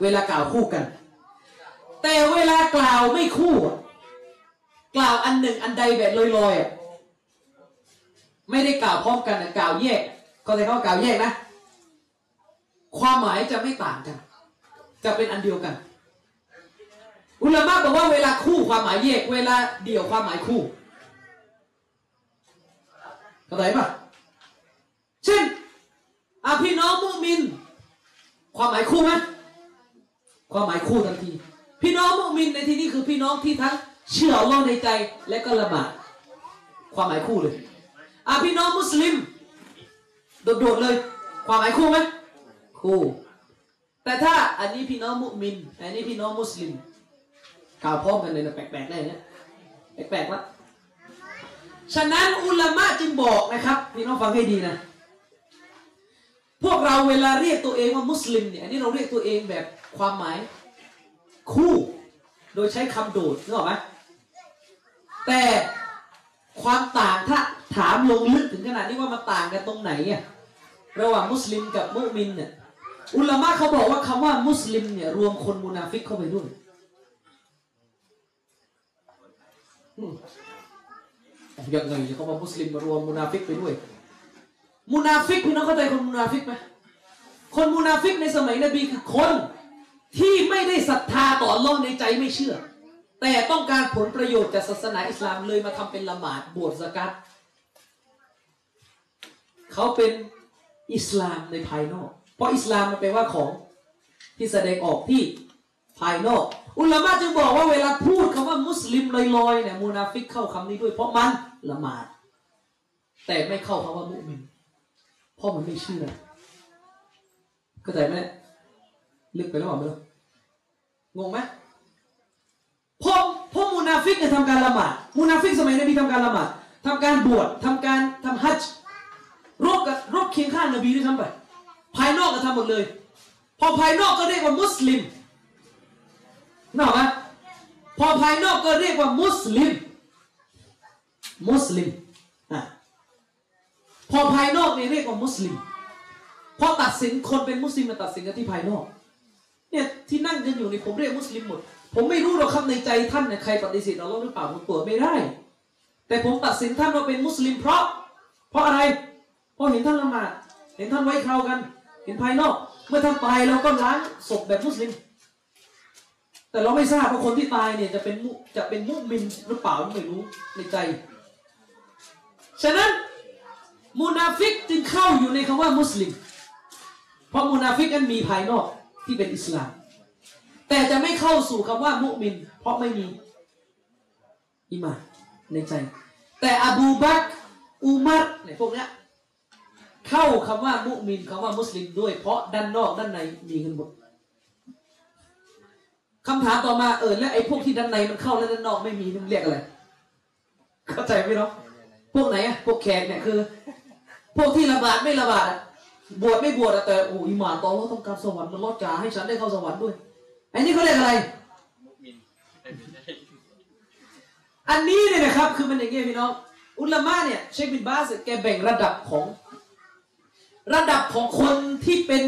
เวลากล่าวคู่กัน แต่เวลากล่าวไม่คู่ กล่าวอันหนึ่งอันใดแบบลอยๆไม่ได้กล่าวพร้อมกันนะกล่าวแยกก็เลยเขากล่าวแยกนะ ความหมายจะไม่ต่างกัน จะเป็นอันเดียวกัน อุลามะบอกว่าเวลาคู่ความหมายแยก เวลาเดี่ยวความหมายคู่เข้าใจปะเช่นอาพี่น้องมุมิน ความหมายคู่ไหมความหมายคู่ทันที พี่น้องมุมินในที่นี้คือพี่น้องที่ทั้ง เชื่ออัลลอฮ์ในใจและก็ละหมาดความหมายคู่เลยอาพี่น้องมุสลิมโดดๆเลย ความหมายคู่ไหมคู่แต่ถ้าอันนี้พี่น้องมุมิน อันนี้พี่น้องมุสลิมกล่าวพร้อมกันเลยนะแปลกๆได้เนี่ยแปลกๆละฉะนั้นอุลามะจึงบอกนะครับพี่น้องฟังให้ดีนะ พวกเราเวลาเรียกตัวเองว่ามุสลิมเนี่ยอันนี้เราเรียกตัวเองแบบความหมายคู่ โดยใช้คำโดดนึกออกไหม แต่ความต่างถ้าถามลงลึกถึงขนาดนี้ว่ามันต่างกันตรงไหนอะระหว่างมุสลิมกับมุมินเนี่ยอุลามะเขาบอกว่าคำว่ามุสลิมเนี่ยรวมคนมุนาฟิกเข้าไปด้วยยังไงเขาบอกมุสลิมมารวมมุนาฟิกไปด้วย มุนาฟิกพี่น้องเข้าใจคนมุนาฟิกไหมคนมุนาฟิกในสมัยนบีคือคนที่ไม่ได้ศรัทธาต่ออัลลอฮ์ในใจไม่เชื่อ แต่ต้องการผลประโยชน์จากศาสนาอิสลามเลยมาทำเป็นละหมาดบวชซะกาตเขาเป็นอิสลามในภายนอก เพราะอิสลามมันแปลว่าของที่แสดงออกที่ภายนอก อุลามะจึงบอกว่าเวลาพูดคำว่ามุสลิมลอยๆเนี่ยมุนาฟิกเข้าคำนี้ด้วย เพราะมันละหมาด แต่ไม่เข้าคำว่ามุมินเพราะมันไม่เชื่อเข้าใจไหมเนี่ยลึกไปแล้วเปล่าไม่รู้งงไหม พอพอมูนาฟิกเนี่ยทำการละหมาดมุนาฟิกสมัยนบีทำการละหมาดทำการบวชทำการทำฮัจญ์รบกับรบเคียงข้างนบีด้วยซ้ำไปภายนอกก็ทำหมดเลย พอภายนอกก็เรียกว่ามุสลิมนึกออกไหมพอภายนอกก็เรียกว่ามุสลิม มุสลิมอะพอภายนอกเนี่ยเรียกว่ามุสลิมพอตัดสินคนเป็นมุสลิมมาตัดสินกันที่ภายนอกเนี่ยที่นั่งกันอยู่นี่ผมเรียกมุสลิมหมด ผมไม่รู้หรอกครับในใจท่านเนี่ยใครปฏิเสธอัลลอฮ์หรือเปล่าผมตรวจไม่ได้ แต่ผมตัดสินท่านว่าเป็นมุสลิมเพราะ เพราะอะไร เพราะเห็นท่านละหมาดเห็นท่านไว้คราวกัน เห็นภายนอก เมื่อท่านตายเราก็ล้างศพแบบมุสลิม แต่เราไม่ทราบว่าคนที่ตายเนี่ยจะเป็นมุจะเป็นมุมินหรือเปล่าไม่รู้ในใจ ฉะนั้นมูนาฟิกจึงเข้าอยู่ในคำว่ามุสลิม เพราะมูนาฟิกนั้นมีภายนอกที่เป็นอิสลาม แต่จะไม่เข้าสู่คำว่ามุมิน เพราะไม่มีอิมาในใจ แต่อบูบักอุมัรเนี่ยพวกเนี้ยเข้าคำว่ามุมินคำว่ามุสลิมด้วย เพราะด้านนอกด้านในมีกันหมดคำถามต่อมาเออแล้วไอ้พวกที่ด้านในมันเข้าแล้วด้านนอกไม่มีมันเรียกอะไรเข้าใจไหมเนาะพวกไหนอะพวกแขกเนี่ยคือ พวกที่ระบาดไม่ระบาดบวชไม่บวชแต่โอ้อิหมานต่อว่าต้องการสวรรค์มันรอดจ่าให้ฉันได้เข้าสวรรค์ด้วย อันนี้เขาเรียกอะไรมินอันนี้เนี่ยนะครับ คือมันอย่างเงี้ยพี่น้อง อุลามะเนี่ยเชคบินบาสแกแบ่งระดับของ ระดับของคนที่เป็น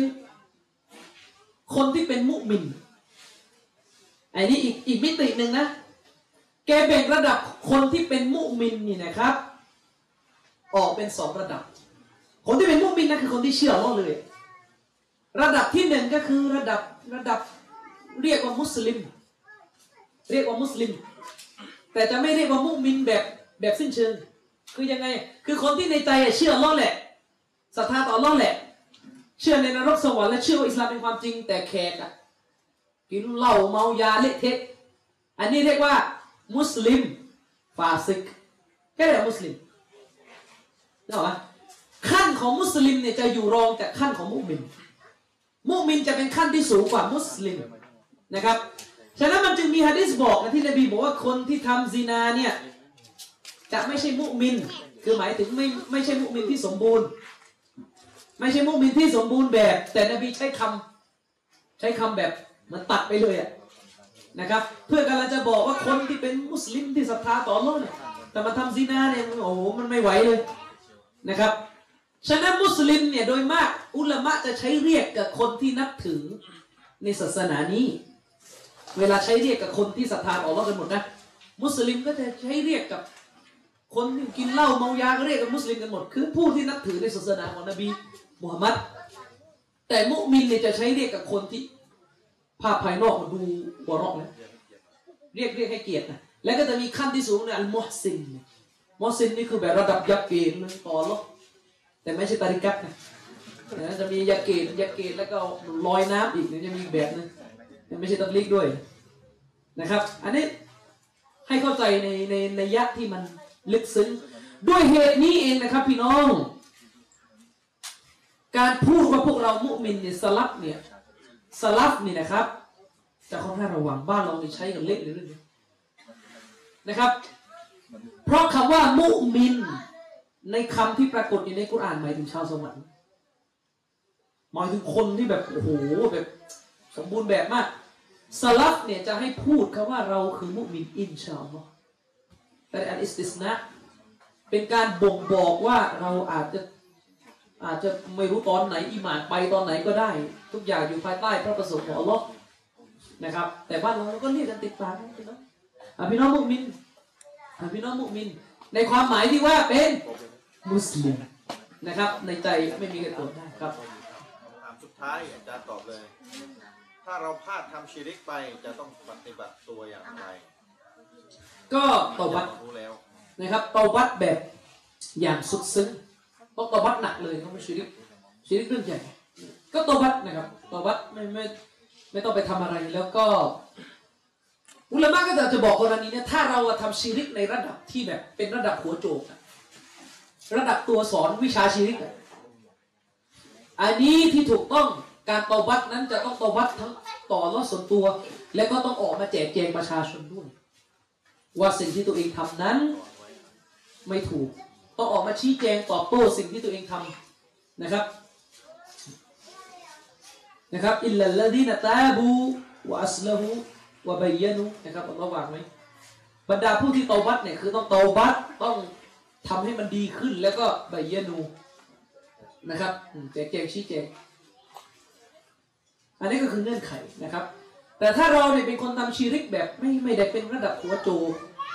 คนที่เป็นมุมินอ้นี่อีกอีกมิติหนึ่งนะ แกแบ่งระดับคนที่เป็นมุมินนี่นะครับ ออกเป็นสองระดับ คนที่เป็นมุมินนะคือคนที่เชื่ออัลลอฮ์เลย ระดับที่หนึ่งก็คือระดับระดับ เรียกว่ามุสลิม เรียกว่ามุสลิม แต่จะไม่เรียกว่ามุมินแบบแบบสิ้นเชิง คือยังไง คือคนที่ในใจเชื่ออัลเลอแหละศรัทธาต่ออัลเลอแหละ เชื่อในนรกสวรรค์และเชื่อว่าอิสลามเป็นความจริงแต่แขกอะกินเหล้าเมายาเละเทะอันนี้เรียกว่า มุสลิมฟาซิกแค่เรียกมุสลิมนึกออกไหมขั้นของมุสลิมเนี่ยจะอยู่รองจากขั้นของมุมิน มุมินจะเป็นขั้นที่สูงกว่ามุสลิม นะครับ ฉะนั้นมันจึงมีฮะดิษบอกนะที่นบีบอกว่าคนที่ทำซินาเนี่ยจะไม่ใช่มุมิน คือหมายถึงไม่ไม่ใช่มุมินที่สมบูรณ์ ไม่ใช่มุมินที่สมบูรณ์แบบ แต่นบีใช้คำใช้คำแบบมันตัดไปเลยอะนะครับ เพื่อกำลังจะบอกว่าคนที่เป็นมุสลิมที่ศรัทธาต่ออัลเลอฮ์เนี่ยแต่มาทำซินาเนี่ยโอ้โหมันไม่ไหวเลยนะครับฉะนั้นมุสลิมเนี่ยโดยมากอุลามะจะใช้เรียกกับคนที่นับถือในศาสนานี้ เวลาใช้เรียกกับคนที่ศรัทธาต่ออัลเลอฮ์กันหมดนะ มุสลิมก็จะใช้เรียกกับ คนที่กินเหล้าเมายาก็เรียกกันมุสลิมกันหมด คือผู้ที่นับถือในศาสนาของนบีมุฮัมมัดแต่มุมินเนี่ยจะใช้เรียกกับคนที่ภาพภายนอกมันดูหัวเราะนะเรียกเรียกให้เกียรตินะแล้วก็จะมีขั้นที่สูงเนี่ยอัลมุฮซินมุฮซินนี่คือแบบระดับยักเกณฑ์เลยต่อหรอกแต่ไม่ใช่ตาริกัตนะจะมียักเกณฑ์ยักเกณฑ์แล้วก็ลอยน้ำอีกเนี่ยจะมีแบบนึง ไม่ใช่ตับลิกด้วยนะครับ อันนี้ให้เข้าใจในในในยะที่มันลึกซึ้งด้วยเหตุนี้เองนะครับ พี่น้อง การพูดว่าพวกเรามุมินเนี่ยสลับเนี่ยสลับนี่นะครับจะค่อนข้างระวังบ้านเราเนี่ใช้กันเละเลยเรื่องนี้นะครับ เพราะคำว่ามุมิน ในคำที่ปรากฏอยู่ในกุรอานหมายถึงชาวสวรรค์หมายถึงคนที่แบบโอ้โหแบบ สมบูรณ์แบบมากสลับเนี่ยจะให้พูดคำว่าเราคือมุมินอินชาอัลลอฮ์แต่อันอิสติสนะเป็นการบ่งบอกว่าเราอาจจะอาจจะไม่รู้ตอนไหนอิหมานไปตอนไหนก็ได้ ทุกอย่างอยู่ภายใต้พระประสงค์ของอัลลอฮ์นะครับ แต่บ้านเราเราก็เรียกกันติดปากพี่น้องอะพี่น้องมุมินอะพี่น้องมุมิน ในความหมายที่ว่าเป็นมุสลิมนะครับ ในใจไม่มีใครตรวจได้ครับคำถามสุดท้ายอาจารย์ตอบเลย ถ้าเราพลาดทำชิริกไปจะต้องปฏิบัติตัวอย่างไรก็ตบัดรู้แล้วนะครับตบัดแบบอย่างสุดซึ้งต้องตบัดหนักเลยเขาไม่ชิริกชิริกเรื่องใหญ่ก็ตบัดนะครับตบัดไม่ไม่ไม่ต้องไปทำอะไรแล้วก็อุลามะก็จะบอกกรณีเนี้ถ้าเราอะทำชิริกในระดับที่แบบเป็นระดับหัวโจกอะระดับตัวสอนวิชาชิริกอะอันนี้ที่ถูกต้อง การตอบัตนั้นจะต้องตอบัตทั้งต่อรอดส่วนตัว และก็ต้องออกมาแจกแจงประชาชนด้วย ว่าสิ่งที่ตัวเองทำนั้นไม่ถูก ต้องออกมาชี้แจงตอบโต้สิ่งที่ตัวเองทำนะครับนะครับอิลลัลลดีนตาบูวะอัสลาหูวะบัยยานุนะครับอัลลอฮ์วางไหมบรรดาผู้ที่เตาบัตเนี่ยคือต้องเตาบัตต้องทำให้มันดีขึ้นแล้วก็บัยยานูนะครับแจกแจงชี้แจง อันนี้ก็คือเงื่อนไขนะครับ แต่ถ้าเราเนี่ยเป็นคนทำชีริกแบบไม่ไม่ได้เป็นระดับหัวโจ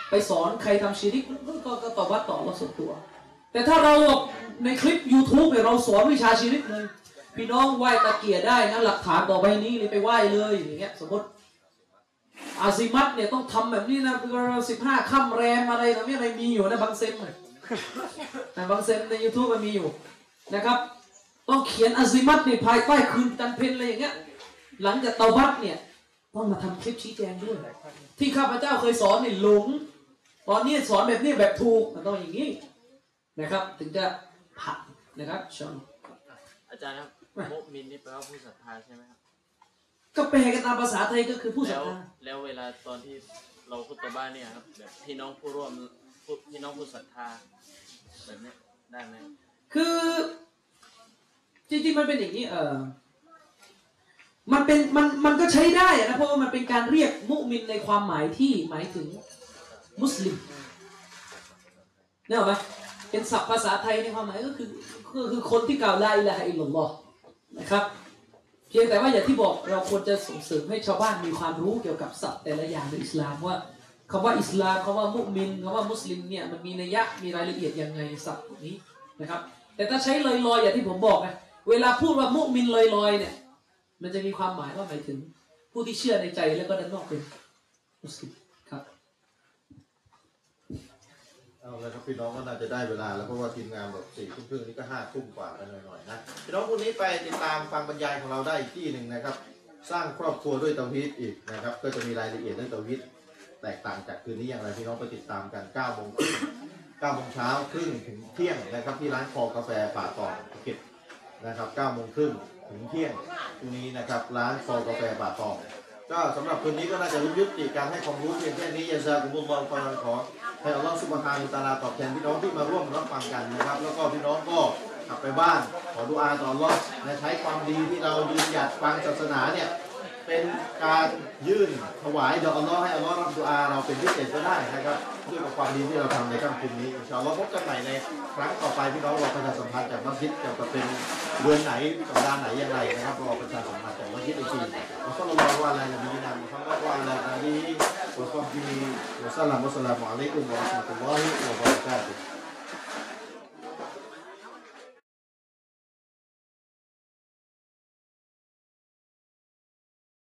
ไปสอนใครทำชีริกก็ก็ตอบว่าต่อเราส่วนตัว แต่ถ้าเราในคลิป YouTube เนี่ยเราสอนวิชาชีริกเลยพี่น้องไหว้ตะเกียร์ได้นะหลักฐานต่อไปนี้เลยไปไหว้เลยอย่างเงี้ยสมมติอาซิมัตเนี่ยต้องทำแบบนี้นะสิบห้าค่ำแรมอะไรนะไม่อะไรมีอยู่นะบางเซนเลยนะบางเซนใน YouTube มันมีอยู่นะครับ ต้องเขียนอาซิมัตในภายใต้คืนจันเพนอะไรอย่างเงี้ย หลังจากเตาบัตเนี่ยต้องมาทำคลิปชี้แจงด้วย ที่ข้าพเจ้าเคยสอนเนี่ยหลง ตอนนี้สอนแบบนี้แบบถูกมันต้องอย่างนี้นะครับ ถึงจะผ่านนะครับชอนอาจารย์ครับว่ามุมินนี่แปลว่าผู้ศรัทธาใช่ไหมครับก็แปลกันตามภาษาไทยก็คือผู้ศรัแล้ทวธาแล้วเวลาตอนที่เราคุตบ้านเนี่ยครับแบบพี่น้องผู้ร่วมผู้พี่น้องผู้ศรัทธาแบบเนี้ยได้ไหมคือจริงๆมันเป็นอย่างนี้เออ มันเป็นมันมันก็ใช้ได้นะเพราะว่ามันเป็นการเรียกมุมินในความหมายที่หมายถึงมุสลิมเนี่ยหรอไหมเป็นศัพท์ภาษาไทยในความหมายก็คือก็คือคนที่กล่าวลาอิลาฮะอิลลัลลอฮ์นะครับเพียงแต่ว่าอย่างที่บอกเราควรจะส่งเสริมให้ชาวบ้านมีความรู้เกี่ยวกับศัพท์แต่ละอย่างในอิสลามว่าคำว่าอิสลามคำว่ามุมินคำว่ามุสลิมเนี่ยมันมีนัยยะมีรายละเอียดยังไงศัพท์พวกนี้นะครับ แต่ถ้าใช้ลอยๆอย่างที่ผมบอกนะเวลาพูดว่ามุมินลอยๆเนี่ย มันจะมีความหมายว่าหมายถึง ผู้ที่เชื่อในใจแล้วก็ด้านนอกเป็นมุสลิมครับ เอาลยครับพี่น้องก็น่าจะได้เวลาแล้วเพราะว่าทีมงานแบบสี่ทุ่มครึ่งนี่ก็ห้าทุ่มกว่ากันหน่อยๆนะพี่น้องพรุ่งนี้ไปติดตามฟังบรรยายของเราได้อีกที่หนึ่งนะครับ สร้างครอบครัวด้วยเตาฮีตอีกนะครับ ก็จะมีรายละเอียดเรื่องเตาฮีตแตกต่างจากคืนนี้อย่างไรพี่น้องไปติดตามกัน9โมงครึ่ง9โมงเช้าครึ่งถึงเที่ยงนะครับที่ร้านคอกาแฟป่าตองภูเก็ตนะครับ9โมงครึ่ง ถึงเที่ยงพรุ่งนี้นะครับ ร้านคอกาแฟป่าตองก็สำหรับคืนนี้ก็น่าจะยุติการให้ความรู้เพียงแค่นี้ยาซากุมุลลอฮ์ฟารันขอให้อัลลอฮ์ซุบฮานะฮูวะตาลาตอบแทนพี่น้องที่มาร่วมรับฟังกันนะครับ แล้วก็พี่น้องก็กลับไปบ้านขอดุอาต่ออัลลอฮ์และใช้ความดีที่เรายืนหยัดฟังศาสนาเนี่ยเป็นการยื่นถวายต่ออัลลอฮ์ให้อัลลอฮ์รับดุอาเราเป็นพิเศษก็ได้นะครับ ด้วยความดีที่เราทำในค่ำคืนนี้เราเพบกันใหม่ในครั้งต่อไปพี่น้องราประชาสัมพันธ์จากมัสยิดจะเป็นเดือนไหนสัปดาห์ไหนยังไงนะครับรอประชาสัมพันธ์จากมัสยิดอีกทีเราต้องระวังว่าอะไรนะมีนามคำว่าอะไรนะนี้ผมก็มีอัสสลามุสลามุอะลัยกุมวะรอะห์มะตุลลอฮิวะบะเราะกาตุฮ์